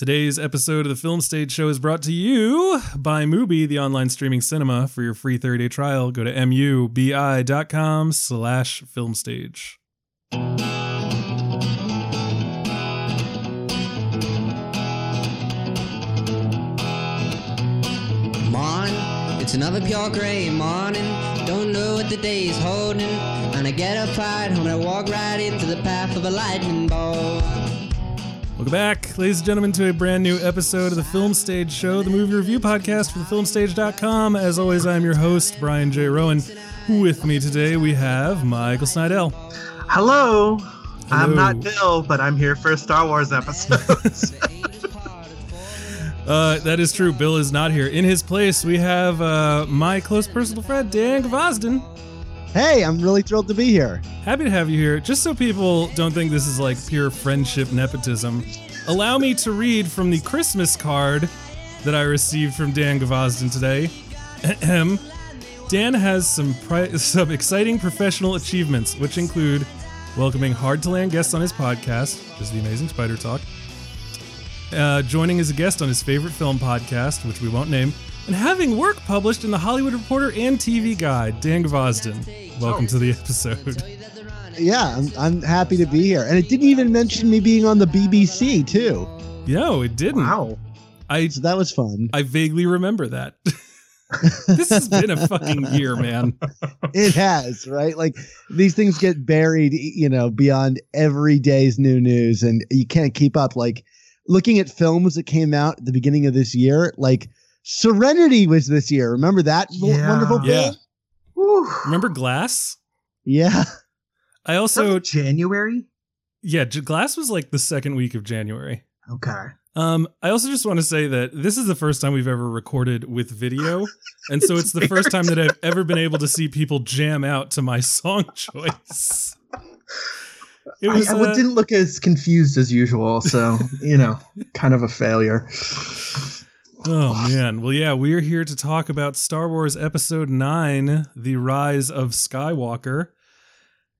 Today's episode of the Film Stage Show is brought to you by Mubi, the online streaming cinema. For your free 30-day trial, go to mubi.com slash filmstage. Morning, it's another pure gray morning. Don't know what the day is holding. And I get up right home and I walk right into the path of a lightning bolt. Welcome back, ladies and gentlemen, to a brand new episode of the Film Stage Show, the movie review podcast for thefilmstage.com. As always, I'm your host, Brian J. Roan. With me today, we have Michael Snydel. Hello. Hello. I'm not Bill, but I'm here for a Star Wars episode. Uh, that is true. Bill is not here. In his place, we have uh, my close personal friend, Dan Gvozden. Hey, I'm really thrilled to be here. Happy to have you here. Just so people don't think this is like pure friendship nepotism, allow me to read from the Christmas card that I received from Dan Gvozden today. Dan has some pri- some exciting professional achievements, which include welcoming hard to land guests on his podcast, which is the Amazing Spider Talk, uh, joining as a guest on his favorite film podcast, which we won't name, and having work published in the Hollywood Reporter and TV Guide. Dan Gvozden, welcome to the episode. Yeah, I'm, I'm happy to be here. And it didn't even mention me being on the BBC, too. No, it didn't. wow. I So that was fun. I vaguely remember that. this has been a fucking year, man. It has, right? Like these things get buried, you know, beyond every day's new news, and you can't keep up. Like looking at films that came out at the beginning of this year, like Serenity was this year. Remember that Yeah. wonderful Yeah. Whew. Remember Glass? Yeah. I So also January. yeah, Glass was like the second week of January. Okay. Um, I also just want to say that this is the first time we've ever recorded with video, and so it's the first time that I've ever been able to see people jam out to my song choice. It was I, I uh, didn't look as confused as usual, so you know, kind of a failure. Oh man. Well, yeah, we're here to talk about Star Wars Episode 9, The Rise of Skywalker.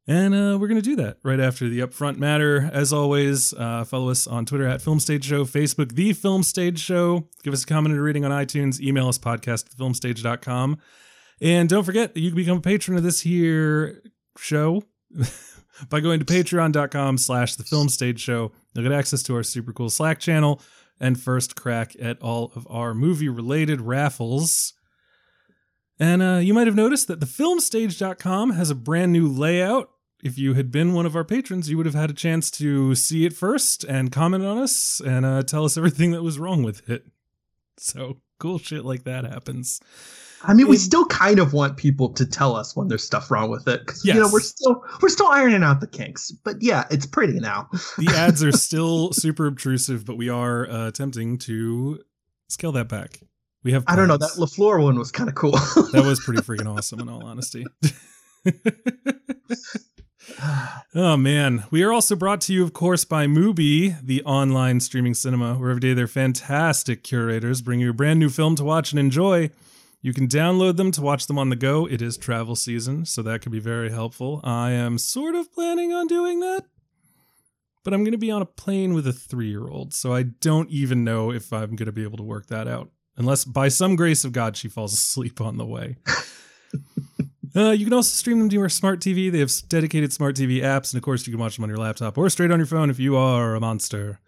And uh, we're going to do that right after the upfront matter. As always, uh, follow us on Twitter at Film Stage Show, Facebook, The Film Stage Show. Give us a comment and a rating on iTunes. Email us podcast at thefilmstage.com. And don't forget that you can become a patron of this here show by going to patreon.com slash the film stage show. You'll get access to our super cool Slack channel and first crack at all of our movie related raffles. And uh, you might have noticed that thefilmstage.com has a brand new layout. If you had been one of our patrons, you would have had a chance to see it first and comment on us and uh, tell us everything that was wrong with it. So cool shit like that happens. I mean, we still kind of want people to tell us when there's stuff wrong with it, 'cause, you know we're still we're still ironing out the kinks. But yeah, it's pretty now. The ads are still super obtrusive, but we are uh, attempting to scale that back. We have I don't know that. Lafleur one was kind of cool. that was pretty freaking awesome in all honesty. oh man. We are also brought to you, of course, by Mubi, the online streaming cinema, where every day their fantastic curators bring you a brand new film to watch and enjoy. You can download them to watch them on the go. It is travel season, so that could be very helpful. I am sort of planning on doing that. But I'm going to be on a plane with a three year old, so I don't even know if I'm going to be able to work that out. Unless by some grace of God she falls asleep on the way. Uh, you can also stream them to your smart TV. They have dedicated smart TV apps, and of course, you can watch them on your laptop or straight on your phone if you are a monster.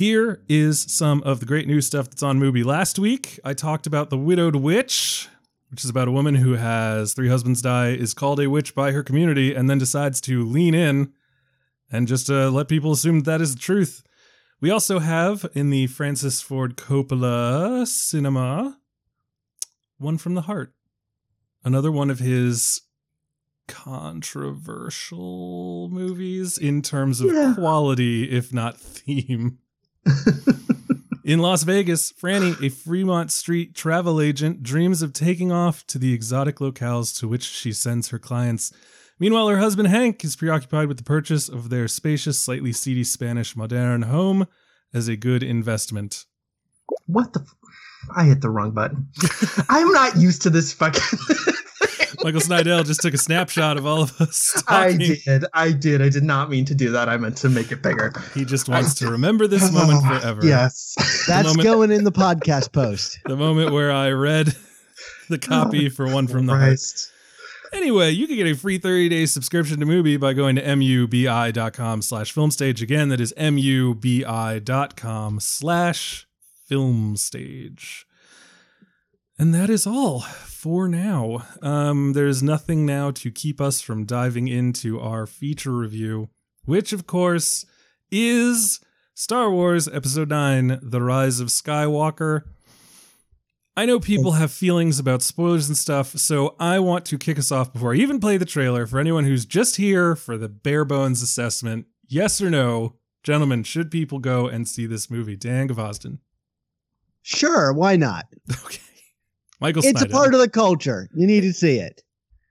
Here is some of the great new stuff that's on Mubi. Last week, I talked about The Widowed Witch, which is about a woman who has three husbands die, is called a witch by her community, and then decides to lean in and just uh, let people assume that, that is the truth. We also have in the Francis Ford Coppola cinema One from the Heart another one of his controversial movies in terms of Yeah. quality, if not theme. In Las Vegas, Franny, a Fremont Street travel agent, dreams of taking off to the exotic locales to which she sends her clients. Meanwhile, her husband Hank is preoccupied with the purchase of their spacious, slightly seedy Spanish modern home as a good investment. what the? F- I hit the wrong button. I'm not used to this fucking. Michael Snydel just took a snapshot of all of us. I did. I did. I did not mean to do that. I meant to make it bigger. He just wants to remember this moment forever. Yes. That's moment- going in the podcast post. The moment where I read the oh copy for One from the Heart. Anyway, you can get a free 30-day subscription to Mubi by going to mubi.com slash filmstage. Again, that is mubi.com slash filmstage. And that is all for now. Um, there's nothing now to keep us from diving into our feature review, which, of course, is Star Wars Episode 9 The Rise of Skywalker. I know people have feelings about spoilers and stuff, so I want to kick us off before I even play the trailer for anyone who's just here for the bare bones assessment. Yes or no, gentlemen, should people go and see this movie? Dan Gvozden. Sure, why not? Okay. Michael It's a part of the culture. You need to see it.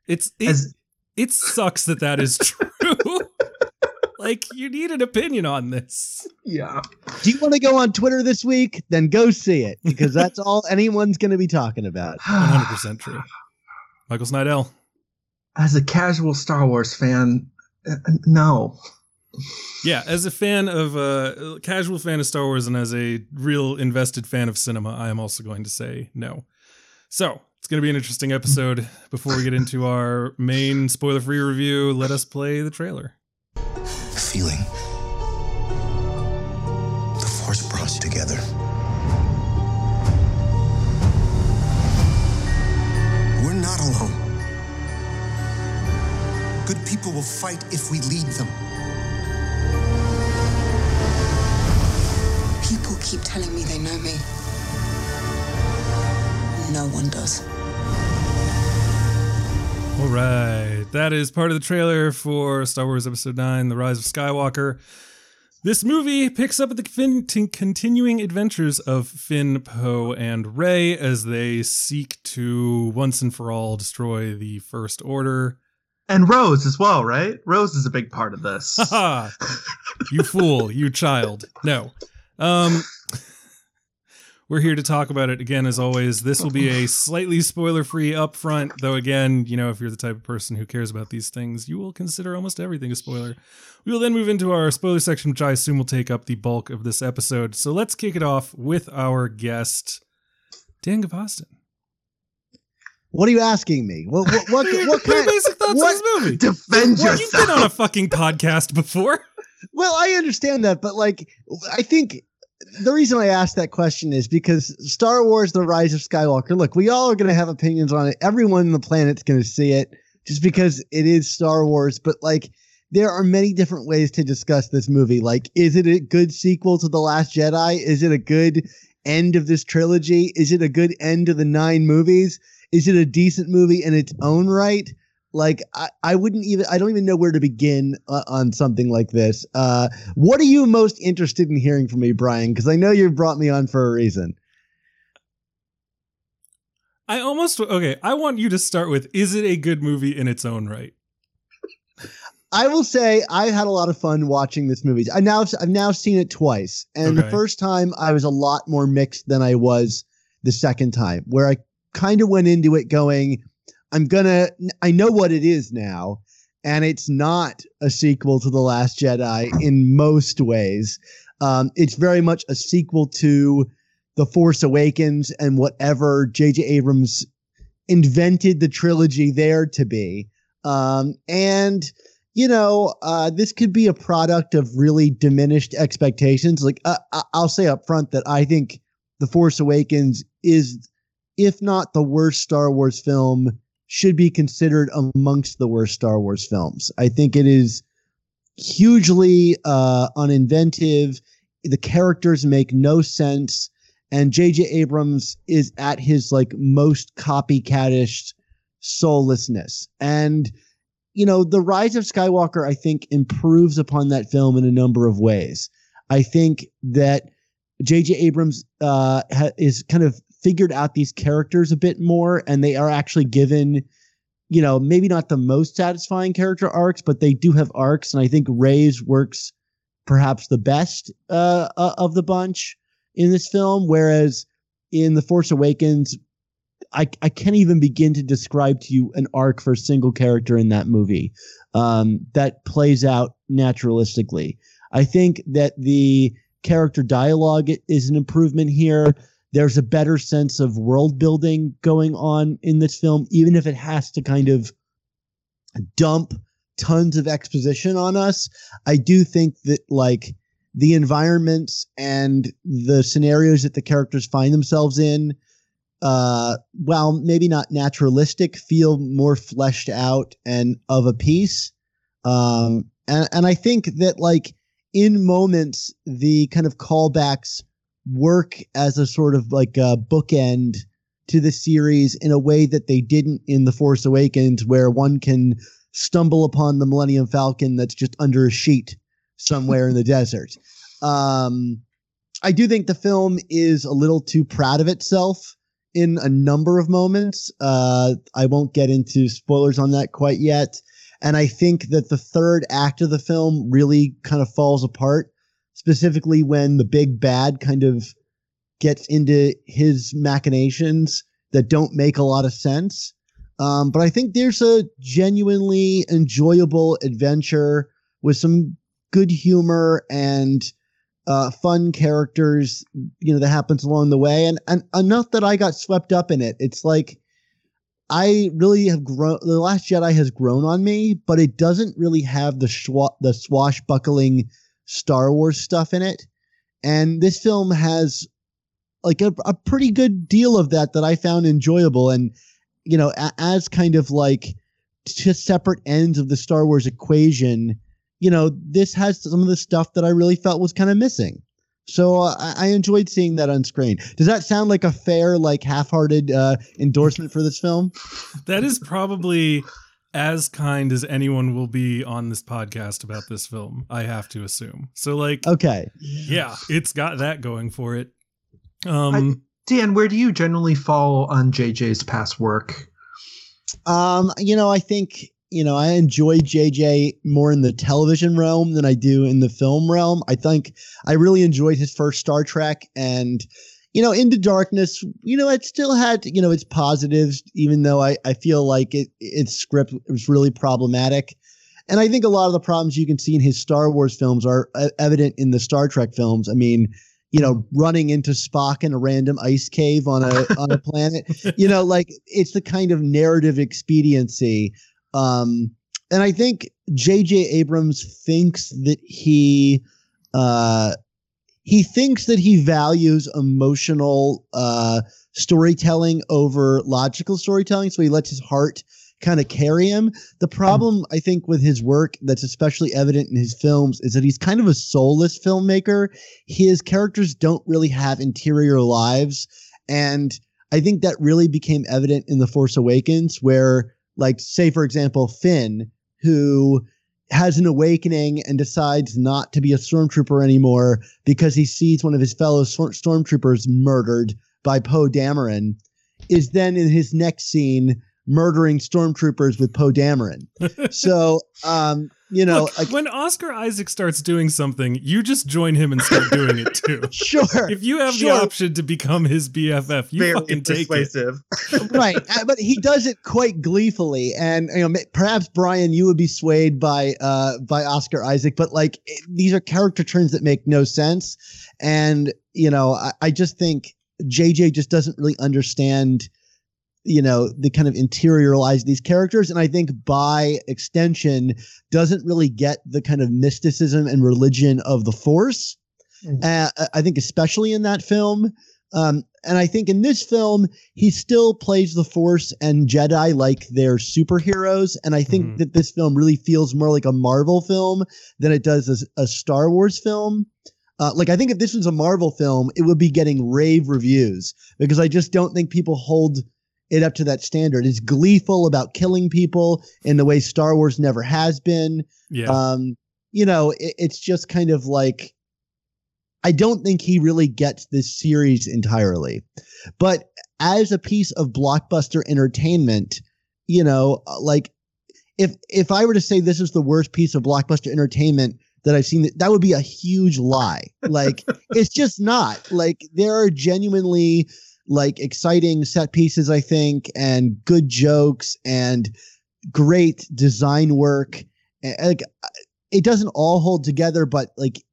It's it, As it sucks that that is true. like you need an opinion on this. yeah. Do you want to go on Twitter this week? Then go see it because that's all anyone's going to be talking about. 100% true. Michael Snydel. As a casual Star Wars fan, uh, no. Yeah, as a fan of uh, a casual fan of Star Wars and as a real invested fan of cinema, I am also going to say no. So it's going to be an interesting episode. Before we get into our main spoiler-free review, let us play the trailer. The feeling. The Force brought us together. We're not alone. Good people will fight if we lead them. People keep telling me they know me. No one does. All right. That is part of the trailer for Star Wars Episode 9 The Rise of Skywalker. This movie picks up at the fin- t- continuing adventures of Finn, Poe, and Rey as they seek to once and for all destroy the First Order. And Rose as well, right? Rose is a big part of this. You fool, you child. No. Um we're here to talk about it again as always. This will be a slightly spoiler-free upfront, though again, you know, if you're the type of person who cares about these things, you will consider almost everything a spoiler. We will then move into our spoiler section, which I assume will take up the bulk of this episode. So let's kick it off with our guest, Dan Gvozden. What are you asking me? What what what, What what what kind? basic thoughts what- on this movie? Defend Well, yourself. you've been on a fucking podcast before. Well, I understand that, but like, I think the reason I asked that question is because Star Wars: The Rise of Skywalker. Look, we all are going to have opinions on it. Everyone on the planet's going to see it just because it is Star Wars. But like, there are many different ways to discuss this movie. Like, is it a good sequel to The Last Jedi? Is it a good end of this trilogy? Is it a good end of the nine movies? Is it a decent movie in its own right? Like, I, I wouldn't even, I don't even know where to begin uh, on something like this. Uh, what are you most interested in hearing from me, Brian? Because I know you brought me on for a reason. I almost okay. I want you to start with: Is it a good movie in its own right? I will say I had a lot of fun watching this movie. I now I've now seen it twice, and the first time I was a lot more mixed than I was the second time, where I kind of went into it going, "I'm gonna, I know what it is now." And it's not a sequel to The Last Jedi in most ways. Um, it's very much a sequel to The Force Awakens and whatever J.J. Abrams invented the trilogy there to be. Um, and you know, uh, this could be a product of really diminished expectations. Like uh, I'll say up front that I think The Force Awakens is, if not the worst Star Wars film, should be considered amongst the worst Star Wars films. I think it is hugely uh, uninventive. The characters make no sense, and J.J. Abrams is at his like most copycatish soullessness. And you know, the Rise of Skywalker, I think, improves upon that film in a number of ways. I think that J.J. Abrams uh, ha- is kind of figured out these characters a bit more, and they are actually given, you know, maybe not the most satisfying character arcs, but they do have arcs, and I think Rey's works perhaps the best uh, uh, of the bunch in this film, whereas in The Force Awakens, I, I can't even begin to describe to you an arc for a single character in that movie um, that plays out naturalistically. I think that the character dialogue is an improvement here. There's a better sense of world building going on in this film, even if it has to kind of dump tons of exposition on us. I do think that like the environments and the scenarios that the characters find themselves in uh well maybe not naturalistic feel more fleshed out and of a piece um and and i think that like in moments the kind of callbacks work as a sort of like a bookend to the series in a way that they didn't in the force awakens where one can stumble upon the millennium falcon that's just under a sheet somewhere in the desert um i do think the film is a little too proud of itself in a number of moments. Uh, I won't get into spoilers on that quite yet. And I think that the third act of the film really kind of falls apart, specifically when the big bad kind of gets into his machinations that don't make a lot of sense. Um, but I think there's a genuinely enjoyable adventure with some good humor and uh, fun characters, you know, that happens along the way, and and enough that I got swept up in it. It's like I really have grown. The Last Jedi has grown on me, but it doesn't really have the schwa- the swashbuckling Star Wars stuff in it, and this film has like a, a pretty good deal of that that I found enjoyable, and you know, a, as kind of like just separate ends of the Star Wars equation you know, this has some of the stuff that I really felt was kind of missing. So uh, I, I enjoyed seeing that on screen. Does that sound like a fair, like half-hearted uh, endorsement for this film? That is probably as kind as anyone will be on this podcast about this film. I have to assume. So, like, okay, yeah, it's got that going for it. Um, Dan, where do you generally fall on JJ's past work? Um, you know, I think you know, I enjoy JJ more in the television realm than I do in the film realm. I think I really enjoyed his first Star Trek and you know, Into Darkness, you know, it still had, you know, its positives, even though I, I feel like it its script was really problematic. And I think a lot of the problems you can see in his Star Wars films are uh, evident in the Star Trek films. I mean, you know, running into Spock in a random ice cave on a on a planet. You know, like it's the kind of narrative expediency um, and I think J.J. Abrams thinks that he uh, he thinks that he values emotional uh, storytelling over logical storytelling, so he lets his heart kind of carry him. The problem, I think, with his work that's especially evident in his films is that he's kind of a soulless filmmaker. His characters don't really have interior lives. And I think that really became evident in The Force Awakens, where like say for example Finn who has an awakening and decides not to be a stormtrooper anymore because he sees one of his fellow stormtroopers murdered by Poe Dameron is then in his next scene murdering stormtroopers with Poe Dameron. so um you know, Look, like, when Oscar Isaac starts doing something, you just join him and start doing it too. sure. If you have sure. the option to become his BFF, you Very fucking persuasive. take it. right, uh, but he does it quite gleefully, and you know, perhaps Brian, you would be swayed by uh by Oscar Isaac, but like it, these are character turns that make no sense, and you know, I, I just think JJ just doesn't really understand you know the kind of interiorize these characters and i think by extension doesn't really get the kind of mysticism and religion of the force mm-hmm. uh, i think especially in that film um, and i think in this film he still plays the force and jedi like they're superheroes and i think mm-hmm. that this film really feels more like a marvel film than it does as a star wars film uh, like I think if this was a Marvel film, it would be getting rave reviews because I just don't think people hold it up to that standard. It's gleeful about killing people in the way Star Wars never has been. Yeah. Um, you know, it, it's just kind of like I don't think he really gets this series entirely. But as a piece of blockbuster entertainment, you know, like if if I were to say this is the worst piece of blockbuster entertainment that I've seen, that would be a huge lie. Like it's just not. Like there are genuinely like exciting set pieces, I think, and good jokes and great design work. And, like it doesn't all hold together, but like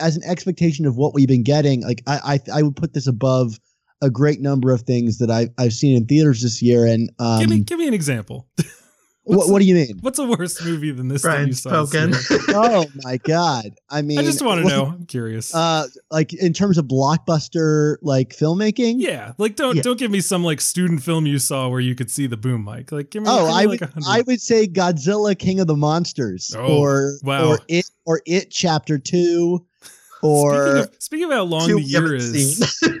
as an expectation of what we've been getting, like I I, I would put this above a great number of things that I I've seen in theaters this year. And um, give me give me an example. what, what do you mean? What's a worse movie than this that you Brian's saw? this spoken. year? oh my god! I mean, I just want to know. I'm curious. Uh, like in terms of blockbuster like filmmaking. yeah, like don't Yeah. don't give me some like student film you saw where you could see the boom mic. Like give me. Oh, give me I like would, hundred. I would say Godzilla, King of the Monsters, Oh, or wow. or it, or it, Chapter Two, or speaking of, speaking of how long the year is, seen.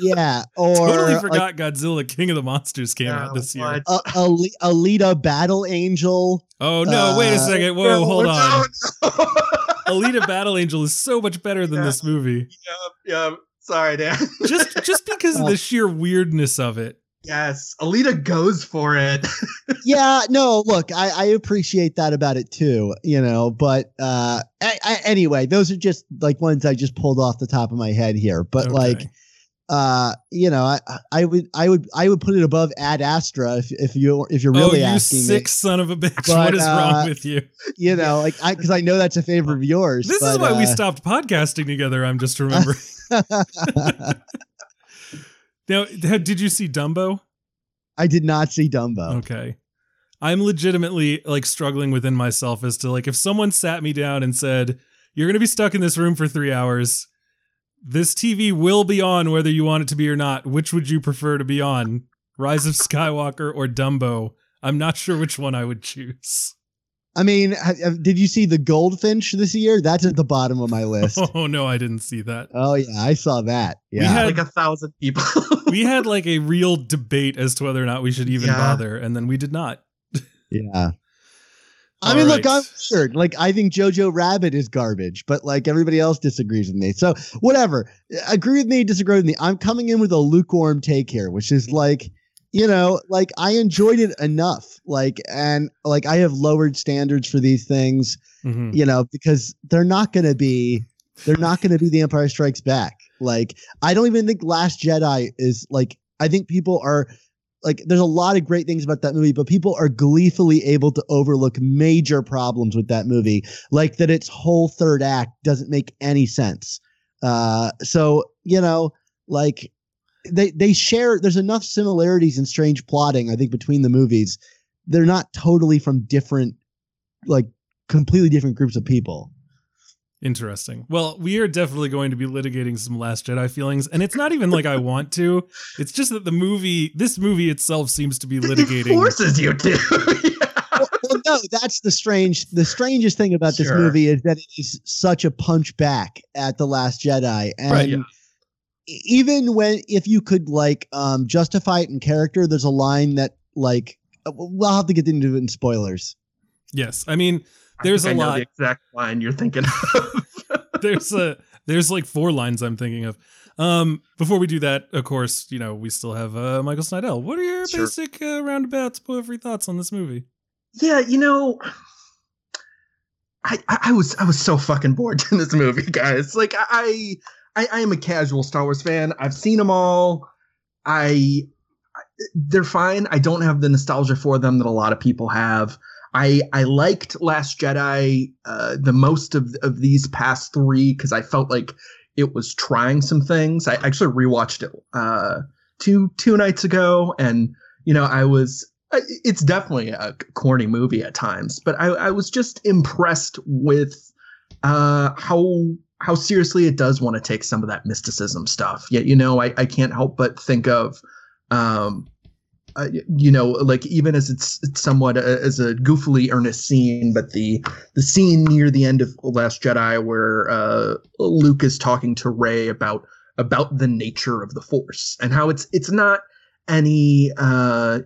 yeah, or totally like, forgot Godzilla King of the Monsters came out this year. what? uh, Ali- Alita, Battle Angel. Oh no! wait a Uh, second. Whoa, No, hold no, on. no. Alita Battle Angel is so much better than Yeah. this movie. Yeah, yeah, sorry, Dan. Just just because of the sheer weirdness of it. yes, Alita goes for it. yeah, no, look, I, I appreciate that about it too, you know, but uh I, I, anyway, those are just like ones I just pulled off the top of my head here. But Okay. like uh you know, I I would I would I would put it above Ad Astra if if you if you're really oh, you asking sick me. son of a bitch! But, what is uh, wrong with you? You know, like I because I know that's a favorite of yours. This is but, why we uh, stopped podcasting together. I'm just remembering. now, did you see Dumbo? I did not see Dumbo. Okay. I'm legitimately like struggling within myself as to like if someone sat me down and said, You're gonna be stuck in this room for three hours. This TV will be on whether you want it to be or not. Which would you prefer to be on? Rise of Skywalker or Dumbo? I'm not sure which one I would choose. I mean, ha- ha- did you see the Goldfinch this year? That's at the bottom of my list. Oh no, I didn't see that. oh yeah, I saw that. We Yeah. had- like a thousand people. We had like a real debate as to whether or not we should even Yeah. bother, and then we did not. Yeah. I All mean, look. I'm sure. Like, I think Jojo Rabbit is garbage, but like everybody else disagrees with me. So, whatever. Agree with me, disagree with me. I'm coming in with a lukewarm take here, which is like, you know, like I enjoyed it enough. Like, and like I have lowered standards for these things, Mhm. you know, because they're not going to be, they're not going to be The Empire Strikes Back. Like, I don't even think Last Jedi is like. I think people are like there's a lot of great things about that movie, but people are gleefully able to overlook major problems with that movie, like that its whole third act doesn't make any sense. Uh, so you know, like they they share. There's enough similarities and strange plotting, I think, between the movies. They're not totally from different, like completely different groups of people. Interesting. Well, we are definitely going to be litigating some Last Jedi feelings, and it's not even like I want to. It's just that the movie, this movie itself, seems to be it litigating. forces you to. Yeah. well, no, that's the strange. The strangest thing about this Sure. movie is that it is such a punch back at the Last Jedi, and Right, yeah. even when if you could like um justify it in character, there's a line that like uh, we'll have to get into it in spoilers. Yes, I mean, I There's a I know lot. The exact line you're thinking of. there's a there's like four lines I'm thinking of. Um, before we do that, of course, you know we still have uh, Michael Snydel. What are your Sure. basic uh, roundabout spoiler-free thoughts on this movie? yeah, you know, I, I I was I was so fucking bored in this movie, guys. Like I I I am a casual Star Wars fan. I've seen them all. I they're fine. I don't have the nostalgia for them that a lot of people have. I I liked Last Jedi uh, the most of of these past three because I felt like it was trying some things. I actually rewatched it uh, two two nights ago, and you know I was. It's definitely a corny movie at times, but I, I was just impressed with uh, how how seriously it does want to take some of that mysticism stuff. Yet you know I, I can't help but think of um, uh, you know, like even as it's, it's somewhat a, as a goofily earnest scene, but the the scene near the end of Last Jedi where uh, Luke is talking to Rey about about the nature of the Force and how it's it's not any uh,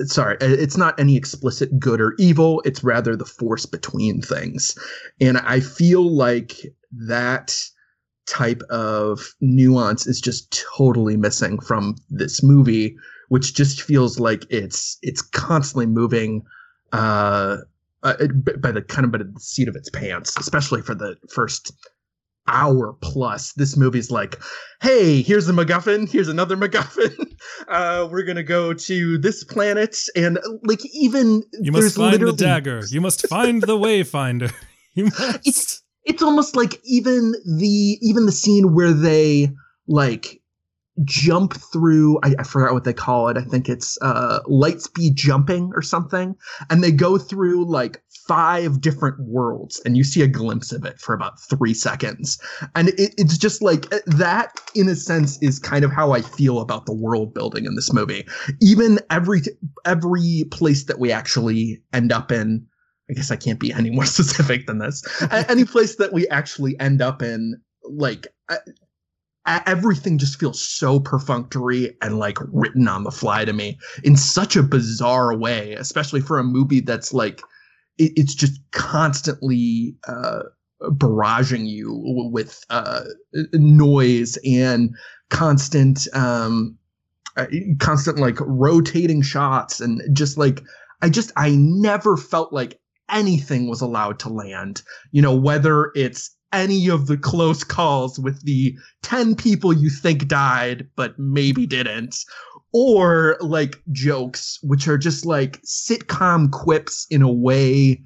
sorry, it's not any explicit good or evil. It's rather the Force between things, and I feel like that type of nuance is just totally missing from this movie which just feels like it's it's constantly moving uh, uh by the kind of by the seat of its pants especially for the first hour plus, this movie's like, hey, here's a MacGuffin, here's another MacGuffin. Uh, we're gonna go to this planet, and like even You must find the dagger. You must find the wayfinder. You must. It's it's almost like even the even the scene where they like jump through I, I forgot what they call it. I think it's uh light speed jumping or something. And they go through like five different worlds and you see a glimpse of it for about three seconds. And it, it's just like that in a sense is kind of how i feel about the world building in this movie. Even every every place that we actually end up in I guess I can't be any more specific than this. Any place that we actually end up in, like everything just feels so perfunctory and like written on the fly to me in such a bizarre way, especially for a movie that's like it, it's just constantly uh, barraging you with uh, noise and constant um, uh, constant like rotating shots and just like I just I never felt like anything was allowed to land. You know, whether it's any of the close calls with the 10 people you think died but maybe didn't or like jokes which are just like sitcom quips in a way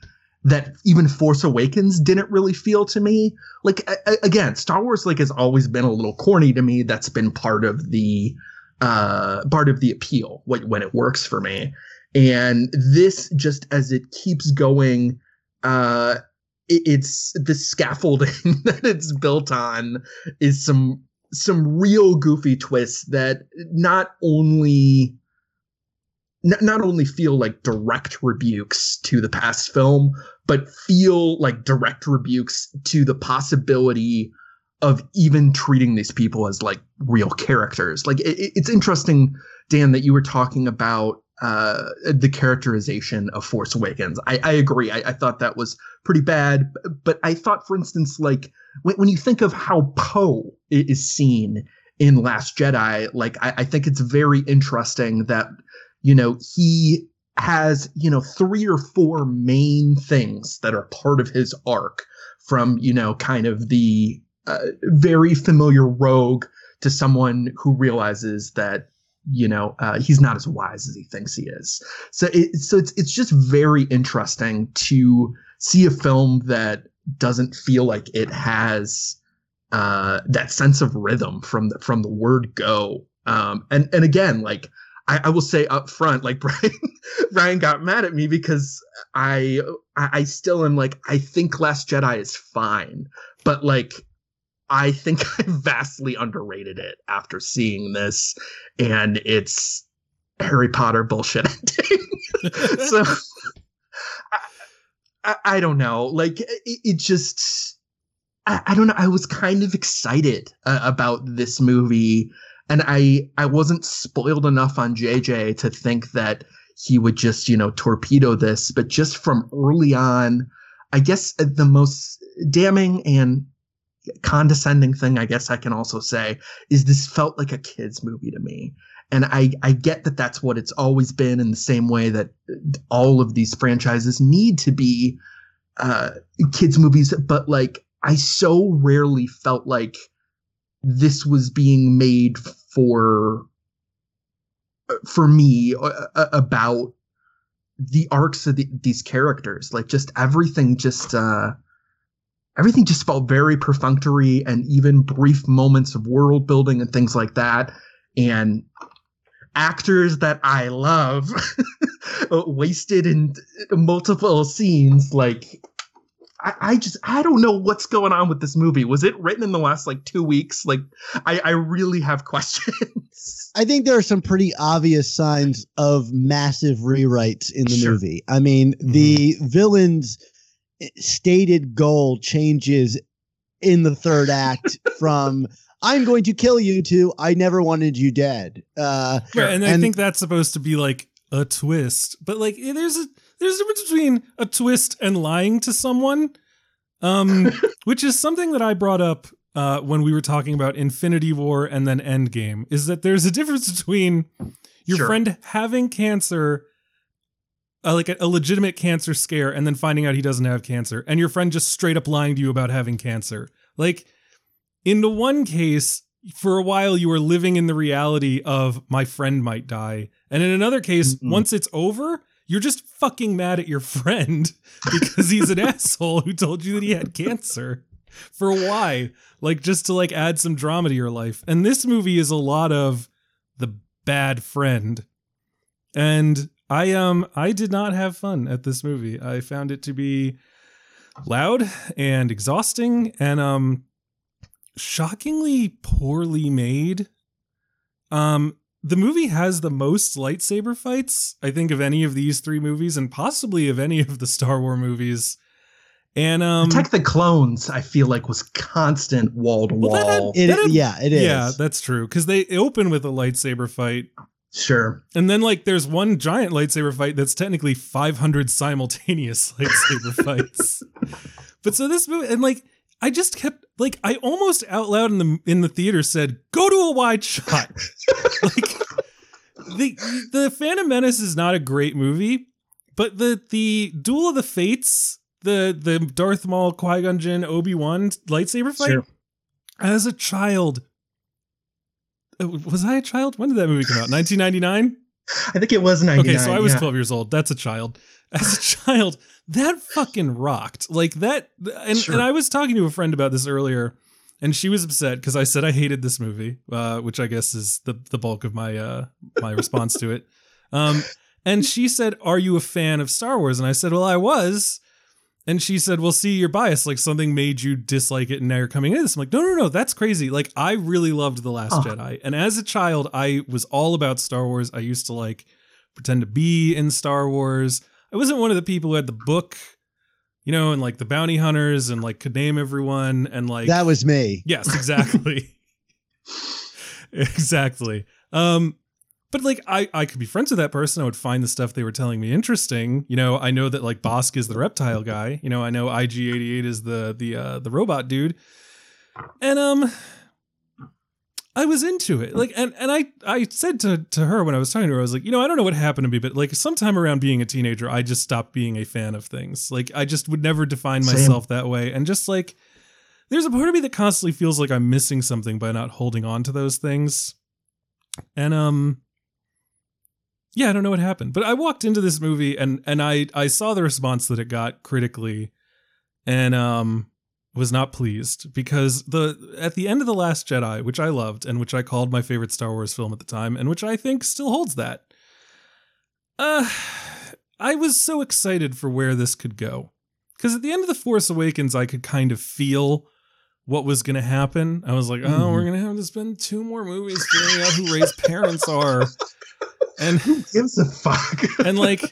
that even Force Awakens didn't really feel to me. Like a- again, Star Wars like has always been a little corny to me. That's been part of the uh part of the appeal when, when it works for me and this just as it keeps going uh it's the scaffolding that it's built on is some some real goofy twists that not only n- not only feel like direct rebukes to the past film but feel like direct rebukes to the possibility of even treating these people as like real characters. Like it, it's interesting dan that you were talking about uh, the characterization of Force Awakens. I, I agree. I, I thought that was pretty bad, but I thought, for instance, like when, when you think of how Poe is seen in Last Jedi, like I, I think it's very interesting that you know he has you know three or four main things that are part of his arc from you know kind of the uh, very familiar rogue to someone who realizes that you know uh, he's not as wise as he thinks he is. So it, so it's it's just very interesting to see a film that doesn't feel like it has uh, that sense of rhythm from the from the word go. Um, and and again like I, I will say up front like Brian Brian got mad at me because I I I still am like I think Last Jedi is fine. But like I think I vastly underrated it after seeing this, and it's Harry Potter bullshit ending. so I, I, I don't know. Like it, it just, I, I don't know. I was kind of excited uh, about this movie, and I I wasn't spoiled enough on JJ to think that he would just you know torpedo this, but just from early on, I guess uh, the most damning and condescending thing I guess I can also say is this felt like a kids movie to me. And I I get that that's what it's always been in the same way that all of these franchises need to be uh kids movies but like I so rarely felt like this was being made for for me uh, uh, about the arcs of the, these characters like just everything just uh everything just felt very perfunctory and even brief moments of world building and things like that. And actors that i love wasted in multiple scenes. Like I, I just i don't know what's going on with this movie. Was it written in the last like two weeks? Like i i really have questions. I think there are some pretty obvious signs of massive rewrites in the Sure. movie. I mean, the mm-hmm. villain's stated goal changes in the third act from "I'm going to kill you" to "I never wanted you dead." Uh, Right, and I think that's supposed to be like a twist, but like eh, there's a there's a difference between a twist and lying to someone, um, which is something that I brought up uh, when we were talking about Infinity War and then Endgame. Is that there's a difference between your Sure. friend having cancer, uh, like a, a legitimate cancer scare, and then finding out he doesn't have cancer, and your friend just straight up lying to you about having cancer. Like in the one case, for a while you are living in the reality of my friend might die. And in another case, Mhm. once it's over, you're just fucking mad at your friend because he's an asshole who told you that he had cancer. For why? Like just to like add some drama to your life. And this movie is a lot of the bad friend. And I um I did not have fun at this movie. I found it to be loud and exhausting and um shockingly poorly made. Um the movie has the most lightsaber fights, I think, of any of these three movies, and possibly of any of the Star Wars movies. And um Attack the Clones, I feel like was constant wall to Well, that had- wall. Yeah, it is. yeah, that's true. Because they open with a lightsaber fight, Sure. and then like there's one giant lightsaber fight that's technically 500 simultaneous lightsaber fights. But so this movie, and like I just kept like I almost out loud in the in the theater said, "Go to a wide shot." like the the Phantom Menace is not a great movie, but the the Duel of the Fates, the the Darth Maul, Qui Gon Jinn, Obi Wan lightsaber fight. Sure. As a child, was I a child? When did that movie come out? 1999. I think it was 99. Okay, so I was yeah. 12 years old. That's a child. As a child, that fucking rocked. Like that and, Sure. and I was talking to a friend about this earlier and she was upset because I said I hated this movie, uh, which I guess is the the bulk of my uh my response to it. Um and she said, "Are you a fan of Star Wars?" And I said, "Well, I was." And she said, "Well, see, you're biased. Like something made you dislike it, and now you're coming into this." I'm like, "No, no, no, that's crazy. Like I really loved the Last. Jedi, and as a child, I was all about Star Wars. I used to like pretend to be in Star Wars. I wasn't one of the people who had the book, you know, and like the bounty hunters, and like could name everyone, and like that was me. Yes, exactly. exactly. Um but like I I could be friends with that person. I would find the stuff they were telling me interesting. You know, I know that like Bossk is the reptile guy. You know, I know IG88 is the the uh the robot dude. And um I was into it. Like and and I I said to to her when I was talking to her I was like, "You know, I don't know what happened to me, but like sometime around being a teenager, I just stopped being a fan of things. Like I just would never define Same. myself that way and just like there's a part of me that constantly feels like I'm missing something by not holding on to those things. And um yeah, I don't know what happened. But I walked into this movie and and I I saw the response that it got critically and um was not pleased because the at the end of the last Jedi, which I loved and which I called my favorite Star Wars film at the time and which I think still holds that. Uh I was so excited for where this could go. Cuz at the end of The Force Awakens I could kind of feel what was going to happen. I was like, "Oh, Mhm. we're going to have to spend two more movies figuring out who Rey's parents are." And Who gives a fuck? and like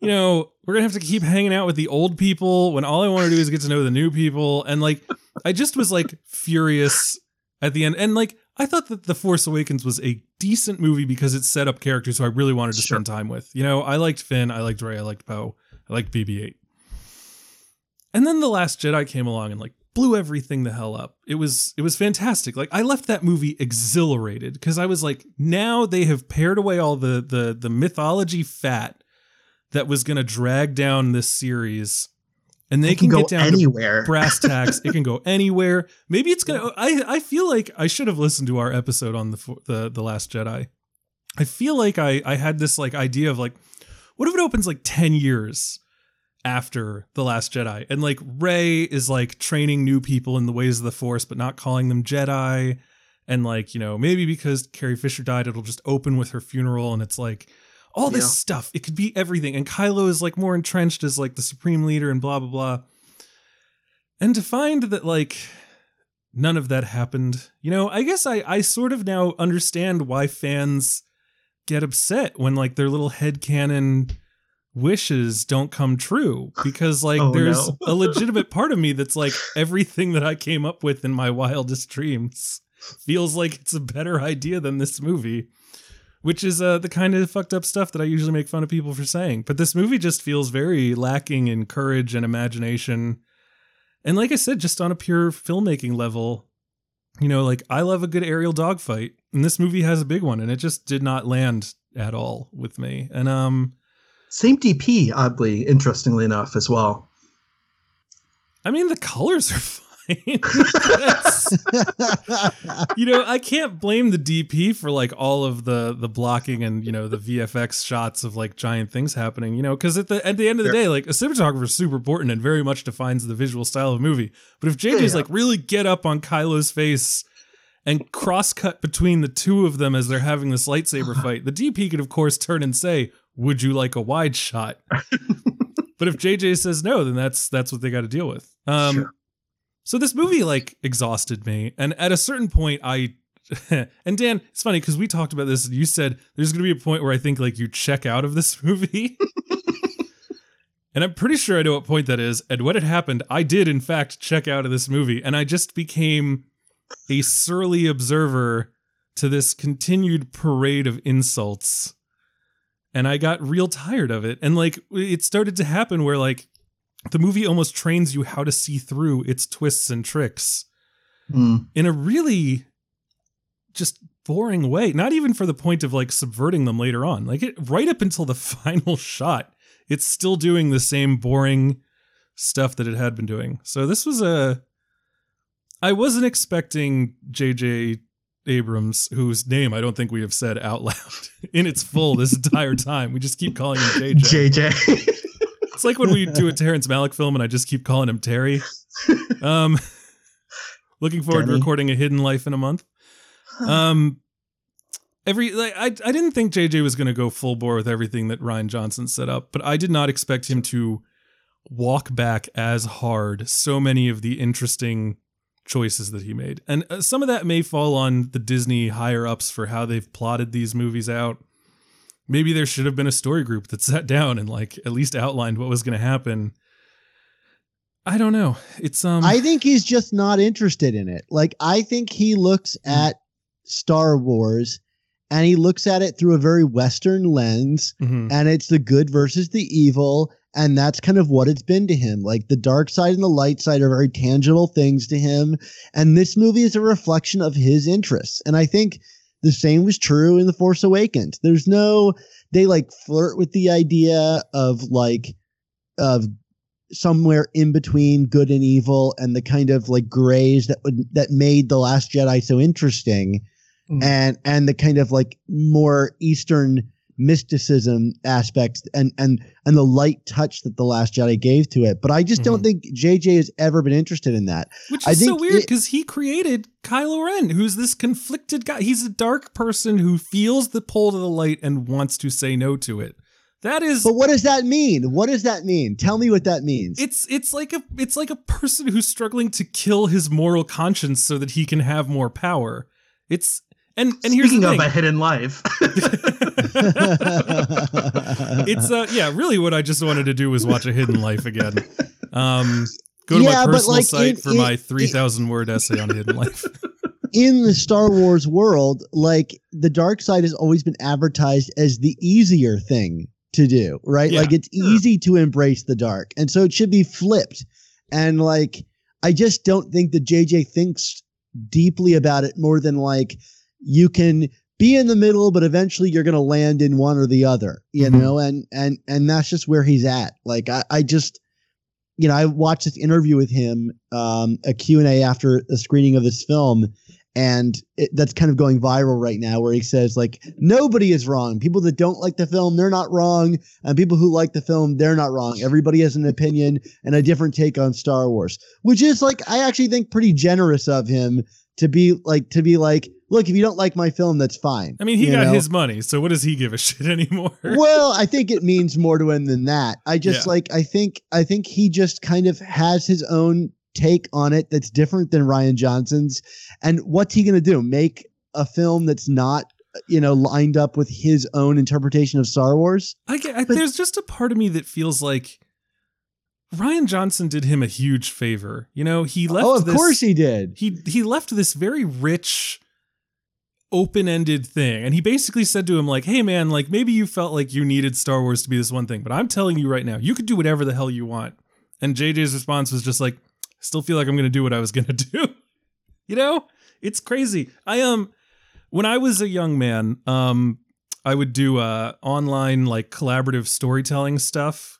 you know we're gonna have to keep hanging out with the old people when all i want to do is get to know the new people and like i just was like furious at the end and like i thought that the force awakens was a decent movie because it set up characters who i really wanted to Sure. spend time with you know i liked finn i liked rey i liked poe i liked bb8 and then the last jedi came along and like blew everything the hell up. It was it was fantastic. Like i left that movie exhilarated because i was like now they have pared away all the the the mythology fat that was going to drag down this series and they It can, can go get down anywhere. to brass tacks. It can go anywhere. Maybe it's gonna i i feel like i should have listened to our episode on the the the last jedi. I feel like i i had this like idea of like what if it opens like 10 years after the last jedi. And like rey is like training new people in the ways of the force but not calling them jedi. And like you know maybe because carrie fisher died it'll just open with her funeral and it's like all this Yeah. stuff. It could be everything. And kylo is like more entrenched as like the supreme leader and blah blah blah. And to find that like none of that happened you know i guess i i sort of now understand why fans get upset when like their little headcanon wishes don't come true because like Oh, there's no. a legitimate part of me that's like everything that i came up with in my wildest dreams feels like it's a better idea than this movie which is uh, the kind of fucked up stuff that I usually make fun of people for saying. But this movie just feels very lacking in courage and imagination. And like I said, just on a pure filmmaking level, you know, like I love a good aerial dogfight, and this movie has a big one, and it just did not land at all with me. And um, Same DP, oddly, interestingly enough, as well. I mean, the colors are fine. You know, I can't blame the DP for like all of the the blocking and you know the VFX shots of like giant things happening. You know, because at the at the end of the day, like a cinematographer is super important and very much defines the visual style of a movie. But if JJ's Yeah. like really get up on Kylo's face and cross cut between the two of them as they're having this lightsaber uh-huh. fight, the DP could of course turn and say, "Would you like a wide shot?" but if JJ says no, then that's that's what they got to deal with. Um, Sure. so this movie like exhausted me, and at a certain point, I and Dan, it's funny because we talked about this. and You said there's going to be a point where I think like you check out of this movie. And I'm pretty sure I know what point that is. And when it happened, I did, in fact, check out of this movie. And I just became a surly observer to this continued parade of insults. And I got real tired of it. And like, it started to happen where like the movie almost trains you how to see through its twists and tricks Mm. in a really just boring way. Not even for the point of like subverting them later on. Like it right up until the final shot, it's still doing the same boring stuff that it had been doing. So this was a I wasn't expecting JJ Abrams, whose name I don't think we have said out loud in its full this entire time. We just keep calling him JJ. JJ. It's like when we do a Terrence Malick film and I just keep calling him Terry. Um, looking forward to recording a Hidden Life in a month. Um, every like I I didn't think JJ was going to go full bore with everything that Rian Johnson set up, but I did not expect him to walk back as hard so many of the interesting choices that he made. And uh, some of that may fall on the Disney higher ups for how they've plotted these movies out. Maybe there should have been a story group that sat down and like at least outlined what was going to happen. I don't know. It's um I think he's just not interested in it. Like I think he looks Hmm. at Star Wars and he looks at it through a very western lens mhm. and it's the good versus the evil and that's kind of what it's been to him. Like the dark side and the light side are very tangible things to him and this movie is a reflection of his interests. And I think the same was true in The Force Awakens. There's no they like flirt with the idea of like of somewhere in between good and evil and the kind of like grays that would that made the last jedi so interesting Mm. and and the kind of like more eastern mysticism aspects and and and the light touch that the last jedi gave to it but i just don't Mhm. think jj has ever been interested in that Which is so weird because he created Kylo Ren, who's this conflicted guy. He's a dark person who feels the pull to the light and wants to say no to it. That is but what does that mean what does that mean tell me what that means it's it's like a it's like a person who's struggling to kill his moral conscience so that he can have more power. It's and and here's Speaking the of a hidden life. it's uh yeah, really what I just wanted to do was watch a hidden life again. Um go to Yeah, my but, personal like, site in- for in- my 3000 word essay on hidden life. in the Star Wars world, like the dark side has always been advertised as the easier thing to do, right? Yeah. Like it's easy to embrace the dark. And so it should be flipped. And like, I just don't think that JJ thinks deeply about it more than like you can be in the middle, but eventually you're going to land in one or the other, you Mhm. know? And, and, and that's just where he's at. Like, I, I just, you know, I watched this interview with him, um, a Q&A after a screening of this film and it, that's kind of going viral right now where he says like nobody is wrong people that don't like the film they're not wrong and people who like the film they're not wrong everybody has an opinion and a different take on star wars which is like i actually think pretty generous of him to be like to be like look if you don't like my film that's fine I mean, he You got know? his money, so what does he give a shit anymore? well i think it means more to him than that i just Yeah. like i think i think he just kind of has his own take on it that's different than rian johnson's and what's he going to do make a film that's not you know lined up with his own interpretation of star wars I get, I, But- there's just a part of me that feels like Rian Johnson did him a huge favor. You know, he left. oh of this, course he did he he left this very rich open-ended thing. And he basically said to him like hey man like maybe you felt like you needed star wars to be this one thing but i'm telling you right now you could do whatever the hell you want. And jj's response was just like still feel like i'm gonna do what i was gonna do. You know? It's crazy. I um when i was a young man um i would do uh online like collaborative storytelling stuff.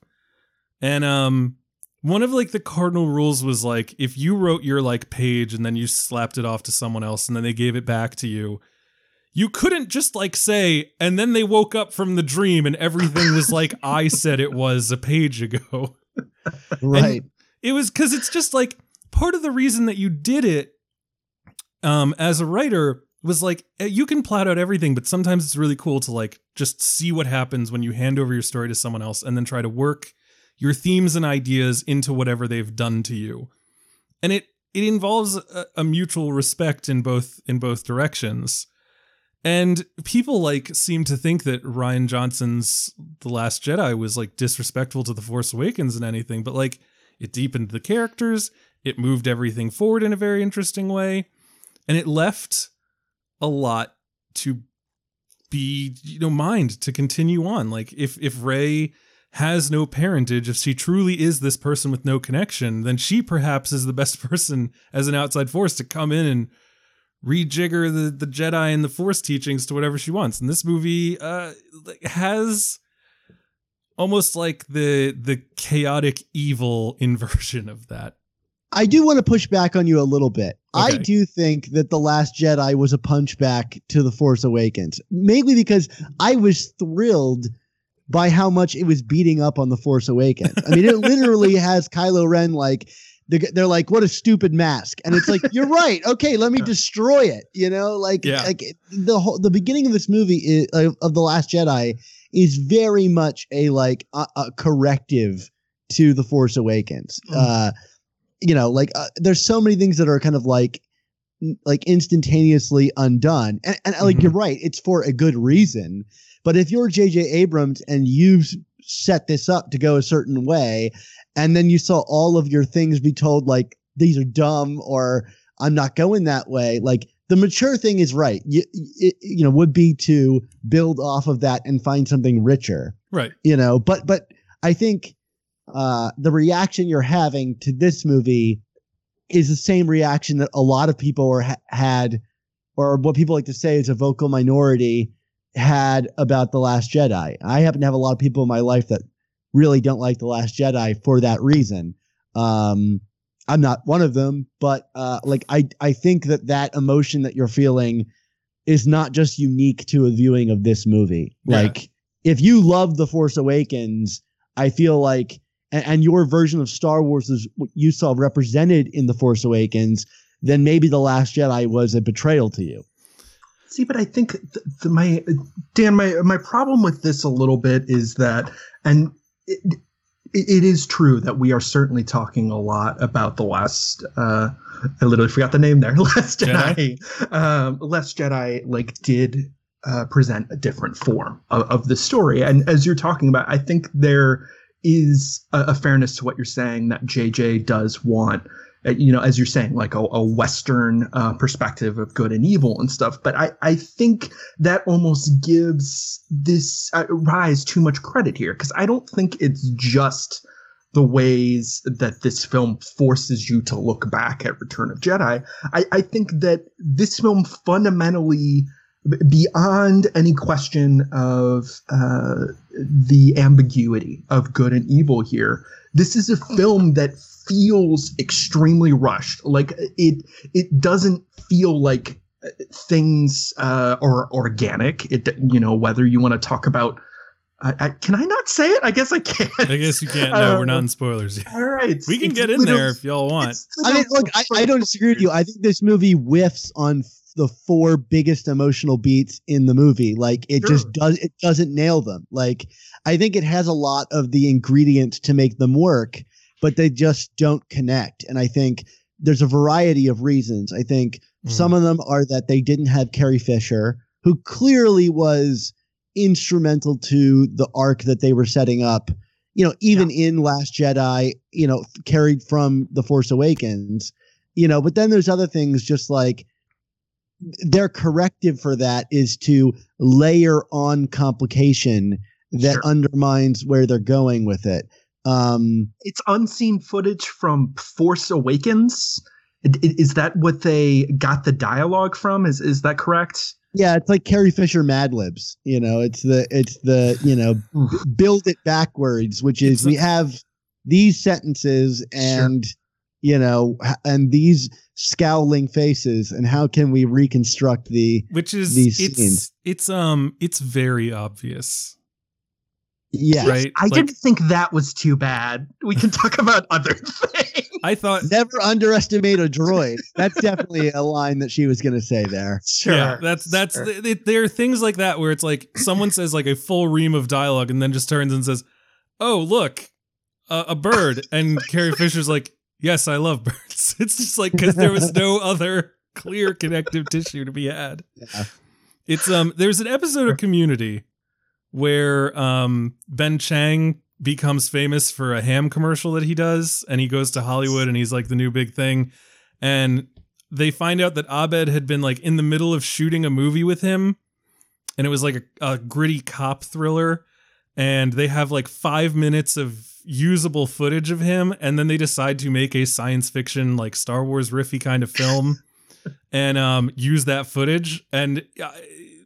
And um one of like the cardinal rules was like if you wrote your like page and then you slapped it off to someone else and then they gave it back to you you couldn't just like say and then they woke up from the dream and everything was like i said it was a page ago. Right. it was because it's just like part of the reason that you did it um as a writer was like eh, you can plot out everything but sometimes it's really cool to like just see what happens when you hand over your story to someone else and then try to work your themes and ideas into whatever they've done to you. And it it involves a, a mutual respect in both in both directions and people like seem to think that Rian Johnson's The Last Jedi was like disrespectful to The Force Awakens and anything, but like it deepened the characters, it moved everything forward in a very interesting way, and it left a lot to be, you know, mind to continue on. Like if if Rey has no parentage, if she truly is this person with no connection, then she perhaps is the best person as an outside force to come in and rejigger the, the Jedi and the Force teachings to whatever she wants. And this movie uh, has almost like the the chaotic evil inversion of that. I do want to push back on you a little bit. I do think that The Last Jedi was a punchback to The Force Awakens, mainly because I was thrilled by how much it was beating up on The Force Awakens. I mean, it literally has Kylo Ren like they're, they're like, "What a stupid mask," and it's like, "You're right. Okay, let me destroy it." You know, like Yeah. like the whole the beginning of this movie is, of, of The Last Jedi is very much a like a, a corrective to The Force Awakens. Mm. Uh, you know, like uh, there's so many things that are kind of like like instantaneously undone, and, and like Mhm. you're right, it's for a good reason. But if you're J.J. Abrams and you've set this up to go a certain way, and then you saw all of your things be told like these are dumb or I'm not going that way, like the mature thing is right. You, you, you know, would be to build off of that and find something richer Right. you know but but i think uh the reaction you're having to this movie is the same reaction that a lot of people were ha- had or what people like to say is a vocal minority had about the last jedi i happen to have a lot of people in my life that really don't like the last jedi for that reason. Um i'm not one of them but uh like i i think that that emotion that you're feeling is not just unique to a viewing of this movie. Yeah. like if you love the force awakens i feel like and, and your version of star wars is what you saw represented in the force awakens then maybe the last jedi was a betrayal to you. See, but I think th- the, my Dan, my my problem with this a little bit is that, and it, it, it is true that we are certainly talking a lot about the last. Uh, I literally forgot the name there. Last Jedi? Jedi. Um, last Jedi, like, did uh, present a different form of, of the story, and as you're talking about, I think there is a, a fairness to what you're saying that JJ does want you know, as you're saying, like a, a Western uh, perspective of good and evil and stuff. But I, I think that almost gives this uh, Rise too much credit here because I don't think it's just the ways that this film forces you to look back at Return of Jedi. I, I think that this film fundamentally, beyond any question of uh, the ambiguity of good and evil here, this is a film that feels extremely rushed. Like it, it doesn't feel like uh, things uh, are organic. It, you know, whether you want to talk about. I, I, can I not say it? I guess I can't. I guess you can't. No, we're not Uh, in spoilers yet. All right, We can get in there if y'all want. I mean, look, I, I don't disagree with you. I think this movie whiffs on f- the four biggest emotional beats in the movie. Like it Sure. just does it doesn't nail them. Like I think it has a lot of the ingredients to make them work, but they just don't connect. And I think there's a variety of reasons. I think Mhm. some of them are that they didn't have Carrie Fisher, who clearly was instrumental to the arc that they were setting up. You know, even in Last Jedi, you know, carried from The Force Awakens, you know, but then there's other things just like their corrective for that is to layer on complication that Sure. undermines where they're going with it. Um, it's unseen footage from Force Awakens. I- i- Is that what they got the dialogue from? Is is that correct? yeah, it's like Carrie Fisher Mad Libs. You know, it's the it's the you know build it backwards, which is It's we have these sentences and you know and these scowling faces and how can we reconstruct the Which is These it's scenes. it's um it's very obvious, yeah right? I Like, didn't think that was too bad. We can talk about other things. I thought never underestimate a droid that's definitely a line that she was going to say there Sure. Yeah, that's that's sure. th- th- there are things like that where it's like someone says like a full ream of dialogue and then just turns and says, "Oh, look, a, a bird," and Carrie Fisher's like, "Yes, I love birds." It's just like because there was no other clear connective tissue to be had. Yeah. It's um, there's an episode of Community where um Ben Chang becomes famous for a ham commercial that he does, and he goes to Hollywood and he's like the new big thing, and they find out that Abed had been like in the middle of shooting a movie with him, and it was like a, a gritty cop thriller, and they have like five minutes of usable footage of him, and then they decide to make a science fiction like Star Wars riffy kind of film, and um use that footage, and uh,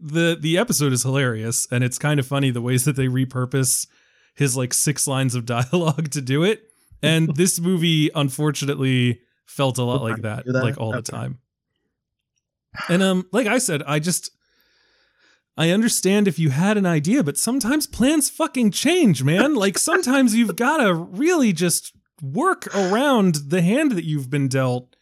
the the episode is hilarious, and it's kind of funny the ways that they repurpose his like six lines of dialogue to do it, and this movie unfortunately felt a lot like that, that? like all the time. And um, like I said, I just I understand if you had an idea, but sometimes plans fucking change, man. like sometimes you've gotta really just work around the hand that you've been dealt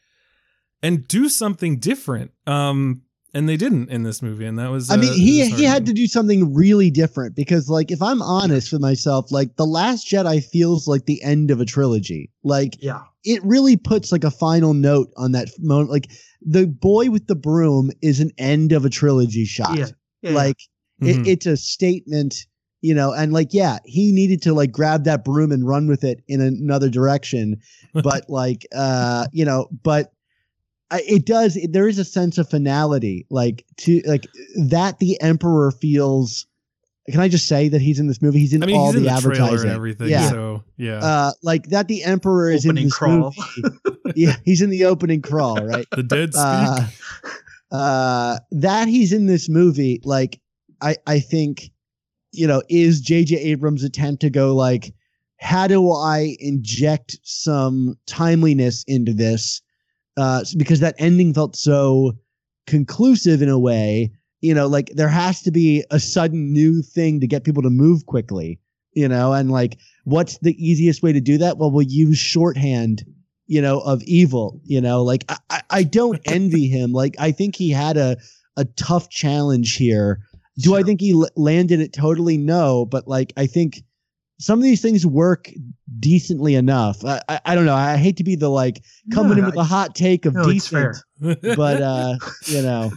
and do something different. Um, and they didn't in this movie, and that was. I mean, uh, he he had to do something really different because, like, if I'm honest with myself, like, the Last Jedi feels like the end of a trilogy. Like, Yeah. it really puts like a final note on that moment. Like, the boy with the broom is an end of a trilogy shot. Yeah. yeah. Like, Mhm. it, it's a statement, you know. And like, yeah, he needed to like grab that broom and run with it in another direction. But like, uh, you know, but I- it does there is a sense of finality like to like that the emperor feels can i just say that he's in this movie he's in I mean, all he's in the, the, trailer advertising and everything. yeah So yeah, uh like that the emperor is Opening in this crawl. movie yeah he's in the opening crawl right the dead speak. uh, uh that he's in this movie like i i think you know is jj abrams attempt to go like how do i inject some timeliness into this uh because that ending felt so conclusive in a way you know like there has to be a sudden new thing to get people to move quickly you know and like what's the easiest way to do that? Well we'll use shorthand you know of evil you know like i I- don't envy him. Like i think he had a a tough challenge here. Do i think he l- landed it? Totally no but like i think some of these things work decently enough i i, I don't know i hate to be the like coming in with a hot take of no, it's decent fair. but uh you know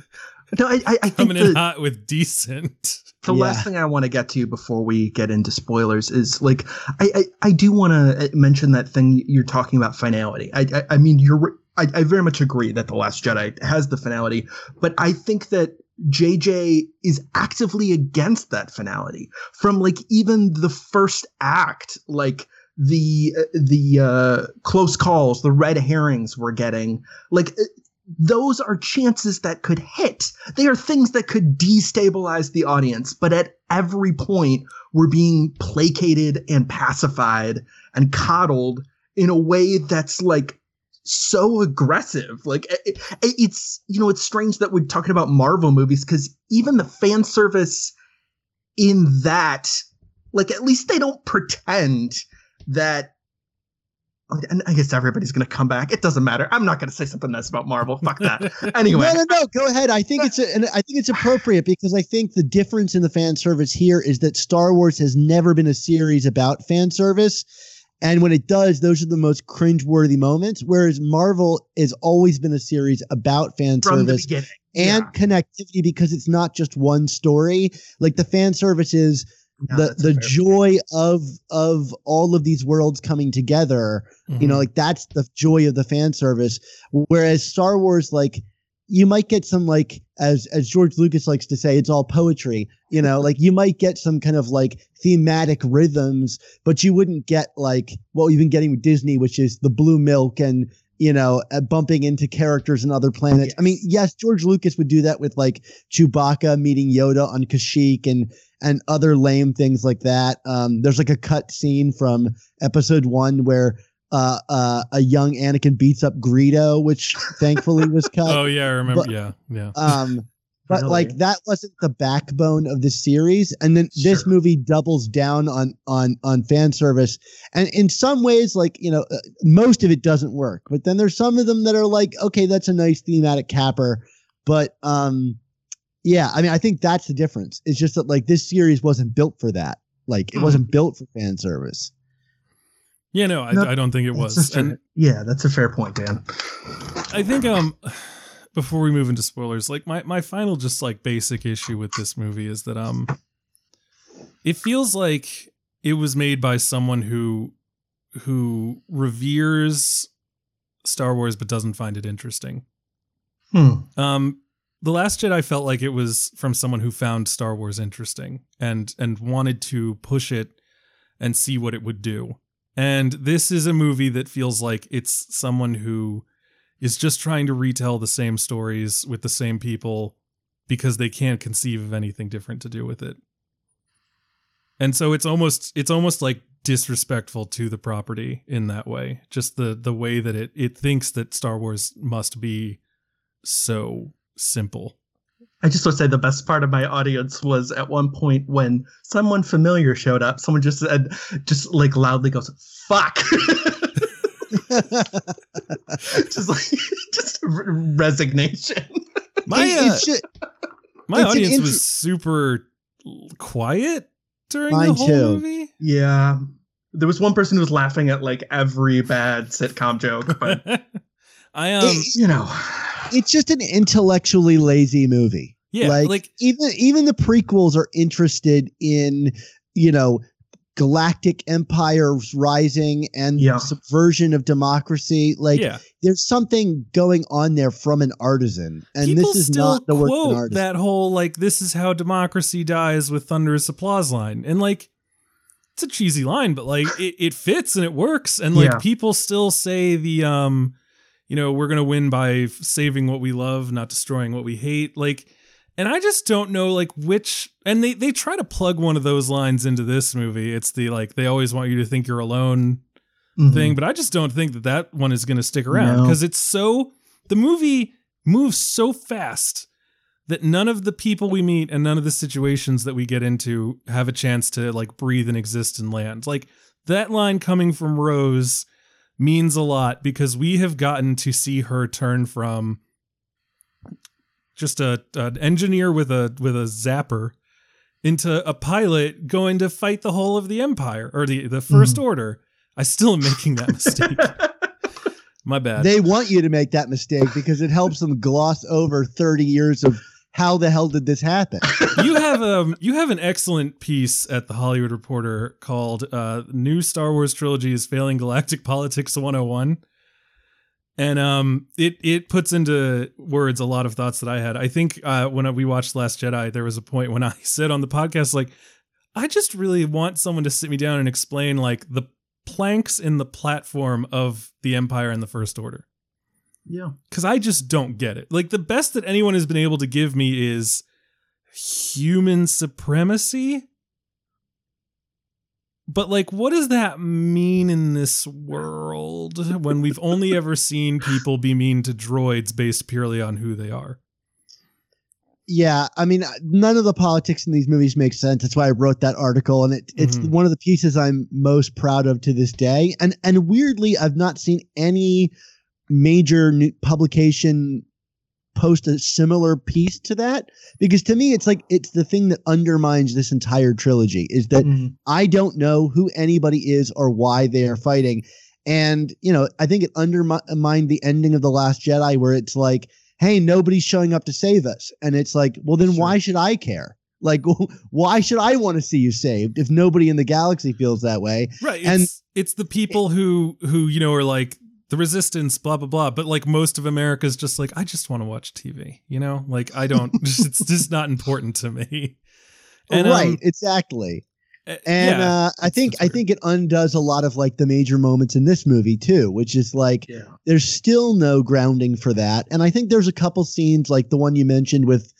No, I, I, I think coming in hot with decent. the Yeah. last thing I want to get to before we get into spoilers is like I I, I do want to mention that thing you're talking about finality. I I, I mean you're I, I very much agree that the Last Jedi has the finality, but I think that JJ is actively against that finality from like even the first act, like the the uh, close calls, the red herrings we're getting, like. uh, Those are chances that could hit. They are things that could destabilize the audience, but at every point, we're being placated and pacified and coddled in a way that's like so aggressive. Like it, it- it's you know it's strange that we're talking about Marvel movies because even the fan service in that, like at least they don't pretend that. Oh, and I guess everybody's gonna come back. It doesn't matter. I'm not gonna say something nice about Marvel. Fuck that. Anyway, No, no, no. Go ahead. I think it's a, and I think it's appropriate because I think the difference in the fan service here is that Star Wars has never been a series about fan service, and when it does, those are the most cringeworthy moments. Whereas Marvel has always been a series about fan from service and connectivity because it's not just one story. Like the fan service is Yeah, the the joy of of all of these worlds coming together you Mm-hmm. know like that's the joy of the fan service whereas star wars like you might get some like as as george lucas likes to say it's all poetry you know like you might get some kind of like thematic rhythms but you wouldn't get like what we've been getting with disney which is the blue milk and you know, uh, bumping into characters and other planets. I mean, yes, George Lucas would do that with like Chewbacca meeting Yoda on Kashyyyk and and other lame things like that. Um, there's like a cut scene from Episode One where uh, uh, a young Anakin beats up Greedo, which thankfully was cut. oh yeah, I remember. but- yeah, yeah. Um, but Really? like that wasn't the backbone of the series, and then this movie doubles down on on on fan service, and in some ways, like you know, uh, most of it doesn't work. But then there's some of them that are like, okay, that's a nice thematic capper, but um, yeah, I mean, I think that's the difference. It's just that like this series wasn't built for that. Like it Mhm. wasn't built for fan service. Yeah, no, I, No, I don't think it was. a fair- And yeah, that's a fair point, Dan. I think um before we move into spoilers, like my my final just like basic issue with this movie is that um it feels like it was made by someone who who reveres Star Wars but doesn't find it interesting. Hmm. Um The Last Jedi felt like it was from someone who found Star Wars interesting and and wanted to push it and see what it would do. And this is a movie that feels like it's someone who is just trying to retell the same stories with the same people because they can't conceive of anything different to do with it. And so it's almost it's almost like disrespectful to the property in that way. Just the the way that it it thinks that Star Wars must be so simple. I just want to say the best part of my audience was at one point when someone familiar showed up. Someone just said, just like loudly goes, "Fuck." just like just resignation. My uh, it's ju- my audience inter- was super quiet during the whole too. movie. Yeah. There was one person who was laughing at like every bad sitcom joke, but I um It- you know, it's just an intellectually lazy movie. yeah like, like even even the prequels are interested in you know galactic empires rising and Yeah. subversion of democracy like yeah there's something going on there from an artisan and people this is still not the work of an quote that whole like this is how democracy dies with thunderous applause line and like it's a cheesy line but like it, it fits and it works and like Yeah. people still say the um you know we're gonna win by saving what we love not destroying what we hate like and i just don't know like which and they they try to plug one of those lines into this movie it's the like they always want you to think you're alone mhm. thing, but I just don't think that that one is going to stick around No. because it's so the movie moves so fast that none of the people we meet and none of the situations that we get into have a chance to like breathe and exist and land. Like that line coming from Rose means a lot because we have gotten to see her turn from just a an engineer with a with a zapper into a pilot going to fight the whole of the empire or the the 1st mm-hmm. order. I still am making that mistake. My bad. they want you to make that mistake because it helps them gloss over 30 years of how the hell did this happen you have um you have an excellent piece at the Hollywood Reporter called uh New Star Wars Trilogy is Failing Galactic Politics 101. And um it it puts into words a lot of thoughts that I had. I think uh when we watched Last Jedi there was a point when I said on the podcast like I just really want someone to sit me down and explain like the planks in the platform of the Empire and the First Order yeah. because I just don't get it. Like the best that anyone has been able to give me is human supremacy. But like, what does that mean in this world when we've only ever seen people be mean to droids based purely on who they are? Yeah, I mean, none of the politics in these movies make sense. That's why I wrote that article, and it, it's Mhm. one of the pieces I'm most proud of to this day. And and weirdly, I've not seen any major new publication post a similar piece to that because to me, it's like it's the thing that undermines this entire trilogy is that Mhm. I don't know who anybody is or why they are fighting. And, you know, I think it undermined the ending of The Last Jedi where it's like, hey, nobody's showing up to save us. And it's like, well, then Sure. why should I care? Like, why should I want to see you saved if nobody in the galaxy feels that way? Right. And- it's the people who who you know are like the resistance, blah blah blah. But like most of America's just like, I just want to watch TV. You know, like I don't. it's just not important to me. And, right, um, exactly. Uh, And yeah, uh, I think I think it undoes a lot of like the major moments in this movie too, which is like Yeah. there's still no grounding for that. And I think there's a couple scenes like the one you mentioned with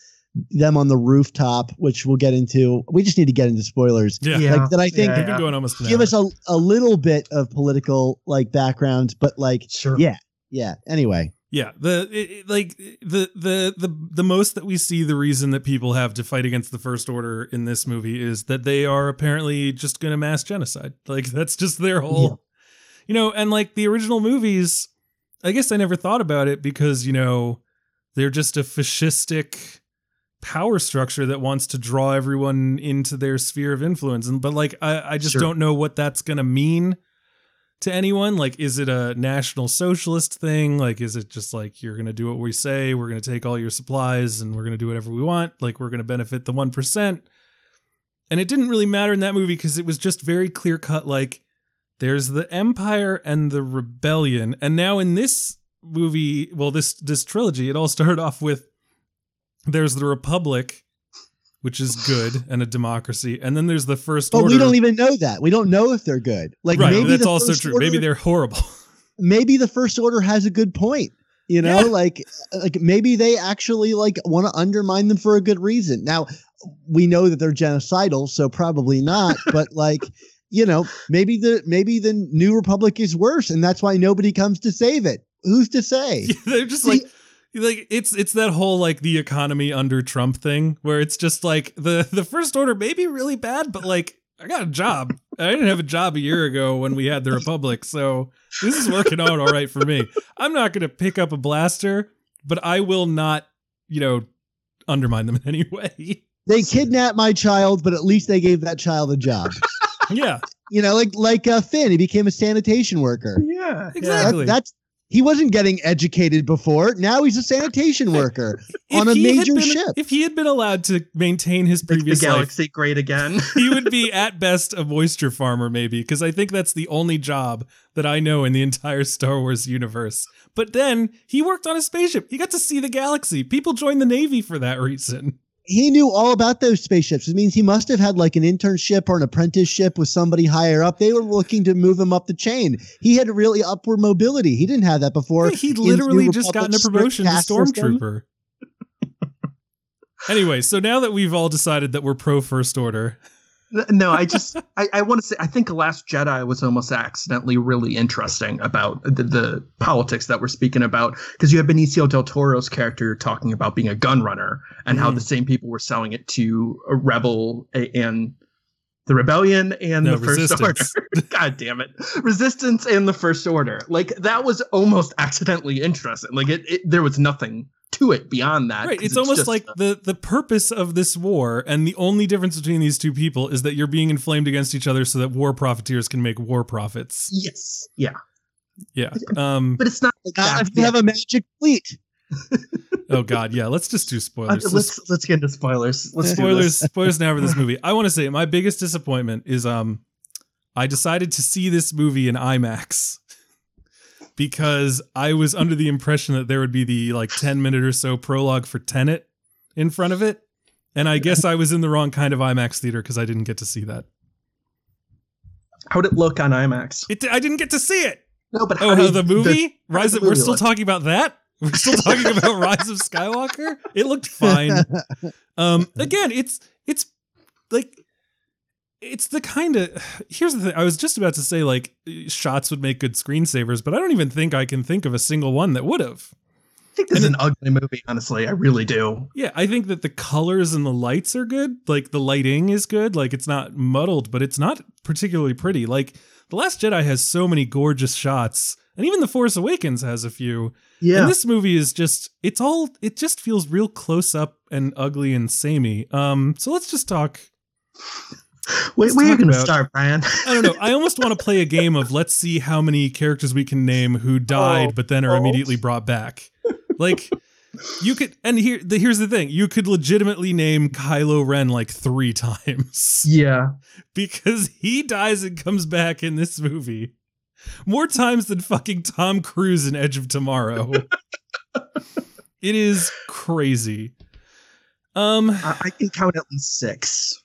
them on the rooftop, which we'll get into. We just need to get into spoilers. yeah. Yeah. Like that I think Yeah, We've going give us a, a little bit of political like background, but like Sure. yeah. yeah. Anyway. Yeah, the it, it- like the the the the most that we see the reason that people have to fight against the first order in this movie is that they are apparently just going to mass genocide. Like that's just their whole You know, and like the original movies, I guess I never thought about it because, you know, they're just a fascistic power structure that wants to draw everyone into their sphere of influence and but like I I just Sure. don't know what that's going to mean to anyone? Like, is it a national socialist thing? Like, is it just like you're going to do what we say? We're going to take all your supplies and we're going to do whatever we want. Like, we're going to benefit the 1%. And it didn't really matter in that movie because it was just very clear cut. Like, there's the empire and the rebellion. And now in this movie, well, this this trilogy, it all started off with there's the republic, which is good and a democracy, and then there's the first But order. we don't even know that. We don't know if they're good. Like right, maybe that's also true. Order- Maybe they're horrible. maybe the first order has a good point. You know, Yeah. like uh, like maybe they actually like want to undermine them for a good reason. Now, we know that they're genocidal, so probably not, but like you know, maybe the maybe the new republic is worse and that's why nobody comes to save it. Who's to say? they're just like like it's it's that whole like the economy under Trump thing where it's just like the the first order may be really bad, but like I got a job. I didn't have a job a year ago when we had the republic, so this is working out all right for me. I'm not gonna pick up a blaster, but I will not, you know, undermine them in any way. They kidnapped my child, but at least they gave that child a job. yeah, you know, like like uh, Finn, he became a sanitation worker. Yeah. That- exactly. that's he wasn't getting educated before. Now he's a sanitation worker on a major been- ship. If he had been allowed to maintain his Make the previous life, galaxy great again. he would be at best a moisture farmer, maybe, because I think that's the only job that I know in the entire Star Wars universe. But then he worked on a spaceship. He got to see the galaxy. People joined the Navy for that reason. He knew all about those spaceships. It means he must have had like an internship or an apprenticeship with somebody higher up. They were looking to move him up the chain. He had really upward mobility. He didn't have that before. he in literally just gotten a promotion to stormtrooper. anyway, so now that we've all decided that we're pro First Order, no, I just I, I want to say I think Last Jedi was almost accidentally really interesting about the, the politics that we're speaking about because you have Benicio del Toro's character talking about being a gun runner and how Mm. the same people were selling it to a rebel a- and the rebellion and No, the first resistance. order. God damn it, resistance and the first order. Like that was almost accidentally interesting. Like it, it there was nothing to it beyond that. right? 'cause It's, almost just like the the purpose of this war, and the only difference between these two people is that you're being inflamed against each other, so that war profiteers can make war profits. yes, yeah, Yeah. Um. but it's not like Not that. if you have a magic fleet. Oh God. Yeah. Let's just do Uh, spoilers. Let's- let's let's get into spoilers. Let's do spoilers. this. Spoilers now for this movie. I want to say my biggest disappointment is um, I decided to see this movie in IMAX because I was under the impression that there would be the like ten minute or so prologue for Tenet in front of it, and I guess I was in the wrong kind of IMAX theater because I didn't get to see that. How'd it look on IMAX? It. I didn't get to see it. No, but Oh, did the movie how Rise. did Of, the we're still talking about that. We're still talking about Rise of Skywalker. It looked fine. Um, again, it's it's like it's the kind of here's the thing. I was just about to say like shots would make good screensavers, but I don't even think I can think of a single one that would have. I think this is and an ugly movie. Honestly, I really do. Yeah, I think that the colors and the lights are good. Like the lighting is good. Like it's not muddled, but it's not particularly pretty. Like The Last Jedi has so many gorgeous shots, and even The Force Awakens has a few. Yeah, And this movie is just it's all it just feels real close up and ugly and samey. Um so let's just talk Wait, where are you going to start, Brian? I don't know. I almost want to play a game of let's see how many characters we can name who died Oh, but then are oh. immediately brought back. Like you could and here the, here's the thing. You could legitimately name Kylo Ren like 3 times yeah, because he dies and comes back in this movie more times than fucking Tom Cruise in Edge of Tomorrow. it is crazy. Um I, I can count at least six.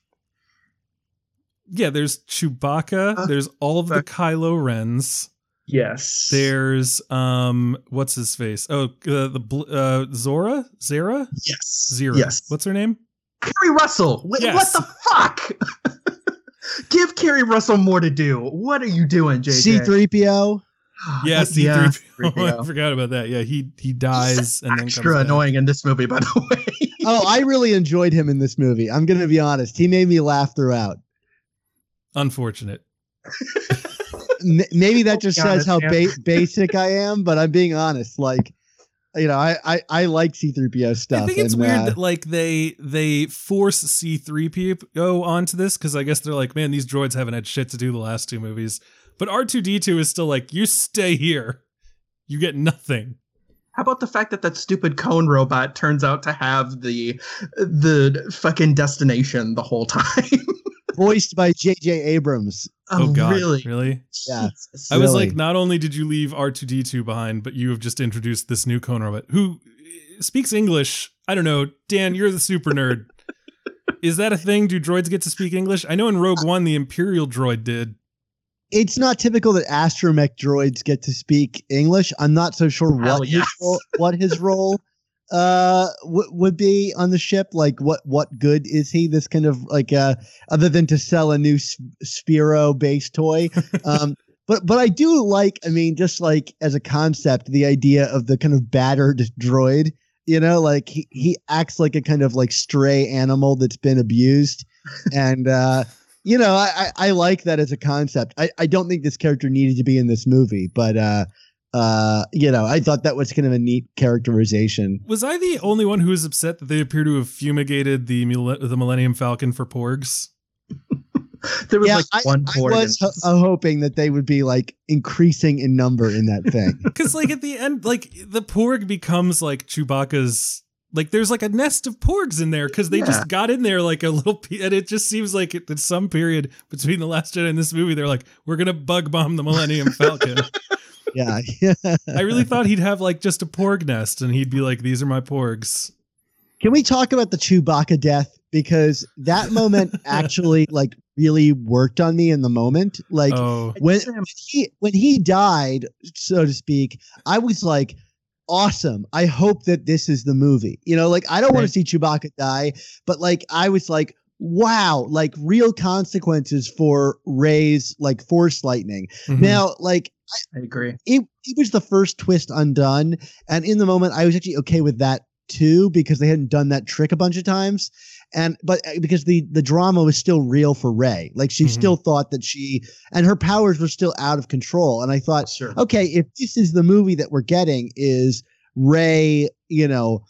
Yeah, there's Chewbacca. Uh, there's all of the Kylo Rens. Yes. There's um, what's his face? Oh, uh, the bl- uh, Zora, Zara, Yes. Zira. Yes. What's her name? Keri Russell. Wait, Yes. What the fuck? Give Keri Russell more to do. What are you doing, JJ? C3PO. Yeah, C Yeah, three PO. I forgot about that. Yeah, he he dies and then comes Extra back. annoying in this movie, by the way. Oh, I really enjoyed him in this movie. I'm going to be honest. He made me laugh throughout. Unfortunate. Maybe that just says honest, how ba- basic I am, but I'm being honest. Like, you know, I I, I like C3PO stuff. I think it's and, weird uh, that like they they force C three PO go onto this because I guess they're like, man, these droids haven't had shit to do the last two movies. But R two D two is still like, you stay here, you get nothing. How about the fact that that stupid cone robot turns out to have the the fucking destination the whole time? voiced by J.J. Abrams. Oh, oh, god, really? really? Yeah. I was like, not only did you leave R two D two behind, but you have just introduced this new cone robot who eh, speaks English. I don't know, Dan, you're the super nerd. Is that a thing? Do droids get to speak English? I know in Rogue One the Imperial droid did. It's not typical that astromech droids get to speak English. I'm not so sure Hell what yes. his role, what his role uh w- would be on the ship. Like, what what good is he? This kind of like uh other than to sell a new S- Sphero base toy. Um, but but I do like. I mean, just like as a concept, the idea of the kind of battered droid. You know, like he, he acts like a kind of like stray animal that's been abused, and uh, you know, I, I I like that as a concept. I I don't think this character needed to be in this movie, but uh, uh, you know, I thought that was kind of a neat characterization. Was I the only one who was upset that they appear to have fumigated the the Millennium Falcon for porgs? There was yeah, like I, one I porg I was ho- uh, hoping that they would be like increasing in number in that thing. Because like at the end, like the porg becomes like Chewbacca's. Like there's like a nest of porgs in there because they Yeah. just got in there like a little, pe- and it just seems like at some period between the Last Jedi and this movie, they're like, we're gonna bug bomb the Millennium Falcon. yeah, I really thought he'd have like just a porg nest, and he'd be like, "These are my porgs." Can we talk about the Chewbacca death because that moment actually like really worked on me in the moment. Like Oh, when when he when he died, so to speak, I was like, awesome. I hope that this is the movie. You know, like I don't want to see Chewbacca die, but like I was like, wow, like real consequences for Rey's like force lightning. mhm. Now, like I agree. it, it was the first twist undone. And in the moment, I was actually okay with that too because they hadn't done that trick a bunch of times. And but uh, because the the drama was still real for Rey, like she Mhm. still thought that she and her powers were still out of control. And I thought, Sure. okay, if this is the movie that we're getting, is Ray, you know,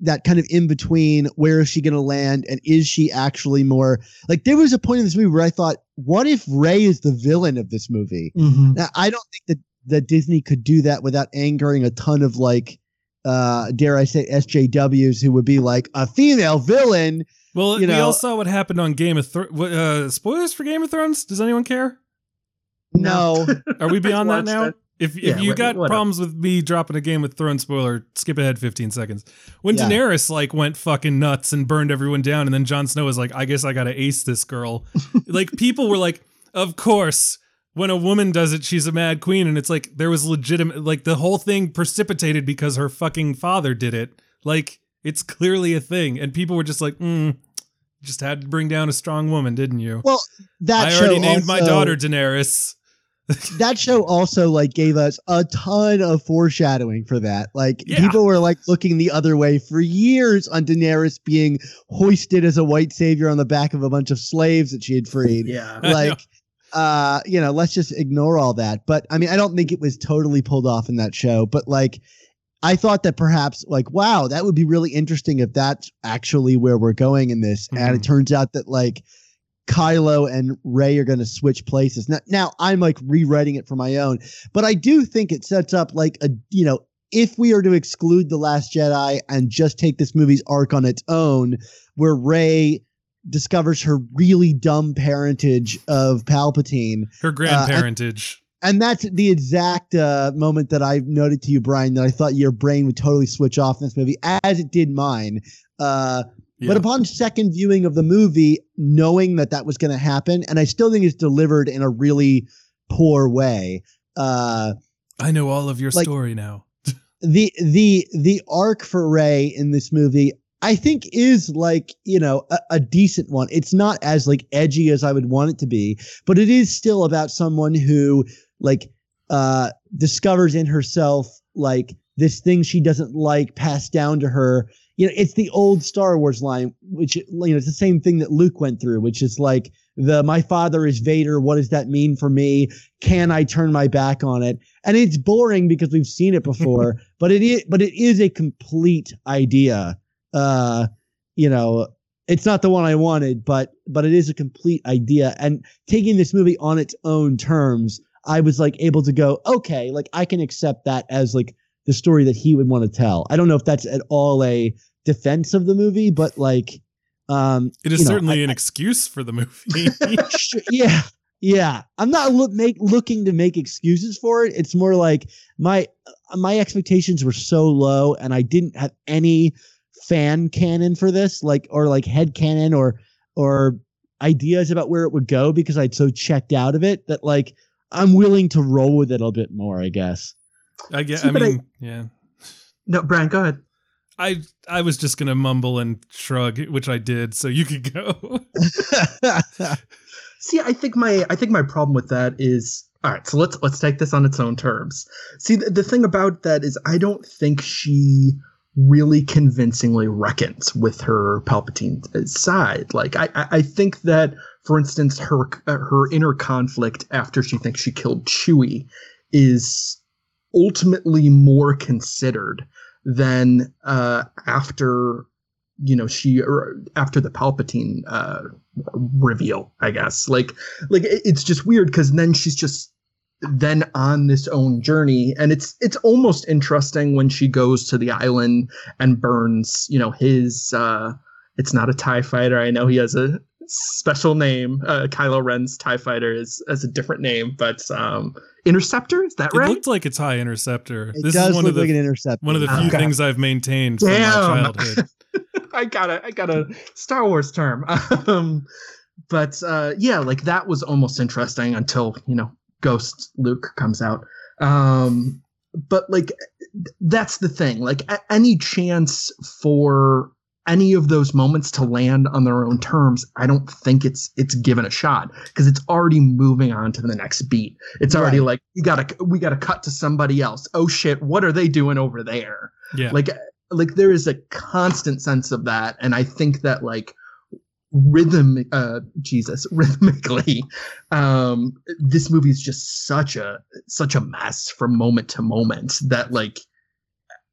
that kind of in between, where is she going to land, and is she actually more like? There was a point in this movie where I thought, what if Rey is the villain of this movie? Mhm. Now, I don't think that that Disney could do that without angering a ton of like, uh, dare I say, SJWs who would be like a female villain. well, you we know- all saw what happened on Game of Thrones. Uh, spoilers for Game of Thrones? Does anyone care? No, Are we beyond that now? it. If if you got whatever. problems with me dropping a Game of Thrones spoiler, skip ahead 15 seconds. When Yeah. Daenerys like went fucking nuts and burned everyone down, and then Jon Snow was like, "I guess I gotta ace this girl." like people were like, "Of course." When a woman does it, she's a mad queen, and it's like there was legitimate, like the whole thing precipitated because her fucking father did it. Like it's clearly a thing, and people were just like, mm, "Just had to bring down a strong woman, didn't you?" well, that I already named my daughter Daenerys. That show also like gave us a ton of foreshadowing for that. Like Yeah. people were like looking the other way for years on Daenerys being hoisted as a white savior on the back of a bunch of slaves that she had freed. Yeah. I know. Like uh, you know, let's just ignore all that. But I mean, I don't think it was totally pulled off in that show, but like I thought that perhaps like, wow, that would be really interesting if that's actually where we're going in this. And it Mhm. turns out that like Kylo and Rey are going to switch places. Now, now I'm like rewriting it for my own, but I do think it sets up like a, you know, if we are to exclude The Last Jedi and just take this movie's arc on its own, where Rey discovers her really dumb parentage of Palpatine. Her grandparentage. And that's the exact uh, moment that I noted to you, Brian, that I thought your brain would totally switch off in this movie, as it did mine. Uh, Yeah. But upon second viewing of the movie, knowing that that was going to happen, and I still think it's delivered in a really poor way. Uh, I know all of your like- story now. the the the arc for Rey in this movie, I think, is like you know a, a decent one. It's not as like edgy as I would want it to be, but it is still about someone who like uh discovers in herself like this thing she doesn't like passed down to her. You know, it's the old Star Wars line, which you know it's the same thing that Luke went through, which is like the my father is Vader. What does that mean for me? Can I turn my back on it? And it's boring because we've seen it before, but it is but it is a complete idea. Uh, you know, it's not the one I wanted, but but it is a complete idea. And taking this movie on its own terms, I was like able to go, okay, like I can accept that as like the story that he would want to tell. I don't know if that's at all a defense of the movie, but like um It is you know, certainly I- an excuse for the movie. Yeah yeah i'm not look make looking to make excuses for it it's more like my my expectations were so low and i didn't have any fan canon for this like or like head canon or or ideas about where it would go because i'd so checked out of it that like i'm willing to roll with it a bit more i guess I guess. See, I but I- mean, yeah. No, Brian, go ahead. I I was just gonna mumble and shrug, which I did. So you could go. See, I think my I think my problem with that is all right. So let's let's take this on its own terms. See, the, the thing about that is I don't think she really convincingly reckons with her Palpatine side. Like I I think that, for instance, her her inner conflict after she thinks she killed Chewie is ultimately more considered than uh, after you know she after the Palpatine uh, reveal. I guess like like it's just weird because then she's just then on this own journey and it's it's almost interesting when she goes to the island and burns you know his uh it's not a tie fighter i know he has a special name uh kylo ren's tie fighter is as a different name but um interceptor is that It right It looked like a tie interceptor. it this does is one look of the like an intercept one of the few Okay. things I've maintained from my Damn. childhood. I got a I got a Star Wars term. Um, but uh, yeah, like that was almost interesting until you know Ghost Luke comes out. Um, but like that's the thing. Like any chance for any of those moments to land on their own terms, I don't think it's it's given a shot because it's already moving on to the next beat. It's already Right. like we gotta we gotta cut to somebody else. Oh shit, what are they doing over there? Yeah. like like there is a constant sense of that and i think that like rhythm uh jesus rhythmically um this movie is just such a such a mess from moment to moment that like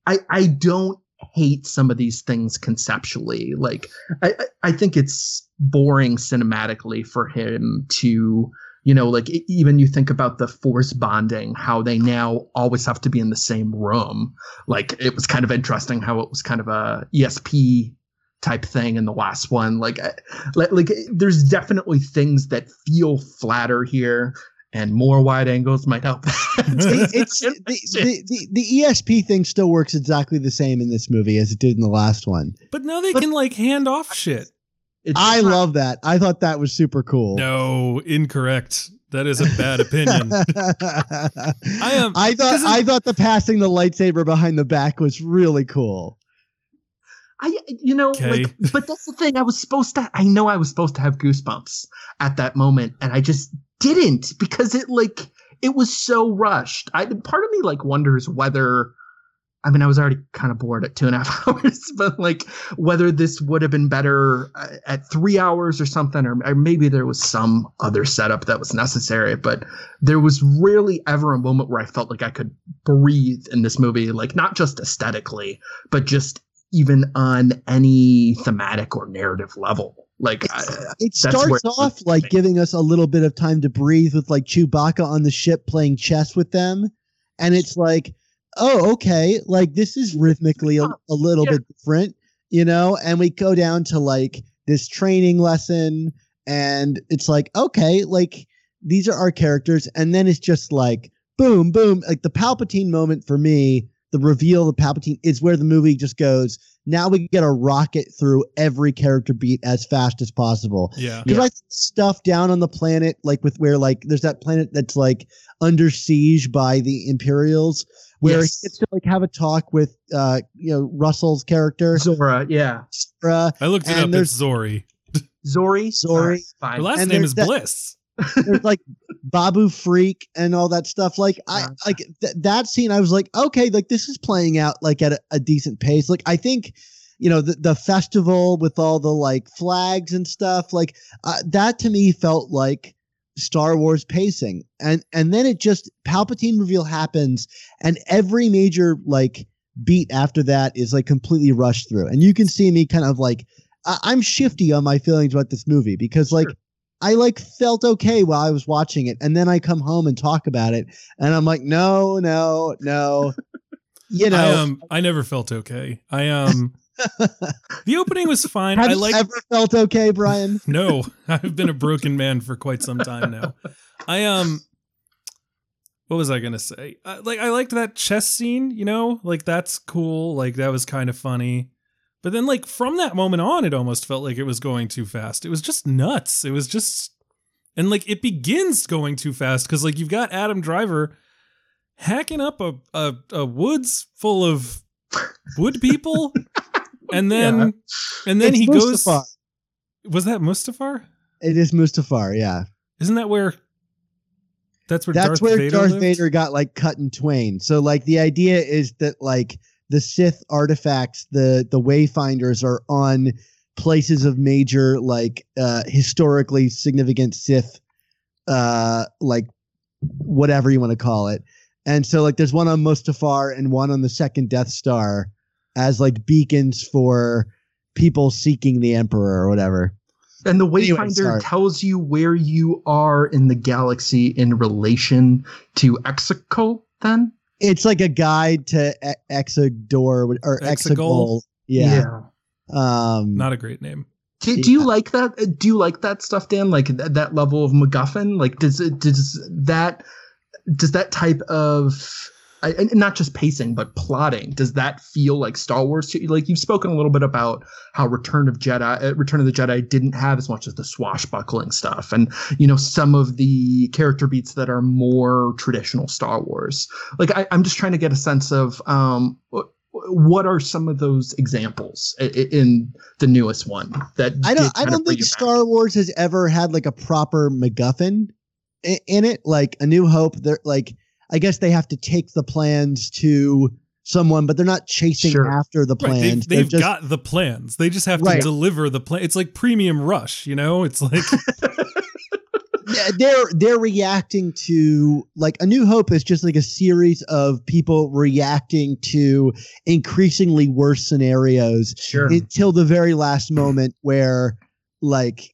i i don't hate some of these things conceptually. Like i I- think it's boring cinematically for him to you know like even you think about the force bonding how they now always have to be in the same room. Like it was kind of interesting how it was kind of a esp type thing in the last one. Like like, like there's definitely things that feel flatter here and more wide angles might help it's the, the, the, the ESP thing still works exactly the same in this movie as it did in the last one. But now they But- can like hand off shit. It's I not- love that. I thought that was super cool. No, incorrect. That is a bad opinion. I am- I thought I thought the passing the lightsaber behind the back was really cool. I you know Okay. like but that's the thing I was supposed to I know I was supposed to have goosebumps at that moment and I just didn't because it like it was so rushed. I part of me like wonders whether I mean I was already kind of bored at two and a half hours but like whether this would have been better uh, at three hours or something or, or maybe there was some other setup that was necessary but there was rarely ever a moment where I felt like I could breathe in this movie like not just aesthetically but just even on any thematic or narrative level. Like, I, It starts off like giving us a little bit of time to breathe with like Chewbacca on the ship playing chess with them. And it's like, oh, okay, like this is rhythmically a, a little Yeah. bit different, you know? And we go down to like this training lesson, and it's like, okay, like these are our characters. And then it's just like, boom, boom. Like the Palpatine moment for me, the reveal of Palpatine is where the movie just goes, now we get a rocket through every character beat as fast as possible. Yeah. Because I think stuff down on the planet, like with where like there's that planet that's like under siege by the Imperials, where Yes. he gets to like have a talk with uh you know Russell's character, Zora, yeah. Zora, I looked it And up. there's- It's Zori. Zori. Zori. Her last And name is that- Bliss. There's like Babu Frik and all that stuff. Like I like th- that scene. I was like, okay, like this is playing out like at a, a decent pace. Like I think, you know, the the festival with all the like flags and stuff. Like uh, that to me felt like Star Wars pacing. And and then it just Palpatine reveal happens, and every major like beat after that is like completely rushed through. And you can see me kind of like I- I'm shifty on my feelings about this movie because like Sure. I like felt okay while I was watching it, and then I come home and talk about it, and I'm like, no, no, no. You know, I um I never felt okay. I um the opening was fine. have I like ever felt okay, Brian? No, I've been a broken man for quite some time now. I um what was I going to say? Uh, like I liked that chess scene, you know? Like that's cool. Like that was kind of funny. But then like from that moment on it almost felt like it was going too fast. It was just nuts. It was just and like it begins going too fast cuz like you've got Adam Driver hacking up a a, a woods full of wood people and then Yeah. and then It's he goes Mustafar. was that Mustafar? It is Mustafar, yeah. Isn't that where? That's where That's Darth where Vader Darth lived? Vader got like cut in twain. So like the idea is that like the Sith artifacts, the the Wayfinders are on places of major like uh historically significant Sith uh like whatever you want to call it. And so like there's one on Mustafar and one on the second Death Star as like beacons for people seeking the Emperor or whatever. And the Wayfinder sorry. tells you where you are in the galaxy in relation to Exegol, then? It's like a guide to E- Exegor or Exegol? Exegol. Yeah. Um Not a great name. Do, do you like that? Do you like that stuff, Dan? Like th- that level of MacGuffin? Like, does it does that does that type of I- and not just pacing but plotting? Does that feel like Star Wars to you? Like you've spoken a little bit about how Return of Jedi, uh, Return of the Jedi, didn't have as much of the swashbuckling stuff, and you know some of the character beats that are more traditional Star Wars. Like I, I'm just trying to get a sense of um. What are some of those examples in the newest one that I don't I don't think you back? Star Wars has ever had like a proper MacGuffin in it. Like A New Hope, they're like I guess they have to take the plans to someone, but they're not chasing Sure. after the Right, plans. they've, They're they've just- got the plans. They just have to deliver the plan. It's like premium rush, you know? It's like Yeah, they're they're reacting to like a new hope is just like a series of people reacting to increasingly worse scenarios Sure. until the very last moment where like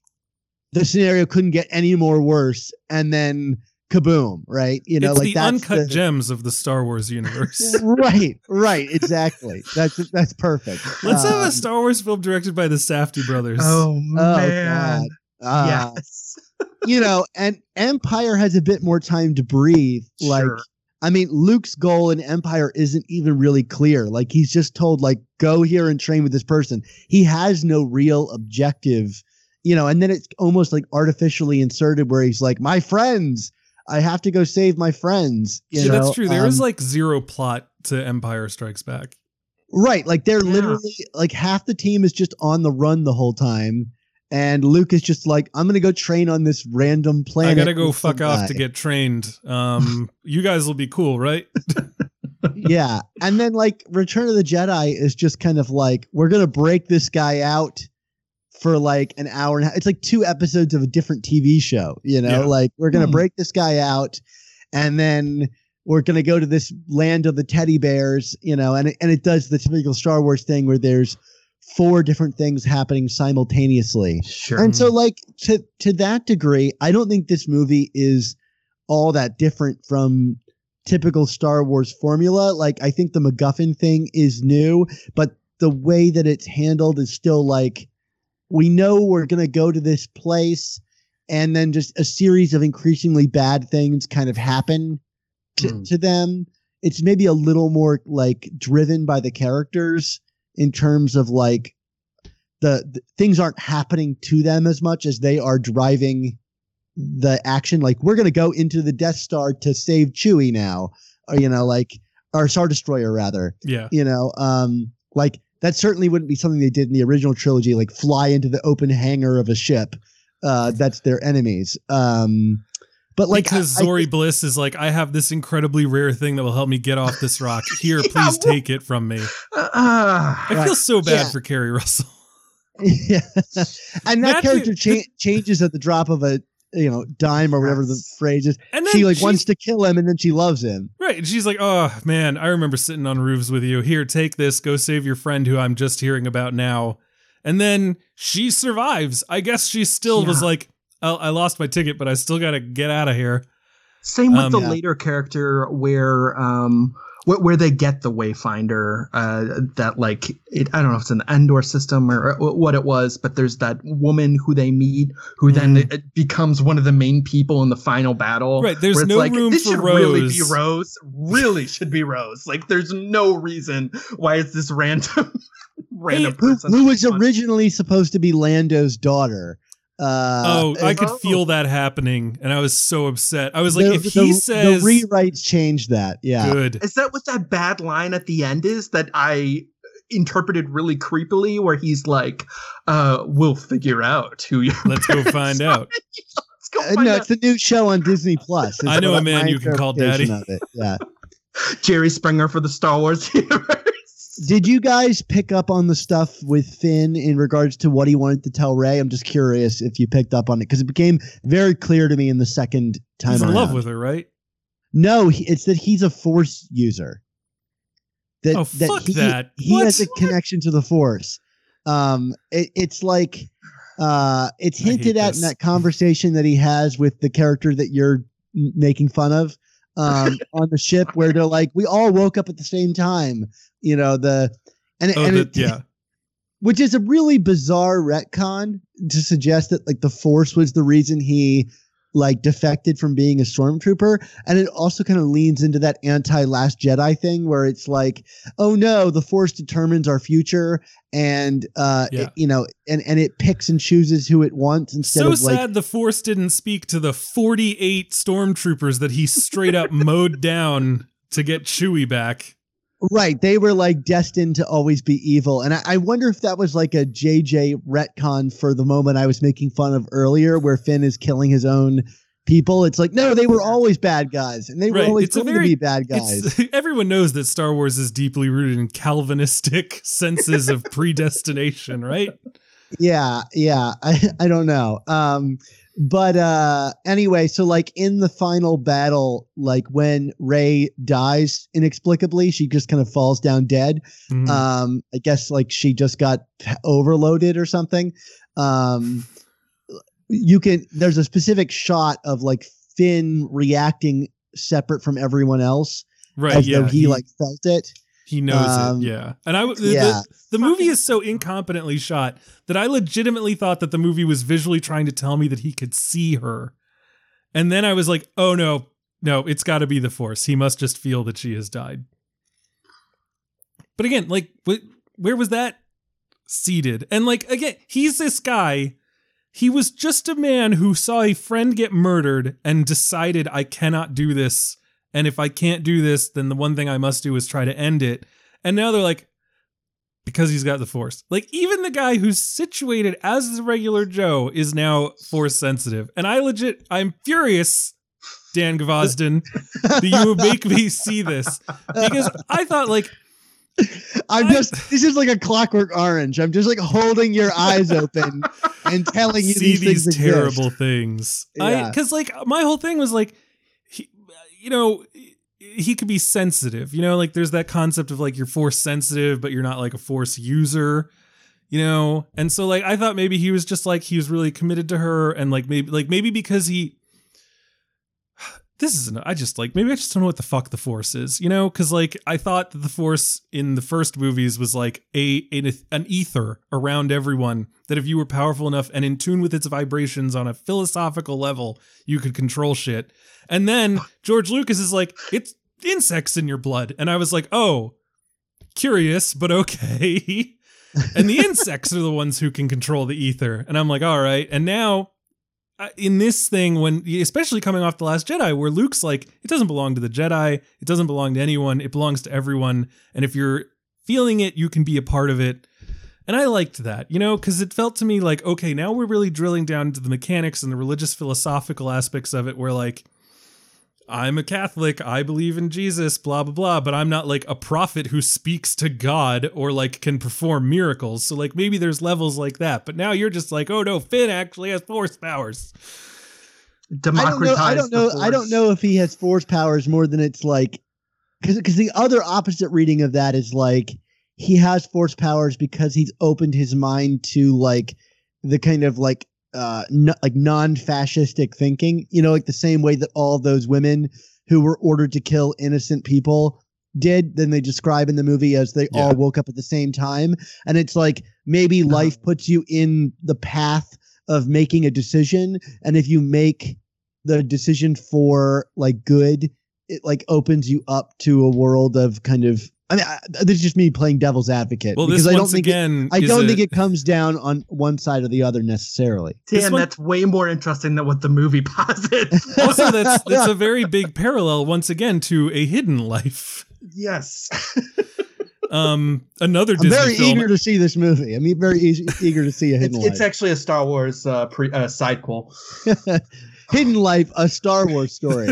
the scenario couldn't get any more worse and then kaboom right you know it's like the that's uncut the- gems of the Star Wars universe. right right exactly that's that's perfect Let's have Um, a Star Wars film directed by the Safdie brothers. oh oh man. god uh, yes. you know and empire has a bit more time to breathe like Sure. I mean, Luke's goal in Empire isn't even really clear. Like he's just told, like, go here and train with this person. He has no real objective, you know. And then it's almost like artificially inserted where he's like, "My friends, I have to go save my friends." You Yeah, know? that's true. There is Um, like zero plot to Empire Strikes Back. right, like they're Yeah. literally like half the team is just on the run the whole time, and Luke is just like, "I'm gonna go train on this random planet." I gotta go fuck off to get trained. Um, you guys will be cool, right? yeah. And then like Return of the Jedi is just kind of like we're gonna break this guy out for like an hour and a half. It's like two episodes of a different TV show, you know? Yeah. Like we're gonna Hmm. break this guy out and then we're gonna go to this land of the teddy bears, you know, and it, and it does the typical Star Wars thing where there's four different things happening simultaneously. Sure. And so like to to that degree, I don't think this movie is all that different from typical Star Wars formula. Like I think the MacGuffin thing is new, but the way that it's handled is still like we know we're going to go to this place and then just a series of increasingly bad things kind of happen to, Hmm. to them. It's maybe a little more like driven by the characters in terms of like the, the things aren't happening to them as much as they are driving the action. Like we're gonna go into the Death Star to save Chewie now, or you know, like or Star Destroyer rather. Yeah. You know, um, like that certainly wouldn't be something they did in the original trilogy, like fly into the open hangar of a ship. Uh, that's their enemies. Um, but like because I- I- Zori Bliss is like, I have this incredibly rare thing that will help me get off this rock. Here, please take it from me. Uh. I feel so bad Yeah. for Keri Russell. yeah. and that Matthew- character cha- changes at the drop of a you know dime or whatever the phrase is. And then She like she's- wants to kill him, and then she loves him. Right. And she's like, oh, man, I remember sitting on roofs with you. Here, take this. Go save your friend who I'm just hearing about now. And then she survives. I guess she still was like, I, I lost my ticket, but I still got to get out of here. Same with Um, the Yeah. later character where um where, where they get the Wayfinder uh that like it I don't know if it's an Endor system or, or what it was, but there's that woman who they meet who then Mm. it becomes one of the main people in the final battle. Right, there's where it's no like, room this for should really be Rose. Rose. Really should be Rose. Like there's no reason why it's this random random Who, person. who was originally supposed to be Lando's daughter. Uh, oh, I could oh. feel that happening. And I was so upset. I was like, the- if the- he says the rewrites changed that. Yeah. good. Is that what that bad line at the end is that I interpreted really creepily where he's like, uh, we'll figure out who you're Let's go find out. Let's go Uh, no, out. it's a new show on Disney Plus. I know a man you can call daddy. of it. Yeah. Jerry Springer for the Star Wars universe. Did you guys pick up on the stuff with Finn in regards to what he wanted to tell Rey? I'm just curious if you picked up on it because it became very clear to me in the second time He's in around. love with her, right? No, he- it's that he's a Force user. That, Oh, that fuck he, that. He What? has a connection to the Force. Um, it, it's like uh, it's hinted at this. in that conversation that he has with the character that you're making fun of um, on the ship, where they're like, "We all woke up at the same time," you know the and, Oh, and the, it, yeah. which is a really bizarre retcon to suggest that like the force was the reason he like defected from being a stormtrooper and it also kind of leans into that anti last jedi thing where it's like oh no the force determines our future and uh Yeah. it- you know and and it picks and chooses who it wants instead So of like sad the Force didn't speak to the 48 stormtroopers that he straight up mowed down to get Chewie back. Right. They were like destined to always be evil. And I, I wonder if that was like a JJ retcon for the moment I was making fun of earlier, where Finn is killing his own people. It's like, no, they were always bad guys. And they were always It's going very- to be bad guys. Everyone knows that Star Wars is deeply rooted in Calvinistic senses of predestination, right? yeah. Yeah. I, I don't know. Um, but uh anyway, so like in the final battle, like when Rey dies inexplicably, she just kind of falls down dead. Mhm. um i guess like she just got overloaded or something um you can there's a specific shot of like finn reacting separate from everyone else right. as Yeah. though he, like felt it he knows um, it. Yeah. And I the, yeah the, the movie is so incompetently shot that I legitimately thought that the movie was visually trying to tell me that he could see her. And then I was like, oh no, no, it's got to be the Force. He must just feel that she has died. But again, like, wh- where was that seated? And like, again, he's this guy. He was just a man who saw a friend get murdered and decided, I cannot do this. And if I can't do this, then the one thing I must do is try to end it. And now they're like, because he's got the force. Like even the guy who's situated as the regular Joe is now force sensitive. And I legit I'm furious, Dan Gvozden, that you would make me see this. Because I thought like i'm I- just this is like a clockwork orange i'm just like holding your eyes open and telling you see these, these, things terrible exist. things. I Yeah. because like my whole thing was like, you know, he could be sensitive. You know, like there's that concept of like you're force sensitive, but you're not like a force user. You know, and so like I thought maybe he was just like he was really committed to her, and like maybe like maybe because he. This is I just like maybe I just don't know what the fuck the force is, you know, because like I thought that the force in the first movies was like a, a an ether around everyone that if you were powerful enough and in tune with its vibrations on a philosophical level, you could control shit. And then George Lucas is like, it's insects in your blood. And I was like, oh, curious, but okay. and the insects are the ones who can control the ether. And I'm like, all right. And now in this thing, when especially coming off the Last Jedi, where Luke's like, it doesn't belong to the Jedi, it doesn't belong to anyone, it belongs to everyone. And if you're feeling it, you can be a part of it. And I liked that, you know, because it felt to me like, okay, now we're really drilling down into the mechanics and the religious philosophical aspects of it, where like, I'm a Catholic, I believe in Jesus, blah, blah, blah, but I'm not like a prophet who speaks to God or like can perform miracles. So, like, maybe there's levels like that. But now you're just like, oh no, Finn actually has force powers. I don't know. I don't know. I don't know if he has force powers more than it's like, because because the other opposite reading of that is like he has force powers because he's opened his mind to like the kind of like uh like non-fascistic thinking. You know, like the same way that all those women who were ordered to kill innocent people did then they describe in the movie as they Yeah. all woke up at the same time and it's like maybe Uh-huh. life puts you in the path of making a decision and if you make the decision for like good it like opens you up to a world of kind of i mean I, this is just me playing devil's advocate Well, because this i don't once think it, i don't a- think it comes down on one side or the other necessarily This Dan, one- that's way more interesting than what the movie posits. also that's that's a very big parallel once again to a hidden life. yes. Um, another i'm Disney very film. eager to see this movie i'm very eas- eager to see a hidden It's, it's actually a Star Wars uh, pre uh, sidequel. hidden life a star wars story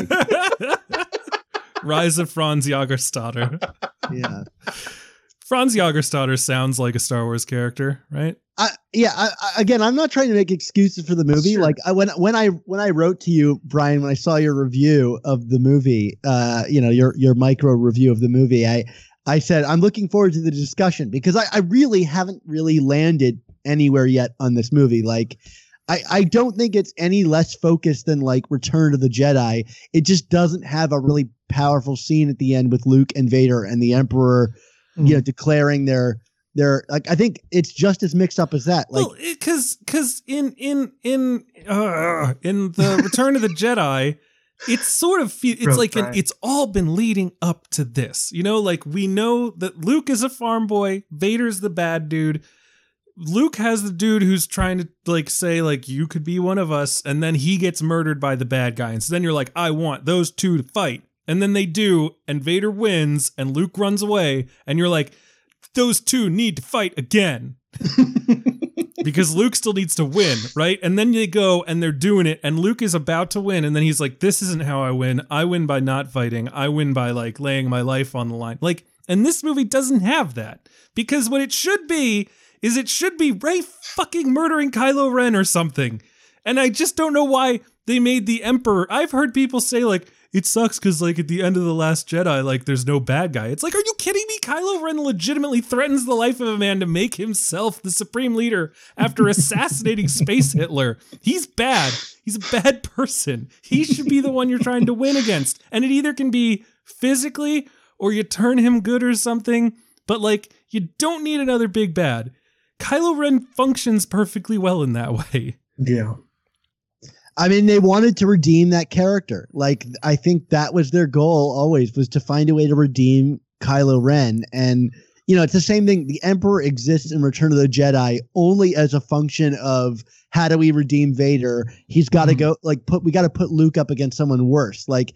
Rise of Franz Jagerstatter. yeah Franz Jagerstatter sounds like a Star Wars character, right? I, yeah. I, I, again, I'm not trying to make excuses for the movie. Sure. Like I, when when I when I wrote to you, Brian, when I saw your review of the movie, uh, you know, your your micro review of the movie, I I said I'm looking forward to the discussion because I, I really haven't really landed anywhere yet on this movie. Like. I, I don't think it's any less focused than like Return of the Jedi. It just doesn't have a really powerful scene at the end with Luke and Vader and the Emperor, you know, declaring their their like. I think it's just as mixed up as that. Like, well, because because in in in uh, in the Return of the Jedi, it's sort of fe- it's Rogue like an, it's all been leading up to this. You know, like we know that Luke is a farm boy, Vader's the bad dude. Luke has the dude who's trying to like say like you could be one of us, and then he gets murdered by the bad guy, and so then you're like, I want those two to fight, and then they do, and Vader wins, and Luke runs away, and you're like, those two need to fight again because Luke still needs to win, right? And then they go and they're doing it, and Luke is about to win, and then he's like, "This isn't how I win. I win by not fighting. I win by like laying my life on the line." Like, and this movie doesn't have that because what it should be is it should be Rey fucking murdering Kylo Ren or something, and I just don't know why they made the Emperor. I've heard people say like. It sucks because, like, at the end of The Last Jedi, like, there's no bad guy. It's like, are you kidding me? Kylo Ren legitimately threatens the life of a man to make himself the supreme leader after assassinating Space Hitler. He's bad. He's a bad person. He should be the one you're trying to win against. And it either can be physically or you turn him good or something, but, like, you don't need another big bad. Kylo Ren functions perfectly well in that way. Yeah. I mean, they wanted to redeem that character. Like, I think that was their goal always was to find a way to redeem Kylo Ren. And, you know, it's the same thing. The Emperor exists in Return of the Jedi only as a function of how do we redeem Vader? He's got to Mhm. go, like, put, we got to put Luke up against someone worse. Like,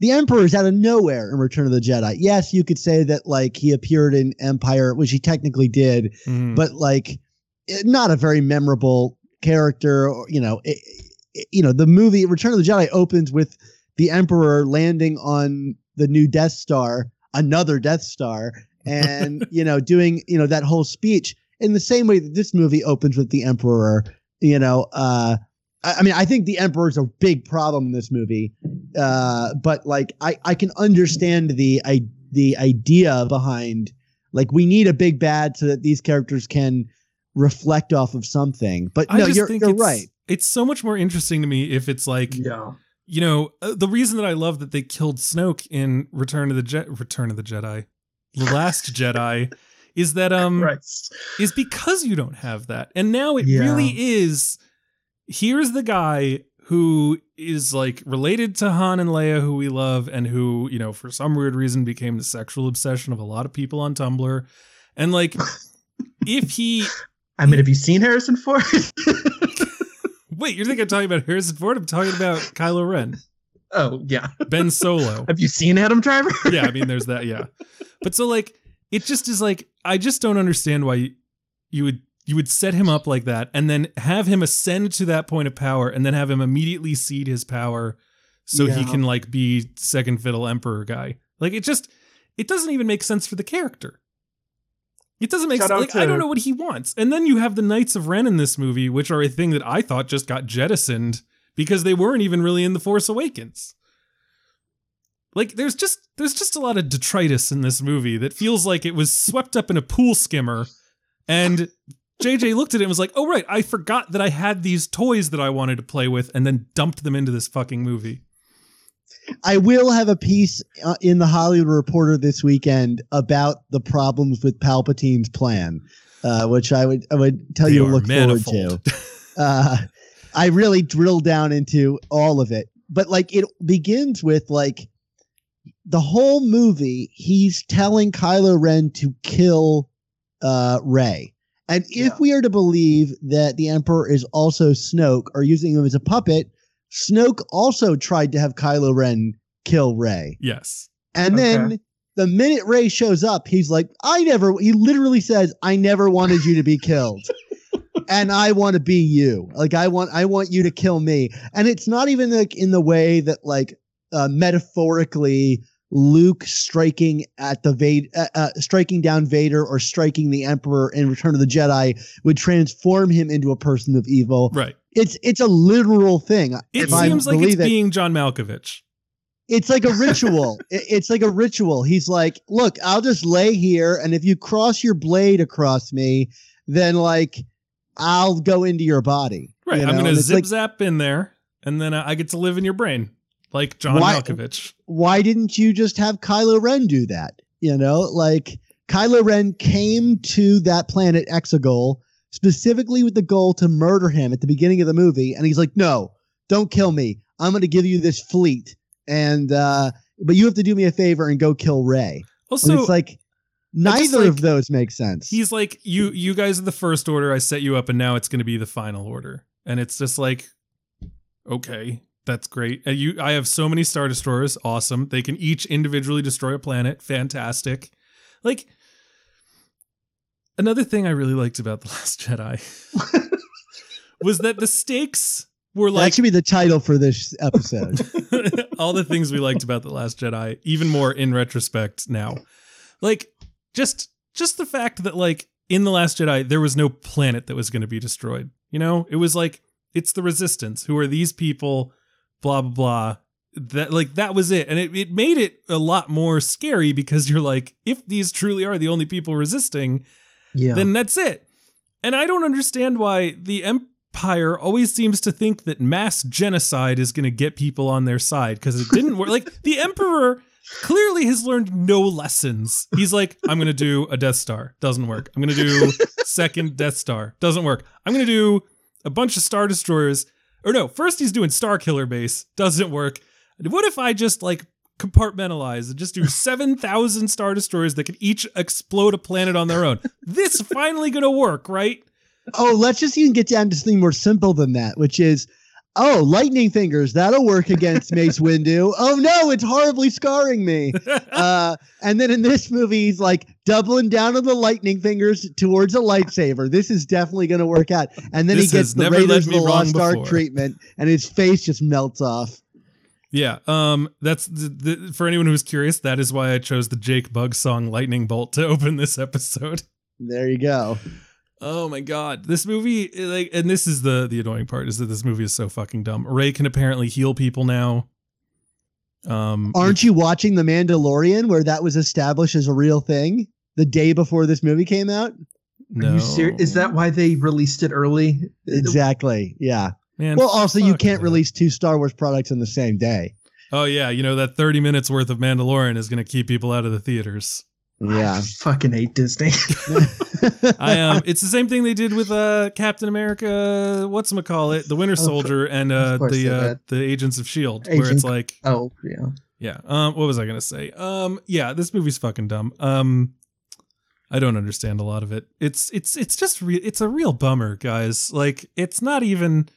the Emperor is out of nowhere in Return of the Jedi. Yes, you could say that, like, he appeared in Empire, which he technically did, Mhm. but like not a very memorable character or you know it, it- you know the movie return of the jedi opens with the emperor landing on the new death star another death star and you know doing you know that whole speech in the same way that this movie opens with the emperor you know uh I I mean, I think the Emperor is a big problem in this movie, uh, but like, I, I can understand the I, the idea behind like we need a big bad so that these characters can reflect off of something. But I no, just you're think you're it's, right. It's so much more interesting to me if it's like Yeah. you know, uh, the reason that I love that they killed Snoke in Return of the Je- Return of the Jedi, The Last Jedi, is that um Christ. is because you don't have that, and now it Yeah. really is. Here's the guy who is like related to Han and Leia, who we love, and who, you know, for some weird reason became the sexual obsession of a lot of people on Tumblr. And like, if he I mean, have you seen Harrison Ford? wait, you think I'm talking about Harrison Ford? I'm talking about Kylo Ren, oh yeah. Ben Solo. Have you seen Adam Driver? yeah, I mean, there's that. Yeah, but so like, it just is like, I just don't understand why you would you would set him up like that, and then have him ascend to that point of power, and then have him immediately cede his power, so he can like be second fiddle emperor guy. Like it just, it doesn't even make sense for the character. It doesn't make Shout sense. Like I don't know what he wants, and then you have the Knights of Ren in this movie, which are a thing that I thought just got jettisoned because they weren't even really in the Force Awakens like there's just there's just a lot of detritus in this movie that feels like it was swept up in a pool skimmer and JJ looked at it and was like, "Oh right, I forgot that I had these toys that I wanted to play with and then dumped them into this fucking movie." I will have a piece uh, in the Hollywood Reporter this weekend about the problems with Palpatine's plan, uh, which I would I would tell They you to look manifold. forward to. Uh, I really drill down into all of it, but like it begins with like the whole movie. He's telling Kylo Ren to kill uh, Rey. And if Yeah. we are to believe that the Emperor is also Snoke or using him as a puppet, Snoke also tried to have Kylo Ren kill Rey. Yes. And Okay. then the minute Rey shows up, he's like, I never, he literally says, I never wanted you to be killed. and I want to be you. Like, I want, I want you to kill me. And it's not even like in the way that, like, uh, metaphorically, Luke striking at the Vader, uh, uh, striking down Vader or striking the Emperor in Return of the Jedi would transform him into a person of evil. Right. It's it's a literal thing. It seems like it's it- being John Malkovich. it's like a ritual. It- it's like a ritual. He's like, look, I'll just lay here, and if you cross your blade across me, then like I'll go into your body. Right. you I'm going to zip like, zap in there and then I get to live in your brain like John Why- Malkovich. why didn't you just have Kylo Ren do that? You know, like Kylo Ren came to that planet Exegol specifically with the goal to murder him at the beginning of the movie, and he's like, no, don't kill me. I'm going to give you this fleet, and uh, but you have to do me a favor and go kill Rey. Also, and it's like neither like- of those make sense. he's like you you guys are the first order i set you up and now it's going to be the final order and it's just like okay that's great. And you i have so many star destroyers. Awesome. They can each individually destroy a planet. Fantastic. Like another thing i really liked about the last jedi was that the stakes were like that should be the title for this episode. all the things we liked about the last jedi even more in retrospect now. Like just just the fact that like in the last jedi there was no planet that was going to be destroyed you know? It was like it's the resistance. Who are these people blah blah blah that like that was it and it, it made it a lot more scary because you're like if these truly are the only people resisting Yeah. then that's it. And I don't understand why the Empire always seems to think that mass genocide is going to get people on their side because it didn't work. Like the Emperor clearly has learned no lessons. He's like, I'm going to do a Death Star, doesn't work. I'm going to do second Death Star, doesn't work. I'm going to do a bunch of Star Destroyers. Or no, first he's doing Star Killer Base, doesn't work. What if I just like compartmentalize and just do 7,000 Star Destroyers that can each explode a planet on their own? This finally going to work, right? oh, let's just even get down to something more simple than that, which is, oh, lightning fingers, that'll work against Mace Windu. Oh no, it's horribly scarring me. Uh, and then in this movie, he's like doubling down on the lightning fingers towards a lightsaber. This is definitely going to work out. And then This he gets the Raiders of the Lost Ark treatment, and his face just melts off. Yeah, um, that's the, the, for anyone who's curious. That is why I chose the Jake Bugg song "Lightning Bolt" to open this episode. There you go. Oh my god, this movie, like, and this is the the annoying part is that this movie is so fucking dumb. Rey can apparently heal people now. Um, Aren't you watching The Mandalorian, where that was established as a real thing the day before this movie came out? no, Are you serious? Is that why they released it early? Exactly. Yeah. Man, Well, also you can't that. release two Star Wars products in the same day. Oh yeah, you know that thirty minutes worth of Mandalorian is going to keep people out of the theaters. Yeah. I fucking hate Disney. I um, it's the same thing they did with uh Captain America. What's call it? The Winter Of Soldier and uh the uh, the Agents of Shield, where it's like oh yeah. Yeah. Um. What was I gonna say? Um. Yeah. This movie's fucking dumb. Um. I don't understand a lot of it. It's it's it's just re- it's a real bummer, guys. Like it's not even.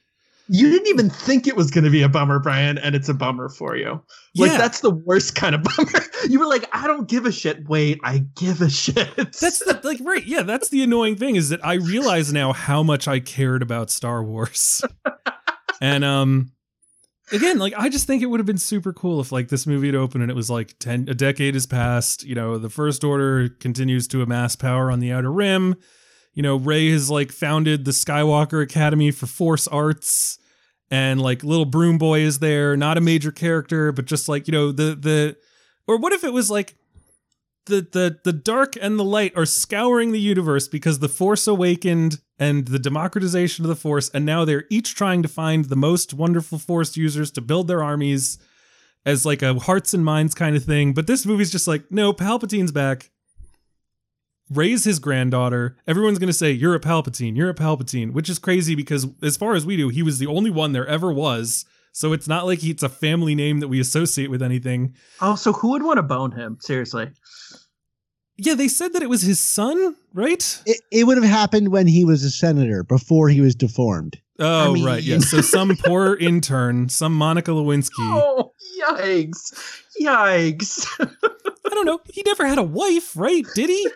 You didn't even think it was going to be a bummer, Brian, and it's a bummer for you. Like Yeah. that's the worst kind of bummer. You were like, I don't give a shit. Wait, I give a shit. That's the like right. Yeah. That's the annoying thing is that I realize now how much I cared about Star Wars, and um. Again, like I just think it would have been super cool if like this movie had opened and it was like ten a decade has passed. You know, the First Order continues to amass power on the Outer Rim. you know, Rey has like founded the Skywalker Academy for Force Arts, and like little Broom Boy is there, not a major character, but just like you know the the, or what if it was like the the the dark and the light are scouring the universe because the Force awakened and the democratization of the Force, and now they're each trying to find the most wonderful Force users to build their armies as like a hearts and minds kind of thing. But this movie's just like, no, Palpatine's back Rey's his granddaughter. Everyone's going to say, You're a Palpatine, you're a Palpatine, which is crazy because, as far as we do, he was the only one there ever was. So it's not like it's a family name that we associate with anything. Oh, so who would want to bone him? Seriously. Yeah, they said that it was his son, right? It, it would have happened when he was a senator before he was deformed. Oh, I mean- right. Yeah. So some poor intern, some Monica Lewinsky. Oh, yikes. Yikes. I don't know. He never had a wife, right? Did he?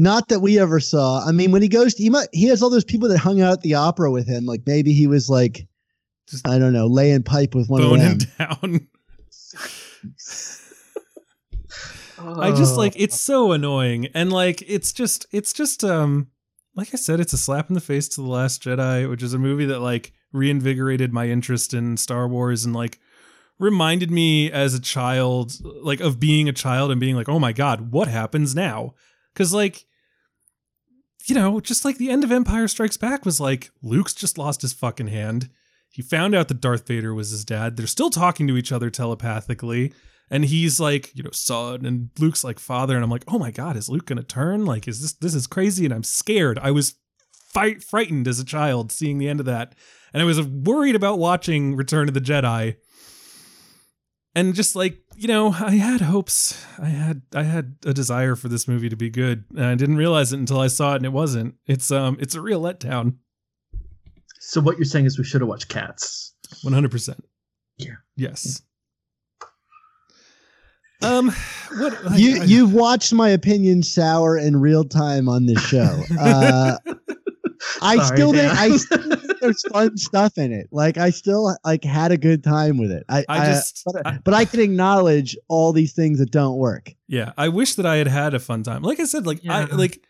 Not that we ever saw. I mean, when he goes, to, he might, he has all those people that hung out at the opera with him. Like maybe he was like, Just I don't know, laying pipe with one of them. down. I just like Oh. it's so annoying and like it's just it's just um like I said it's a slap in the face to the last Jedi which is a movie that like reinvigorated my interest in Star Wars and like reminded me as a child like of being a child and being like oh my god what happens now cuz like you know just like the end of Empire Strikes Back was like Luke's just lost his fucking hand he found out that Darth Vader was his dad they're still talking to each other telepathically and he's like, you know, son, and Luke's like father, and I'm like, oh my god, is Luke gonna turn? Like, is this this is crazy? And I'm scared. I was fight frightened as a child seeing the end of that, and I was worried about watching Return of the Jedi. And just like you know, I had hopes. I had I had a desire for this movie to be good, and I didn't realize it until I saw it, and it wasn't. It's um, it's a real letdown. So what you're saying is we should have watched Cats. One hundred percent. Yeah. Yes. Um, what You I- you've watched my opinion sour in real time on this show. Uh, I Sorry, still think I still there's fun stuff in it. Like I still like had a good time with it. I, I just but, I- but I can acknowledge all these things that don't work. Yeah, I wish that I had had a fun time. Like I said, like I like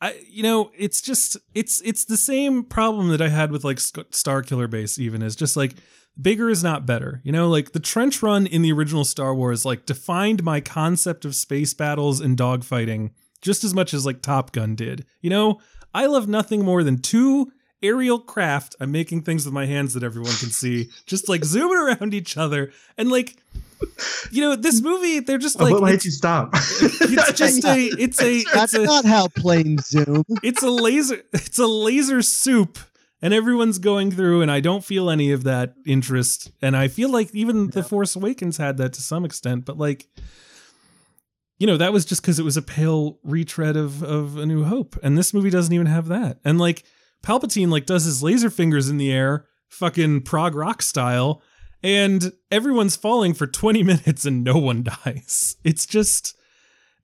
I you know, it's just it's it's the same problem that I had with like Star Killer Base even is just like bigger is not better. You know, like the trench run in the original Star Wars like defined my concept of space battles and dogfighting just as much as like Top Gun did. You know, I love nothing more than two aerial craft. I'm making things with my hands that everyone can see, just like zooming around each other and like you know, this movie, they're just like but why it's- you stop? it's just a it's a That's it's a not how planes zoom. it's a laser it's a laser soup and everyone's going through and I don't feel any of that interest and I feel like even the Force Awakens had that to some extent but like you know that was just cuz it was a pale retread of of A New Hope and this movie doesn't even have that and like Palpatine like does his laser fingers in the air fucking prog rock style and everyone's falling for 20 minutes and no one dies it's just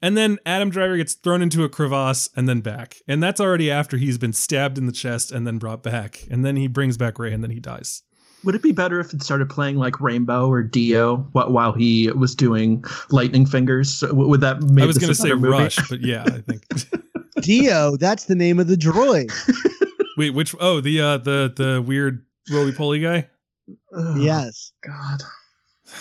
and then Adam Driver gets thrown into a crevasse and then back. And that's already after he's been stabbed in the chest and then brought back. And then he brings back Rey and then he dies. Would it be better if it started playing like Rainbow or Dio wh- while he was doing lightning fingers? Would that make I was going to say better movie? Rush, but yeah, I think. Dio, that's the name of the droid. Wait, which? Oh, the uh, the the weird roly poly guy. Ugh, Yes. God.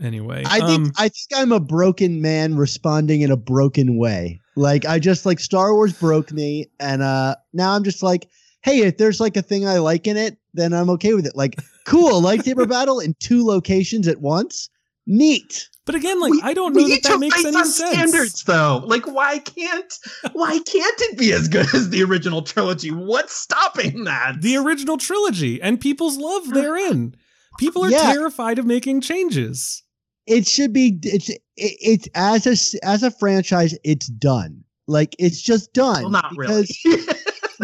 Anyway, I think um, I think I'm a broken man responding in a broken way. Like I just like Star Wars broke me, and uh now I'm just like, hey, if there's like a thing I like in it, then I'm okay with it. Like, cool lightsaber battle in two locations at once. Neat. But again, like We- I don't know that that makes any sense. standards though. Like why can't why can't it be as good as the original trilogy? What's stopping that? The original trilogy and people's love therein. People are Yeah. terrified of making changes. It should be. It's it, it's as a as a franchise. It's done. Like it's just done. well, not really.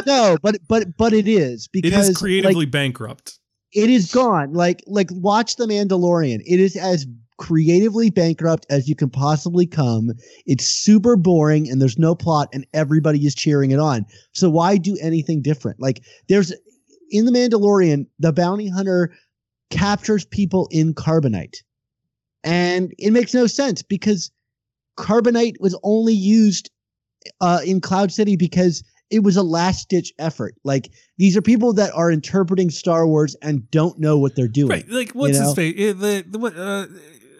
no, but but but it is because is creatively like, bankrupt. it is gone. Like like watch The Mandalorian. It is as creatively bankrupt as you can possibly come. It's super boring and there's no plot and everybody is cheering it on. So why do anything different? Like there's in The Mandalorian, the bounty hunter captures people in carbonite. And it makes no sense because carbonite was only used uh, in Cloud City because it was a last ditch effort. Like these are people that are interpreting Star Wars and don't know what they're doing. Right. Like what's you his know? face? Eh, The,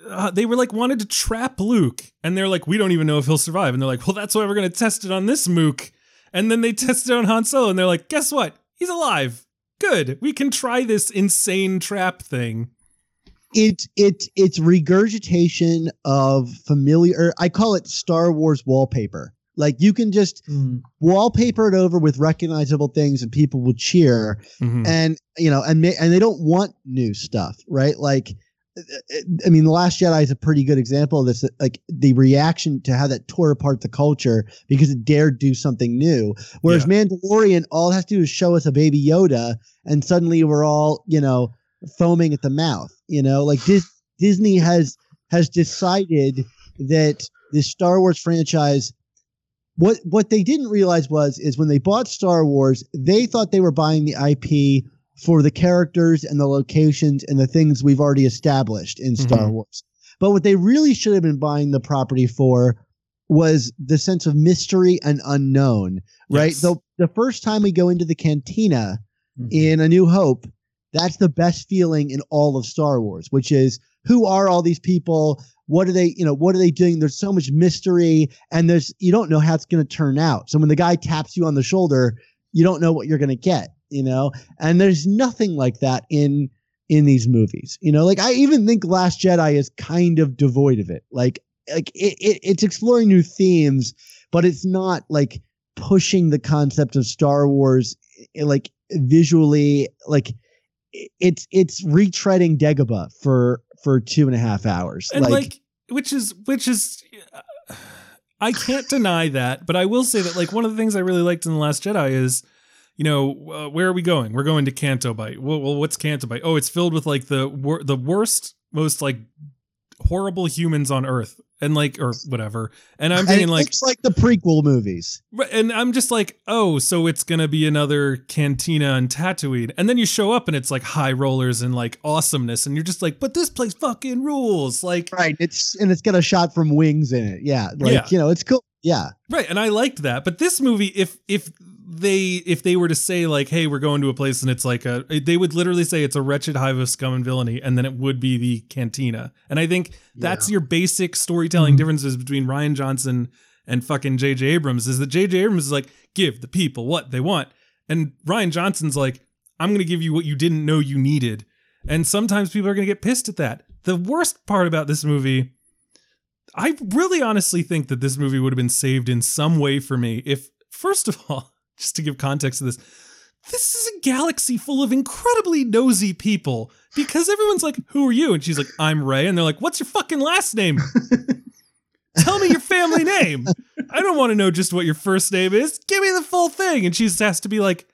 uh, uh, they were like wanted to trap Luke and they're like we don't even know if he'll survive and they're like well that's why we're going to test it on this mook. And then they tested it on Han Solo and they're like guess what? He's alive. Good. We can try this insane trap thing. It it it's regurgitation of familiar. I call it Star Wars wallpaper. Like you can just Hmm. wallpaper it over with recognizable things and people will cheer. Mhm. and you know and and they don't want new stuff right like i mean the last jedi is a pretty good example of this like the reaction to how that tore apart the culture because it dared do something new whereas mandalorian all it has to do is show us a baby yoda and suddenly we're all you know foaming at the mouth you know like Dis- disney has has decided that the star wars franchise what what they didn't realize was is when they bought Star Wars, they thought they were buying the IP for the characters and the locations and the things we've already established in Star Mhm. Wars. But what they really should have been buying the property for was the sense of mystery and unknown, right? Yes. The the first time we go into the cantina Mhm. in A New Hope, that's the best feeling in all of Star Wars, which is who are all these people? What are they, you know, what are they doing? There's so much mystery and there's you don't know how it's going to turn out. So when the guy taps you on the shoulder, you don't know what you're going to get, you know? And there's nothing like that in in these movies. You know, like I even think Last Jedi is kind of devoid of it. Like like it, it it's exploring new themes, but it's not like pushing the concept of Star Wars eh, like visually like it's it's retreading Dagobah for for two and a half hours. and like, which is which is uh, i can't deny that but i will say that like one of the things i really liked in the last jedi is you know uh, where are we going? We're going to Canto Bight. Well, well what's Canto Bight? Oh it's filled with like the wor- the worst most like horrible humans on earth and like or whatever and i'm and it like it's like the prequel movies. And I'm just like, oh, so it's gonna be another cantina and Tatooine, and then you show up and it's like high rollers and like awesomeness, and you're just like, but this place fucking rules, like, Right. It's and it's got a shot from wings in it. Yeah. Like, Yeah. you know, it's cool. Yeah. right, and I liked that. But this movie, if if they if they were to say like, hey, we're going to a place and it's like a, they would literally say it's a wretched hive of scum and villainy, and then it would be the cantina, and I think that's your basic storytelling mm-hmm. differences between Rian Johnson and fucking J.J. Abrams is that J.J. Abrams is like, give the people what they want. And Rian Johnson's like, I'm going to give you what you didn't know you needed. And sometimes people are going to get pissed at that. The worst part about this movie, I really honestly think that this movie would have been saved in some way for me if, first of all, just to give context to this, this is a galaxy full of incredibly nosy people because everyone's like, Who are you? And she's like, I'm Rey. And they're like, What's your fucking last name? Tell me your family name. I don't want to know just what your first name is. Give me the full thing. And she just has to be like,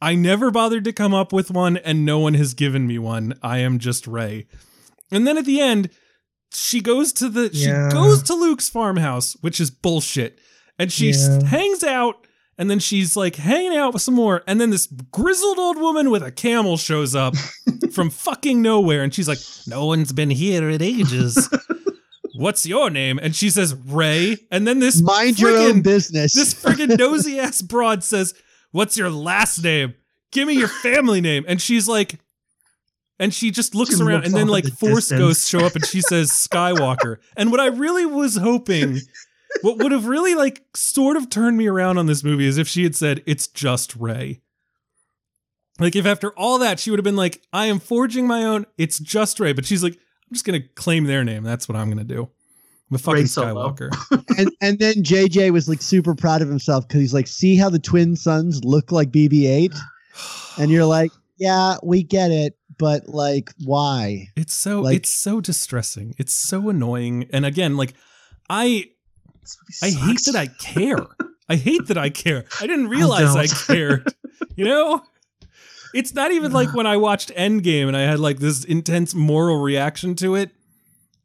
I never bothered to come up with one, and no one has given me one. I am just Rey. And then at the end, she goes to the Yeah. she goes to Luke's farmhouse, which is bullshit. And she Yeah. hangs out, and then she's like hanging out with some more. And then this grizzled old woman with a camel shows up from fucking nowhere, and she's like, "No one's been here in ages." What's your name? And she says Rey. And then this Mind your own business. this friggin' nosy ass broad says, What's your last name? Give me your family name. And she's like, and she just looks She around, looks and then like the Force distance. ghosts show up, and she says Skywalker. And what I really was hoping, what would have really like sort of turned me around on this movie is if she had said, It's just Rey. Like if after all that she would have been like, I am forging my own, it's just Rey. But she's like, I'm just gonna claim their name. That's what I'm gonna do. I'm a fucking Rey Skywalker. and and then JJ was like super proud of himself because he's like, see how the twin sons look like BB-8, and you're like, yeah, we get it, but like, why? It's so Like- it's so distressing. It's so annoying. And again, like I This I hate that I care. I hate that I care. I didn't realize I, don't. cared. You know? It's not even like when I watched Endgame and I had like this intense moral reaction to it.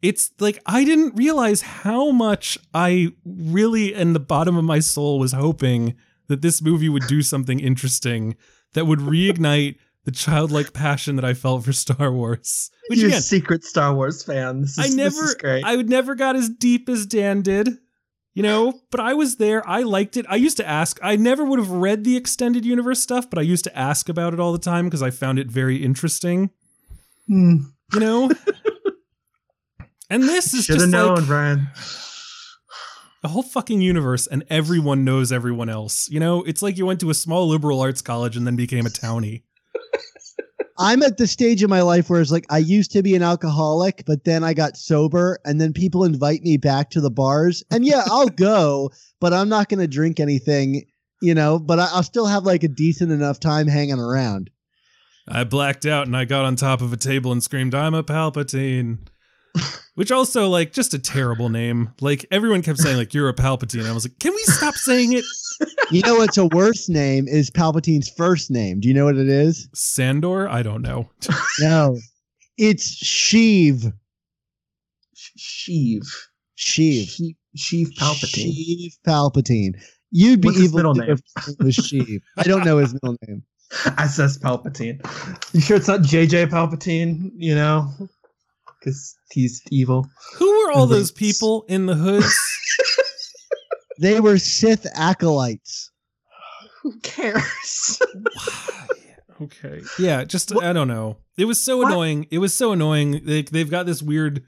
It's like I didn't realize how much I really in the bottom of my soul was hoping that this movie would do something interesting that would reignite the childlike passion that I felt for Star Wars. Which You're a again, secret Star Wars fan. This is, I this never. I would never got as deep as Dan did, you know. But I was there. I liked it. I used to ask. I never would have read the extended universe stuff, but I used to ask about it all the time because I found it very interesting, Hmm. you know. and this is Should just have known, like Brian. a whole fucking universe, and everyone knows everyone else. You know, it's like you went to a small liberal arts college and then became a townie. I'm at the stage in my life where it's like I used to be an alcoholic, but then I got sober, and then people invite me back to the bars, and yeah, I'll go, but I'm not going to drink anything, you know. But I, I'll still have like a decent enough time hanging around. I blacked out and I got on top of a table and screamed, I'm a Palpatine. Which also, like, just a terrible name. Like, everyone kept saying, like, you're a Palpatine. I was like, can we stop saying it? You know what's a worse name is Palpatine's first name. Do you know what it is? Sandor? I don't know. No, it's Sheev. Sh- Sheev. Sheev. Sheev. Sheev Palpatine. Sheev Palpatine. You'd be What's his evil middle too name? if it was Sheev. I don't know his middle name. I SS Palpatine. You sure it's not JJ Palpatine? You know, because he's evil. Who were all And those Luke's. people in the hoods? They were Sith acolytes. Who cares? okay. Yeah, just, I don't know. It was so What? annoying. It was so annoying. They, they've got this weird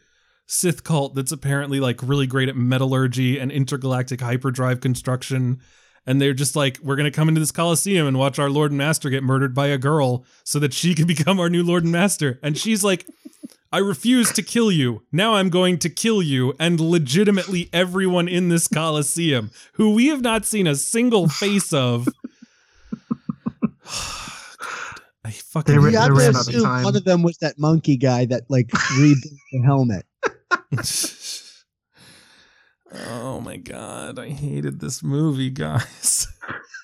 Sith cult that's apparently, like, really great at metallurgy and intergalactic hyperdrive construction. and they're just like, we're gonna come into this coliseum and watch our Lord and Master get murdered by a girl so that she can become our new Lord and Master. And she's like, I refuse to kill you. Now I'm going to kill you and legitimately everyone in this coliseum who we have not seen a single face of. I fucking They ran- they ran out of time. one of them was that monkey guy that like rebuilt the helmet. oh my god, I hated this movie, guys.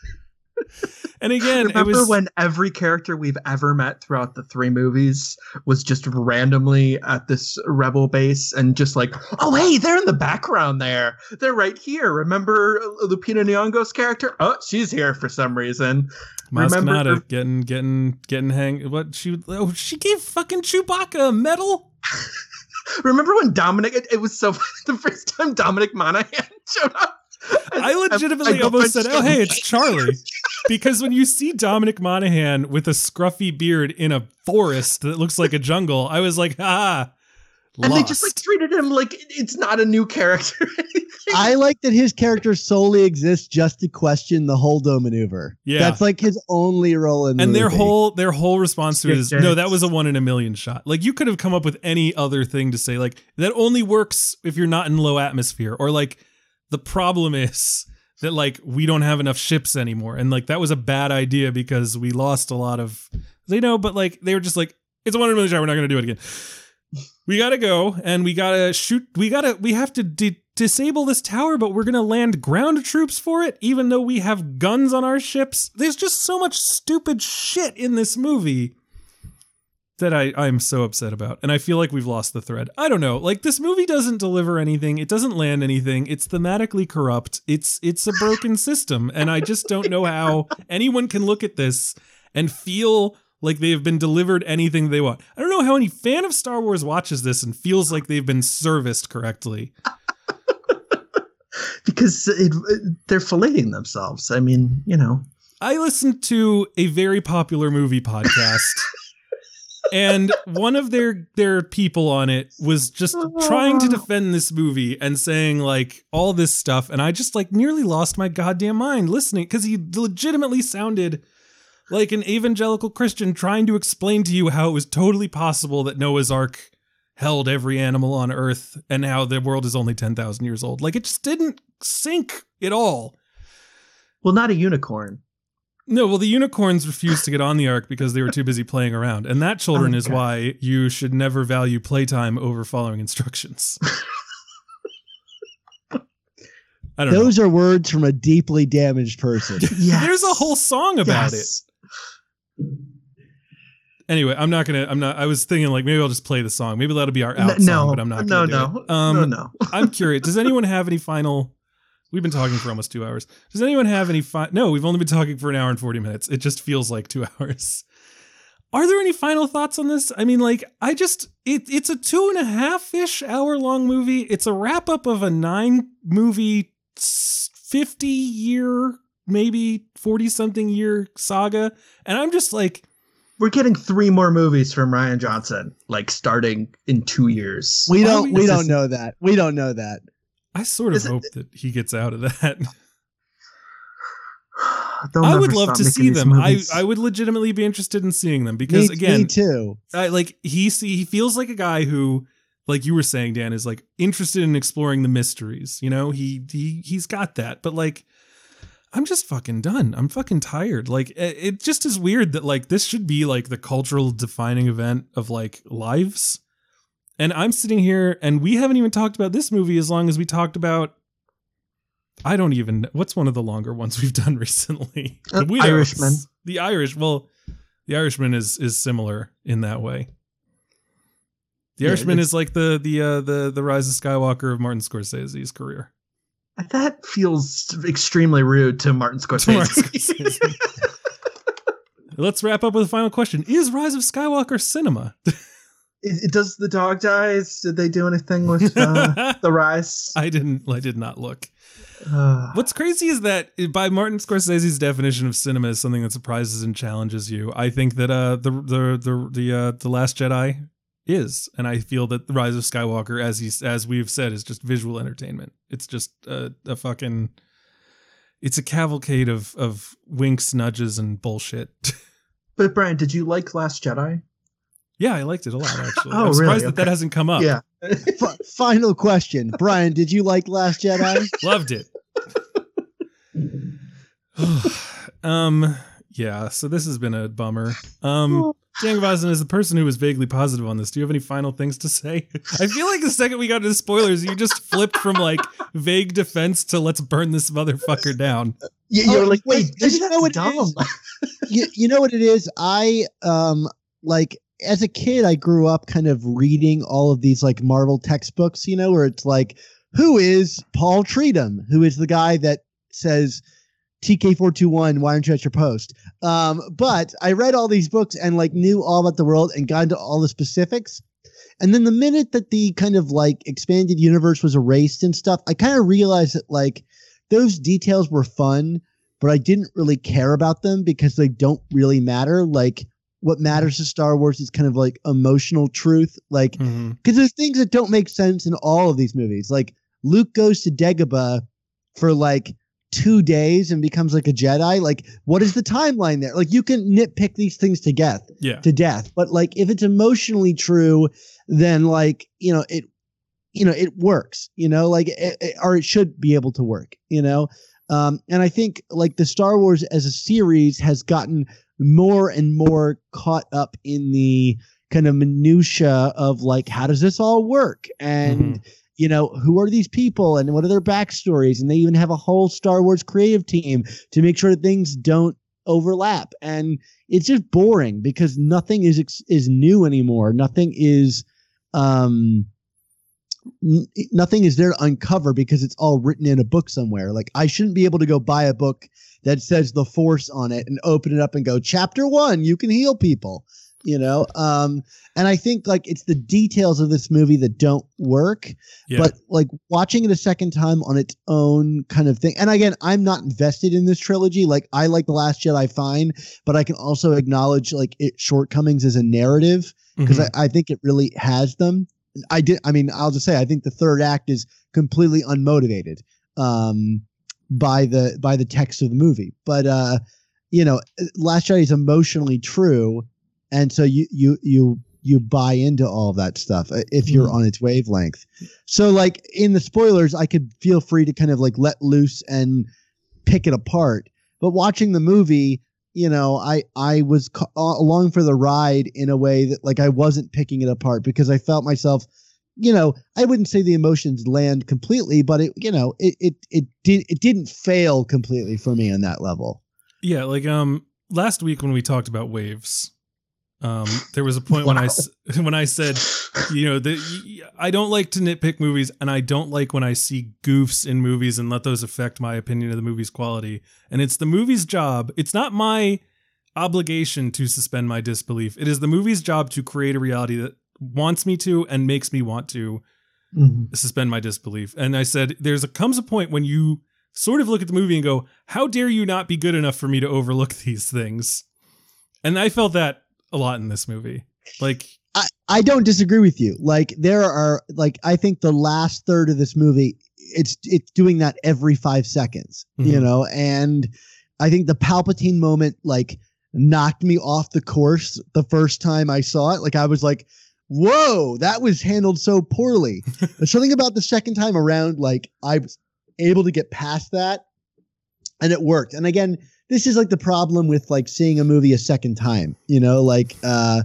and again, Remember it was when every character we've ever met throughout the three movies was just randomly at this rebel base and just like, oh hey, they're in the background there. They're right here. Remember Lupita Nyong'o's character? Oh, she's here for some reason. remember- Maz Kanata getting getting getting hang what she oh she gave fucking Chewbacca a medal? Remember when Dominic? It, it was so the first time Dominic Monaghan showed up. I legitimately I- I almost said, "Oh, hey, it's Charlie," because when you see Dominic Monaghan with a scruffy beard in a forest that looks like a jungle, I was like, "Ah, and they just like treated him like it's not a new character. I like that his character solely exists just to question the Holdo maneuver. Yeah. That's like his only role in the and their movie. whole their whole response to it is no that was a one in a million shot like you could have come up with any other thing to say like that only works if you're not in low atmosphere or like the problem is that like we don't have enough ships anymore. And like that was a bad idea because we lost a lot of they know but like they were just like it's a one in million shot we're not to do it again. We gotta go and we gotta shoot we gotta we have to di- disable this tower but we're gonna land ground troops for it even though we have guns on our ships. There's just so much stupid shit in this movie that I, I'm so upset about. And I feel like we've lost the thread. I don't know. Like this movie doesn't deliver anything. It doesn't land anything. It's thematically corrupt. It's it's a broken system. And I just don't know how anyone can look at this and feel like they have been delivered anything they want. I don't know how any fan of Star Wars watches this and feels like they've been serviced correctly. because it, they're filleting themselves. I mean, you know. I listened to a very popular movie podcast. and one of their their people on it was just trying to defend this movie and saying like all this stuff and I just like nearly lost my goddamn mind listening cuz he legitimately sounded like an evangelical Christian trying to explain to you how it was totally possible that Noah's ark held every animal on Earth, and now the world is only ten thousand years old. Like it just didn't sink at all. Well, not a unicorn. No, well, the unicorns refused to get on the ark because they were too busy playing around, and that, children, Oh, is God. why you should never value playtime over following instructions. I don't know. Those are words from a deeply damaged person. Yeah. There's a whole song about it. Anyway, I'm not gonna. I'm not. I was thinking like maybe I'll just play the song. Maybe that'll be our out No, song, but I'm not. no, Gonna do no, it. Um, no, no. I'm curious. Does anyone have any final? We've been talking for almost two hours. Does anyone have any? Fi- no, we've only been talking for an hour and forty minutes. It just feels like two hours. Are there any final thoughts on this? I mean, like, I just it it's a two and a half ish hour long movie. It's a wrap up of a nine movie, fifty year, maybe forty something year saga, and I'm just like, We're getting three more movies from Rian Johnson, like starting in two years. We don't mean, we this don't know that. We don't know that. I sort of Is it- hope that he gets out of that. I would love to see them. I, movies. I would legitimately be interested in seeing them because me, again, me too. I, like he see he feels like a guy who, like you were saying, Dan, is like interested in exploring the mysteries. You know, he he he's got that, but like. I'm just fucking done. I'm fucking tired. Like it, it just is weird that like this should be like the cultural defining event of like lives. And I'm sitting here and we haven't even talked about this movie as long as we talked about I don't even what's one of the longer ones we've done recently. Uh, Widows. Irishman. The Irish. Well, the Irishman is is similar in that way. The Yeah, Irishman is like the the uh, the the Rise of Skywalker of Martin Scorsese's career. That feels extremely rude to Martin To Martin Scorsese. Scorsese. Let's wrap up with a final question: Is Rise of Skywalker cinema? Is- Does the dog dies? Did they do anything with uh, the rise? I didn't. I did not look. Uh, What's crazy is that by Martin Scorsese's definition of cinema is something that surprises and challenges you. I think that uh, the the the the uh, the Last Jedi is, and I feel that the Rise of Skywalker, as he's as we've said, is just visual entertainment. It's just a, a fucking. It's a cavalcade of of winks, nudges, and bullshit. but Brian, did you like Last Jedi? Yeah, I liked it a lot actually. Oh, I'm surprised really? that that hasn't come up. Yeah. F- final question, Brian. Did you like Last Jedi? Loved it. um yeah, so this has been a bummer. Um Dan Gvozden, as the person who was vaguely positive on this, do you have any final things to say? I feel like the second we got into spoilers, you just flipped from like vague defense to let's burn this motherfucker down. You, Oh, you're like, wait, wait, you know what dumb. is? you, you know what it is i um like as a kid i grew up kind of reading all of these like marvel textbooks you know where it's like who is paul Treatham? who is the guy that says tk421 why aren't you at your post um but i read all these books and like knew all about the world and got into all the specifics and then the minute that the kind of like expanded universe was erased and stuff i kind of realized that like those details were fun but I didn't really care about them because they don't really matter. Like what matters to Star Wars is kind of like emotional truth. Like because there's things that don't make sense in all of these movies. Like Luke goes to Dagobah for like two days and becomes like a Jedi. Like what is the timeline there? Like you can nitpick these things to death Yeah. to death, but like if it's emotionally true, then like you know it, you know it works. You know like it, it- or it should be able to work. You know. Um, and I think like the Star Wars as a series has gotten more and more caught up in the kind of minutia of like how does this all work? And you know who are these people? And what are their backstories? And they even have a whole Star Wars creative team to make sure that things don't overlap. And it's just boring because nothing is is new anymore. Nothing is um n- nothing is there to uncover because it's all written in a book somewhere. Like I shouldn't be able to go buy a book that says the force on it and open it up and go chapter 1 you can heal people, you know? Um and I think like it's the details of this movie that don't work, Yeah. but like watching it a second time on its own kind of thing. And again, I'm not invested in this trilogy. Like I like The Last Jedi fine, but I can also acknowledge like its shortcomings as a narrative because Mhm. I, I think it really has them. I did. I mean, I'll just say I think the third act is completely unmotivated um, by the by the text of the movie. But uh, you know, Last Jedi is emotionally true, and so you you you you buy into all of that stuff uh, if you're Mhm. on its wavelength. So like in the spoilers, I could feel free to kind of like let loose and pick it apart. But watching the movie, you know, I I was uh, along for the ride in a way that like I wasn't picking it apart because I felt myself, you know, I wouldn't say the emotions land completely, but it you know it it it did it didn't fail completely for me on that level. Yeah, like um last week when we talked about waves, um there was a point when I s- when I said, you know, that I don't like to nitpick movies and I don't like when I see goofs in movies and let those affect my opinion of the movie's quality. And it's the movie's job. It's not my obligation to suspend my disbelief. It is the movie's job to create a reality that wants me to and makes me want to Mhm. suspend my disbelief. And I said, there's a comes a point when you sort of look at the movie and go, how dare you not be good enough for me to overlook these things? And I felt that a lot in this movie. Like, I, I don't disagree with you. Like there are like I think the last third of this movie, it's it's doing that every five seconds, you Mhm. know, and I think the Palpatine moment like knocked me off the course the first time I saw it. Like I was like, whoa, that was handled so poorly. There's something about the second time around, like I was able to get past that and it worked. And again, this is like the problem with like seeing a movie a second time, you know, like uh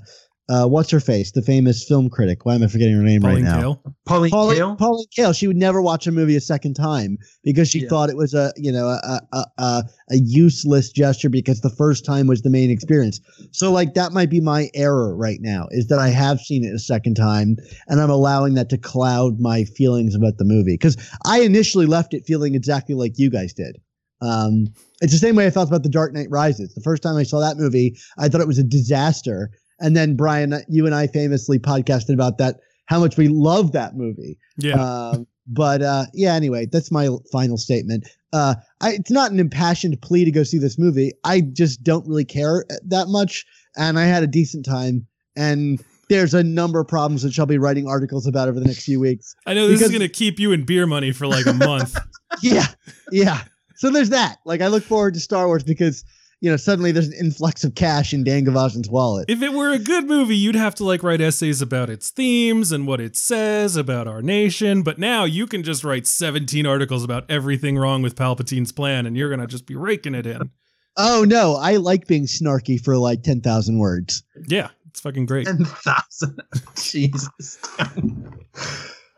uh what's her face, the famous film critic. Why am I forgetting her name Pauline right now? Kael. Pauline Pauline, Kael? Pauline Kael. She would never watch a movie a second time because she Yeah. thought it was a you know a, a a a useless gesture because the first time was the main experience. So like that might be my error right now is that I have seen it a second time and I'm allowing that to cloud my feelings about the movie because I initially left it feeling exactly like you guys did. Um, it's the same way I felt about The Dark Knight Rises. The first time I saw that movie, I thought it was a disaster. And then Brian, you and I famously podcasted about that, how much we love that movie. Yeah. Um, but uh, yeah, anyway, that's my final statement. Uh, I, it's not an impassioned plea to go see this movie. I just don't really care that much, and I had a decent time. And there's a number of problems that I'll be writing articles about over the next few weeks. I know this is going to keep you in beer money for like a month. yeah, yeah. So there's that. Like, I look forward to Star Wars because you know suddenly there's an influx of cash in Dan Gvozden's wallet. if it were a good movie, you'd have to like write essays about its themes and what it says about our nation. But now you can just write 17 articles about everything wrong with Palpatine's plan and you're going to just be raking it in. oh no, I like being snarky for like ten thousand words. Yeah, it's fucking great. Ten thousand. Jesus.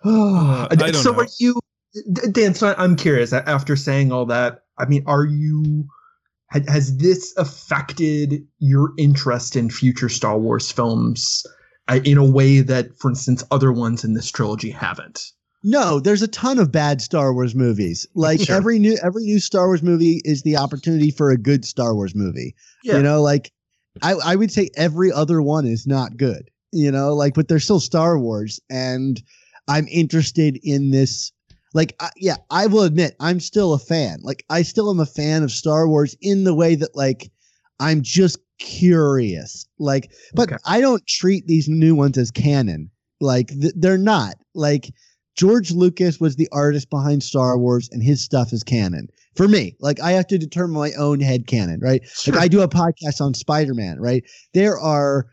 Uh, I don't so know. are you, Dan? So I'm curious. After saying all that, I mean, are you? Ha- Has this affected your interest in future Star Wars films uh, in a way that, for instance, other ones in this trilogy haven't? No, there's a ton of bad Star Wars movies. Like Sure. every new every new Star Wars movie is the opportunity for a good Star Wars movie. You know, like I, I would say every other one is not good. You know, like but they're still Star Wars, and I'm interested in this. Like, I, yeah, I will admit I'm still a fan. Like, I still am a fan of Star Wars in the way that like I'm just curious. Like, but Okay. I don't treat these new ones as canon. Like, th- they're not. Like, George Lucas was the artist behind Star Wars, and his stuff is canon for me. Like, I have to determine my own head canon, right? Sure. Like I do a podcast on Spider-Man, right? There are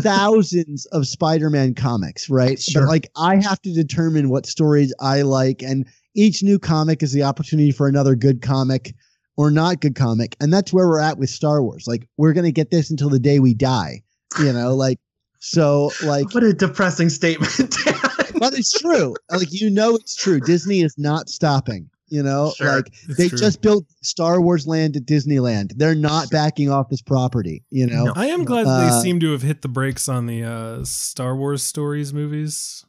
thousands of Spider-Man comics, right? Sure. But like I have to determine what stories I like and each new comic is the opportunity for another good comic or not good comic. And that's where we're at with Star Wars. Like we're going to get this until the day we die, you know, like so like what a depressing statement. But it's true. Like you know it's true. Disney is not stopping, you know? Sure. Like It's they true. just built Star Wars land at Disneyland. They're not backing off this property, you know? No. I am glad Uh, they seem to have hit the brakes on the uh, Star Wars stories movies.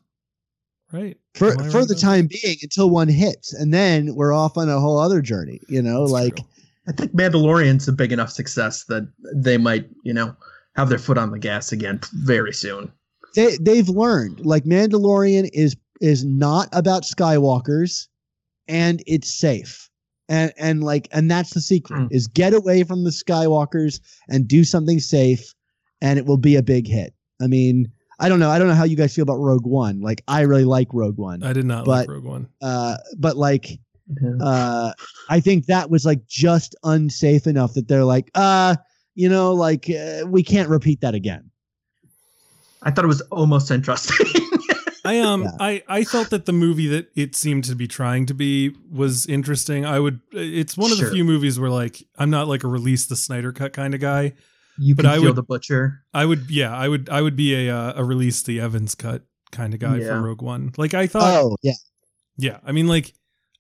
Right. for for right the about time being until one hits and then we're off on a whole other journey you know That's like true. I think Mandalorian's a big enough success that they might, you know, have their foot on the gas again very soon. they they've learned like mandalorian is is not about skywalkers and it's safe and and like and that's the secret Mm. is get away from the skywalkers and do something safe and it will be a big hit i mean i don't know i don't know how you guys feel about rogue one like i really like rogue one I did not like But- Rogue One. uh but like uh i think that was like just unsafe enough that they're like uh you know like uh, we can't repeat that again I thought it was almost interesting. I um Yeah. I I felt that the movie that it seemed to be trying to be was interesting. I would it's one of the few movies where like I'm not like a release the Snyder cut kind of guy. you But I feel would- the butcher. I would yeah, I would I would be a uh, a release the Evans cut kind of guy Yeah. for Rogue One. Like I thought Oh yeah, yeah, I mean like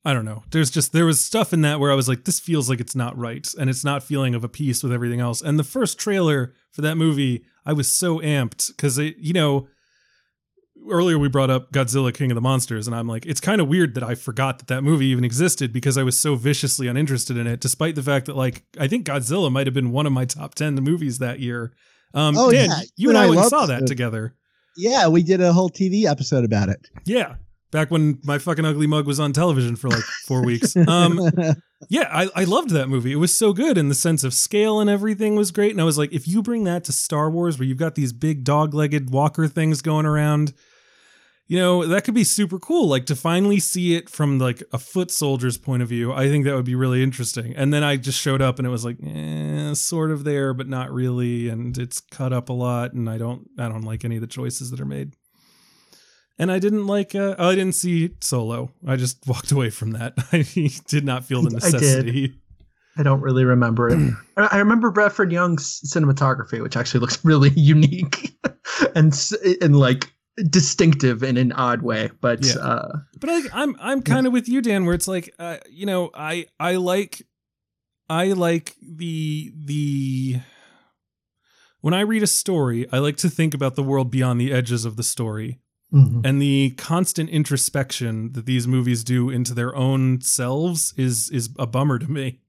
I don't know. There's just there was stuff in that where I was like this feels like it's not right and it's not feeling of a piece with everything else. And the first trailer for that movie, I was so amped cuz it you know earlier we brought up Godzilla King of the Monsters and I'm like it's kind of weird that I forgot that that movie even existed because I was so viciously uninterested in it despite the fact that like I think Godzilla might have been one of my top 10 movies that year. Um Oh, Dan, yeah. you and I, I saw that together. yeah. We did a whole TV episode about it. Yeah. Back when my fucking ugly mug was on television for like four weeks. Um, yeah, I, I loved that movie. It was so good in the sense of scale and everything was great. And I was like, if you bring that to Star Wars, where you've got these big dog legged walker things going around, you know, that could be super cool. Like to finally see it from like a foot soldier's point of view, I think that would be really interesting. And then I just showed up and it was like, eh, sort of there, but not really. And it's cut up a lot, and I don't I don't like any of the choices that are made. And I didn't like. Uh, I didn't see Solo. I just walked away from that. I did not feel the I did. necessity. I don't really remember it. I I remember Bradford Young's cinematography, which actually looks really unique and and like distinctive in an odd way. But Yeah. uh, But like, I'm I'm kind of with you, Dan. Where it's like, uh, you know, I I like I like the the when I read a story, I like to think about the world beyond the edges of the story. mhm. and the constant introspection that these movies do into their own selves is is a bummer to me.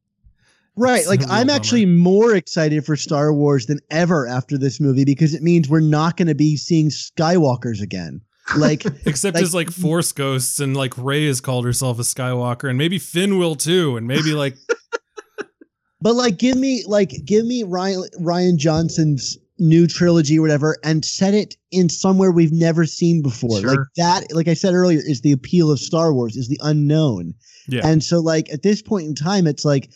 Right. Like I'm bummer. actually more excited for Star Wars than ever after this movie because it means we're not going to be seeing Skywalkers again. Like Except Like- as like force ghosts and like Rey has called herself a Skywalker and maybe Finn will too and maybe like but like give me like give me Rian Rian Johnson's new trilogy or whatever and set it in somewhere we've never seen before. Sure. Like that like I said earlier is the appeal of Star Wars is the unknown. yeah. And so, like at this point in time, it's like,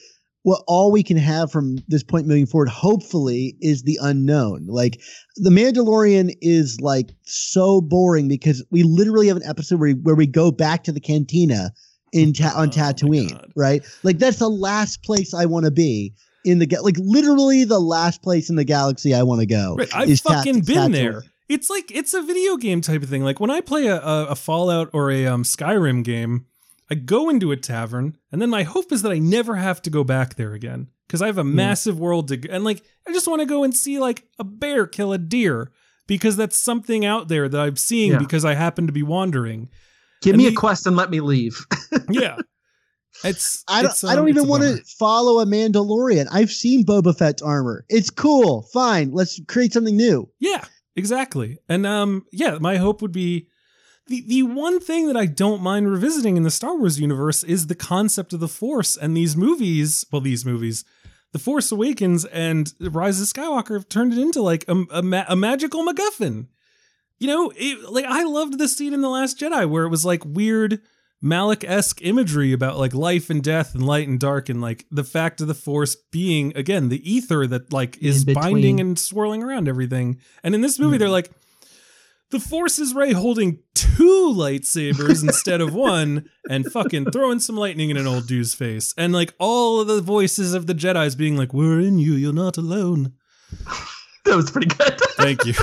well, all we can have from this point moving forward, hopefully, is the unknown. Like the Mandalorian is like so boring because we literally have an episode where where we go back to the cantina in ta- on Oh Tatooine, right? Like that's the last place I want to be in the ga- like literally the last place in the galaxy I want to go. Right, I've is Tat- fucking been Tatooine. there. It's like it's a video game type of thing. Like when I play a, a, a Fallout or a um, Skyrim game, I go into a tavern, and then my hope is that I never have to go back there again because I have a massive world to, g- and like I just want to go and see like a bear kill a deer because that's something out there that I'm seeing Yeah. because I happen to be wandering. give and me a quest and let me leave. Yeah, it's I don't, it's, I um, don't even want to follow a Mandalorian. I've seen Boba Fett's armor. It's cool. Fine. Let's create something new. Yeah, exactly. And um yeah, my hope would be the the one thing that I don't mind revisiting in the Star Wars universe is the concept of the Force and these movies, well these movies, The Force Awakens and Rise of Skywalker have turned it into like a, a, ma- a magical MacGuffin. You know, it, like I loved the scene in The Last Jedi where it was like weird Malick esque imagery about like life and death and light and dark and like the fact of the Force being again the ether that like is binding and swirling around everything. And in this movie, they're hmm. like, the Force is Rey holding two lightsabers instead of one and fucking throwing some lightning in an old dude's face. And like all of the voices of the Jedi's being like, We're in you, you're not alone. that was pretty good. Thank you.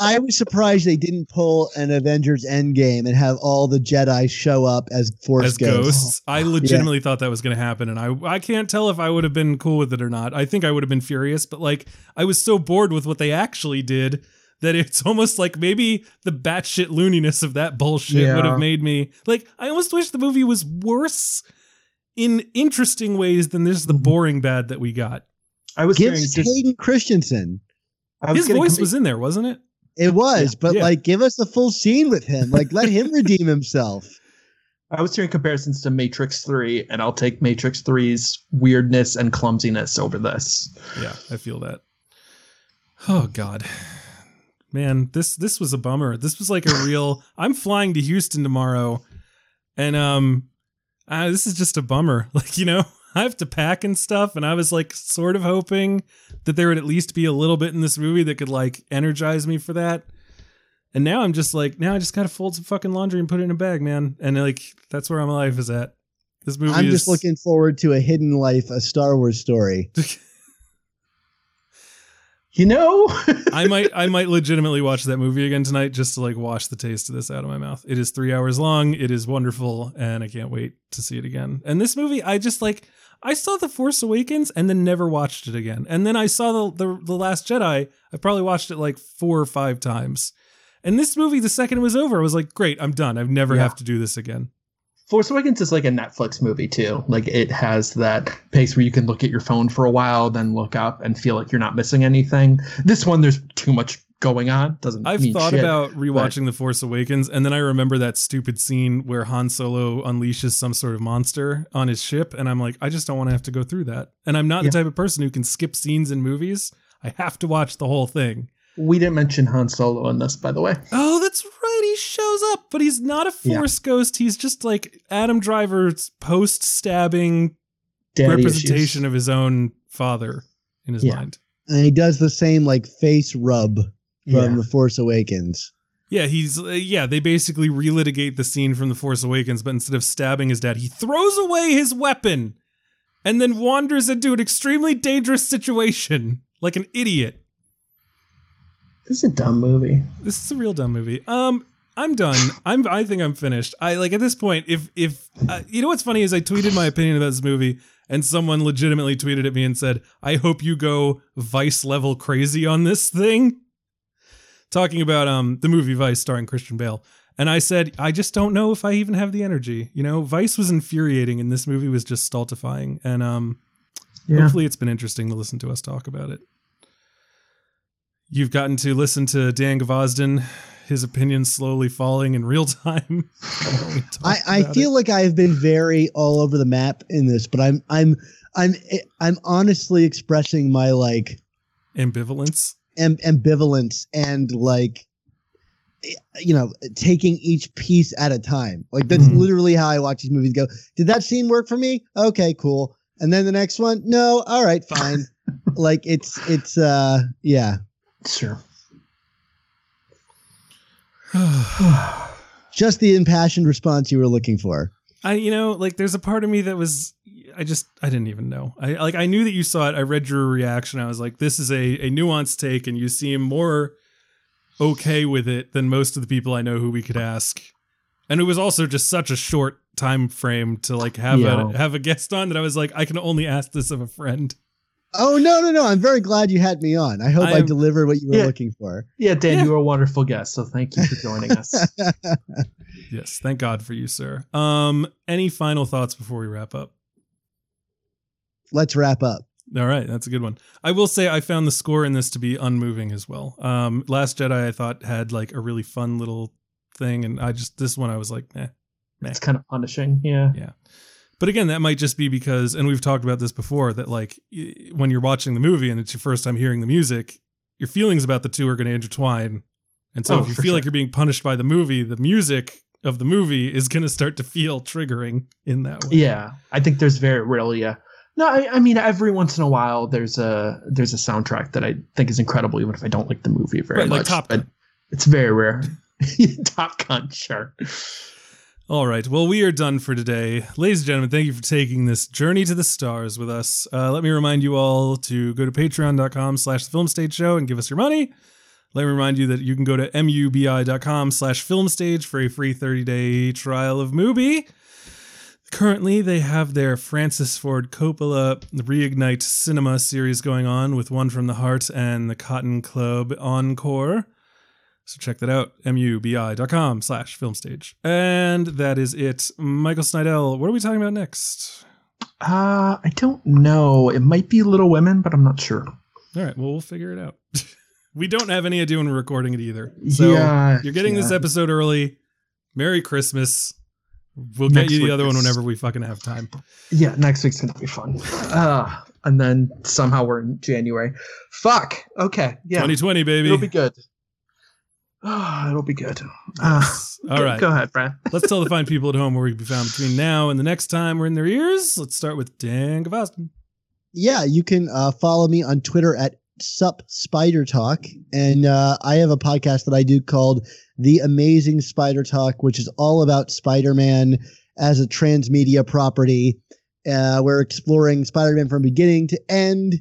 I was surprised they didn't pull an Avengers Endgame and have all the Jedi show up as Force As ghosts. ghosts. I legitimately thought that was gonna happen, and I I can't tell if I would have been cool with it or not. I think I would have been furious, but like I was so bored with what they actually did that it's almost like maybe the batshit looniness of that bullshit would have made me like I almost wish the movie was worse in interesting ways than this the Mhm. boring bad that we got. I was Give hearing just, Hayden Christensen. I was His getting voice com- was in there, wasn't it? It was, but Yeah. like, give us a full scene with him. Like, let him redeem himself. I was hearing comparisons to Matrix 3, and I'll take Matrix 3's weirdness and clumsiness over this. Yeah, I feel that. Oh God, man, this this was a bummer. This was like a real. I'm flying to Houston tomorrow, and um, uh, this is just a bummer. Like you know, I have to pack and stuff, and I was like sort of hoping that there would at least be a little bit in this movie that could like energize me for that. And now I'm just like, now I just gotta fold some fucking laundry and put it in a bag, man. And like, that's where my life is at. This movie I'm is just looking forward to a hidden life, a Star Wars story. You know, I might I might legitimately watch that movie again tonight just to like wash the taste of this out of my mouth. It is three hours long. It is wonderful, and I can't wait to see it again. And this movie, I just like I saw The Force Awakens and then never watched it again. And then I saw the the, the Last Jedi. I probably watched it like four or five times. And this movie, the second it was over, I was like, great, I'm done. I've never Yeah. have to do this again. Force Awakens is like a Netflix movie too. Like it has that pace where you can look at your phone for a while, then look up and feel like you're not missing anything. This one, there's too much going on. Doesn't I've thought shit. about rewatching The Force Awakens, and then I remember that stupid scene where Han Solo unleashes some sort of monster on his ship, and I'm like, I just don't want to have to go through that. And I'm not Yeah. the type of person who can skip scenes in movies. I have to watch the whole thing. We didn't mention Han Solo in this, by the way. Oh, that's right. He shows up, but he's not a Yeah. Force ghost. He's just like Adam Driver's post stabbing Daddy representation issues. of his own father in his Yeah. mind. And he does the same like face rub from Yeah. The Force Awakens. Yeah, he's uh, yeah. They basically relitigate the scene from The Force Awakens, but instead of stabbing his dad, he throws away his weapon, and then wanders into an extremely dangerous situation like an idiot. This is a dumb movie. This is a real dumb movie. Um, I'm done. I'm. I think I'm finished. I like at this point. If if uh, you know what's funny is I tweeted my opinion about this movie, and someone legitimately tweeted at me and said, "I hope you go Vice level crazy on this thing." Talking about um the movie Vice starring Christian Bale, and I said, I just don't know if I even have the energy. You know, Vice was infuriating, and this movie was just stultifying. And um, Yeah. hopefully, it's been interesting to listen to us talk about it. You've gotten to listen to Dan Gvozden, his opinion slowly falling in real time. while we talk I, I feel like I have been very all over the map in this, but I'm I'm I'm I'm honestly expressing my like ambivalence. am- ambivalence and like you know taking each piece at a time. Like that's Mhm. literally how i watch these movies go. Did that scene work for me? Okay cool. And then the next one? No? All right fine. Like it's it's uh yeah Sure. just the impassioned response you were looking for I, you know, like there's a part of me that was, I just, I didn't even know. I like, I knew that you saw it. I read your reaction. I was like, this is a, a nuanced take, and you seem more okay with it than most of the people I know who we could ask. And it was also just such a short time frame to like have Yeah. a have a guest on that I was like, I can only ask this of a friend. Oh no no no i'm very glad you had me on i hope i, I'm- delivered what you were Yeah. looking for Yeah, Dan, Yeah. you were a wonderful guest, so thank you for joining us. Yes, thank God for you, sir. Um, any final thoughts before we wrap up? let's wrap up All right, that's a good one. I will say I found the score in this to be unmoving as well. Um, Last Jedi I thought had like a really fun little thing, and I just this one I was like, eh. it's kind of punishing. Yeah. Yeah. But again, that might just be because, and we've talked about this before, that like when you're watching the movie and it's your first time hearing the music, your feelings about the two are going to intertwine. And so Oh, if you feel like you're being punished by the movie, the music of the movie is going to start to feel triggering in that way. Yeah. I think there's very rarely a no, I, I mean every once in a while there's a there's a soundtrack that I think is incredible, even if I don't like the movie very Right, like much. Top Gun. it's very rare. Top Gun, sure. All right. Well, we are done for today. Ladies and gentlemen, thank you for taking this journey to the stars with us. Uh, let me remind you all to go to patreon.com slash film stage show and give us your money. Let me remind you that you can go to mubi.com slash film stage for a free 30-day trial of Mubi. Currently, they have their Francis Ford Coppola Reignite Cinema series going on with One from the Heart and the Cotton Club Encore. So check that out, mubi.com slash filmstage. And that is it. Michael Snydel, what are we talking about next? Uh I don't know. It might be Little Women, but I'm not sure. All right, well, we'll figure it out. we don't have any idea when we're recording it either. So yeah. you're getting this episode early. Merry Christmas. We'll get you the other one whenever we fucking have time. Yeah, next week's gonna be fun. Uh and then somehow we're in January. Fuck. Okay. Yeah. 2020, baby. It'll be good. Oh, it'll be good. Uh, All go- ahead, Brad. Let's tell the fine people at home where we can be found between now and the next time we're in their ears. Let's start with Dan Gvozden. yeah you can uh, follow me on twitter at Sup Spider Talk, and uh, I have a podcast that I do called The Amazing Spider Talk, which is all about Spider Man as a transmedia property. Uh, we're exploring Spider Man from beginning to end.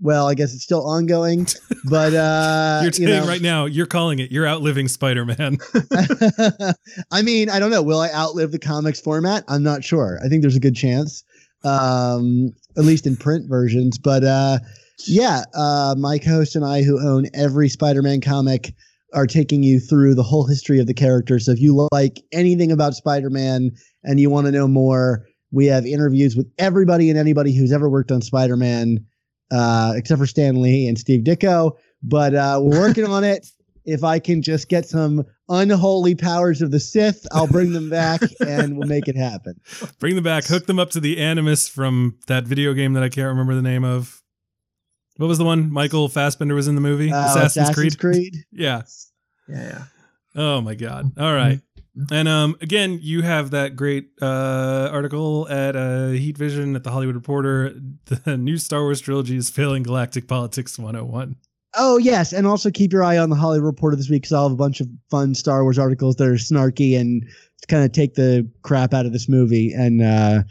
Well, I guess it's still ongoing, but uh, you're you saying know, right now, you're calling it. You're outliving Spider-Man. I mean, I don't know. Will I outlive the comics format? I'm not sure. I think there's a good chance, um, at least in print versions. But uh, yeah, uh, my co-host and I, who own every Spider-Man comic, are taking you through the whole history of the character. So if you like anything about Spider-Man and you want to know more, we have interviews with everybody and anybody who's ever worked on Spider-Man, uh, except for Stan Lee and Steve Ditko. But uh, we're working on it. If I can just get some unholy powers of the Sith, I'll bring them back and we'll make it happen. Bring them back. Hook them up to the Animus from that video game that I can't remember the name of. What was the one Michael Fassbender was in the movie? Uh, Assassin's, Assassin's Creed. Creed. Yeah. Yeah, yeah. Oh my god. All right. And um again, you have that great uh article at uh Heat Vision at the Hollywood Reporter. The new Star Wars trilogy is failing galactic politics 101. Oh yes, and also keep your eye on the Hollywood Reporter this week because I'll have a bunch of fun Star Wars articles that are snarky and kind of take the crap out of this movie. And uh,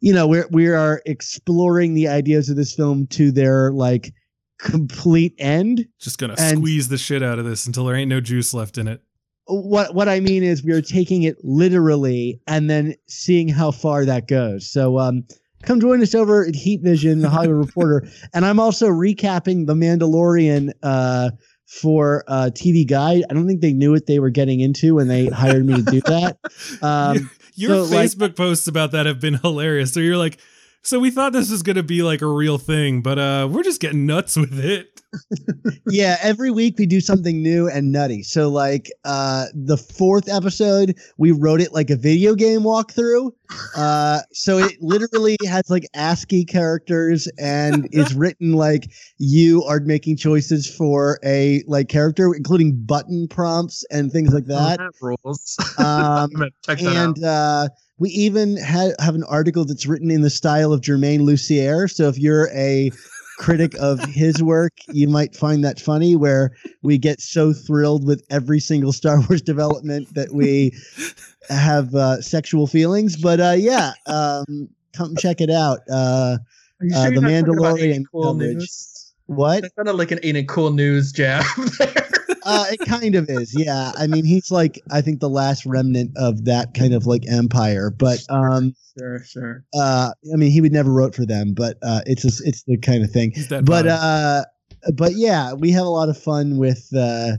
you know, we're we are exploring the ideas of this film to their like complete end. Just gonna squeeze the shit out of this until there ain't no juice left in it. What what I mean is we are taking it literally and then seeing how far that goes. So um come join us over at Heat Vision, the Hollywood Reporter. And I'm also recapping The Mandalorian uh for uh TV Guide. I don't think they knew what they were getting into when they hired me to do that. Um Your so, like- Facebook posts about that have been hilarious. So you're like, so we thought this was gonna be like a real thing, but uh we're just getting nuts with it. Yeah, every week we do something new and nutty. So like uh the fourth episode, we wrote it like a video game walkthrough. Uh so it literally has like ASCII characters and it's written like you are making choices for a like character, including button prompts and things like that. Oh, that rules. Um that out. and uh we even ha- have an article that's written in the style of Germain Lussier. So if you're a critic of his work, you might find that funny, where we get so thrilled with every single Star Wars development that we have uh, sexual feelings. But uh, yeah, um, come check it out. Uh, Are you uh, sure The you're not talking about Mandalorian any cool coverage. news? what? That sounded like an ain't it cool news jab there. Uh, it kind of is. Yeah. I mean, he's like, I think the last remnant of that kind of like empire. But um, sure, sure. uh i mean he would never wrote for them but uh it's just it's the kind of thing but vibe. uh but yeah we have a lot of fun with uh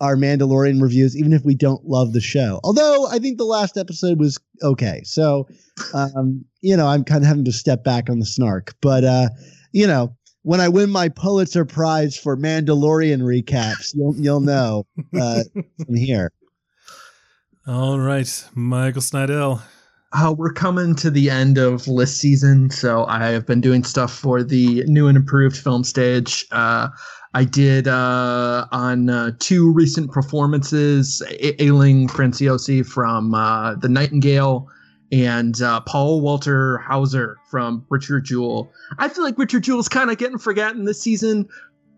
our mandalorian reviews even if we don't love the show although i think the last episode was okay so um you know i'm kind of having to step back on the snark but uh you know when i win my pulitzer prize for mandalorian recaps you'll you'll know uh from here All right, Michael Snydel. Uh, we're coming to the end of list season, so I have been doing stuff for the new and improved film stage. Uh, I did uh, on uh, two recent performances, A- Aisling Franciosi from uh, The Nightingale and uh, Paul Walter Hauser from Richard Jewell. I feel like Richard Jewell's kind of getting forgotten this season.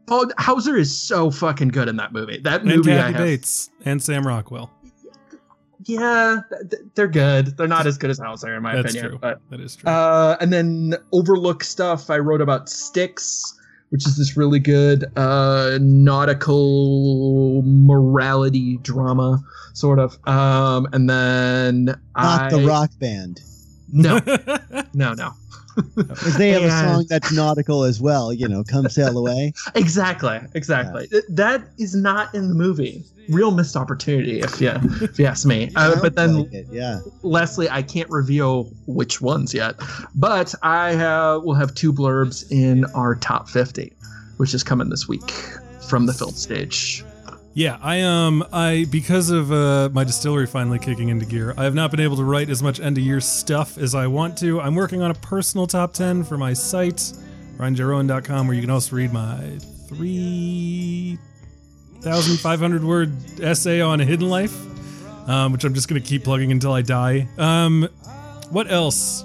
Paul Hauser is so fucking good in that movie. That And movie I Kathy have Bates and Sam Rockwell. yeah, th- th- they're good. They're not as good as Hauser, in my That's opinion. true. But That is true. uh, and then overlook stuff. I wrote about Styx, which is this really good uh, nautical morality drama, sort of. Um, and then not I the rock band no, no, no. Because they have a song that's nautical as well, you know, come sail away. Exactly, exactly. Th- That is not in the movie. Real missed opportunity, if you if you ask me. Uh, but then like yeah. Leslie, I can't reveal which ones yet, but I have will have two blurbs in our top 50, which is coming this week from the film stage. Yeah, I um I because of uh, my distillery finally kicking into gear, I have not been able to write as much end of year stuff as I want to. I'm working on a personal top 10 for my site, ryanjeroen.com, where you can also read my 3,500 word essay on a Hidden Life, um, which I'm just to keep plugging until I die. Um, what else?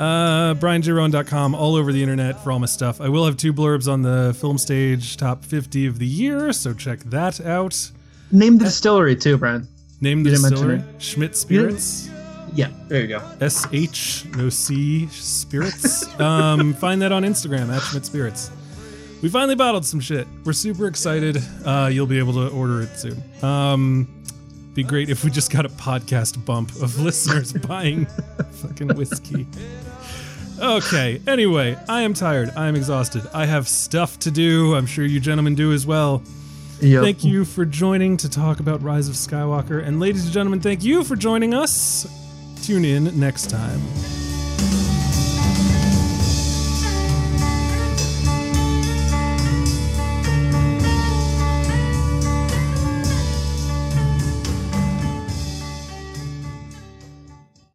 Uh, BrianJRoan.com, all over the internet for all my stuff. I will have two blurbs on the film stage top 50 of the year, so check that out. Name the distillery too, Brian. Name the You didn't mention distillery Schmidt Spirits. Yeah, there you go. S H no C Spirits. um, find that on Instagram at Schmidt Spirits. We finally bottled some shit. We're super excited. Uh, you'll be able to order it soon. Um, be great if we just got a podcast bump of listeners buying fucking whiskey. Okay. Anyway, I am tired. I am exhausted. I have stuff to do. I'm sure you gentlemen do as well. Yep. Thank you for joining to talk about Rise of Skywalker. And ladies and gentlemen, thank you for joining us. Tune in next time.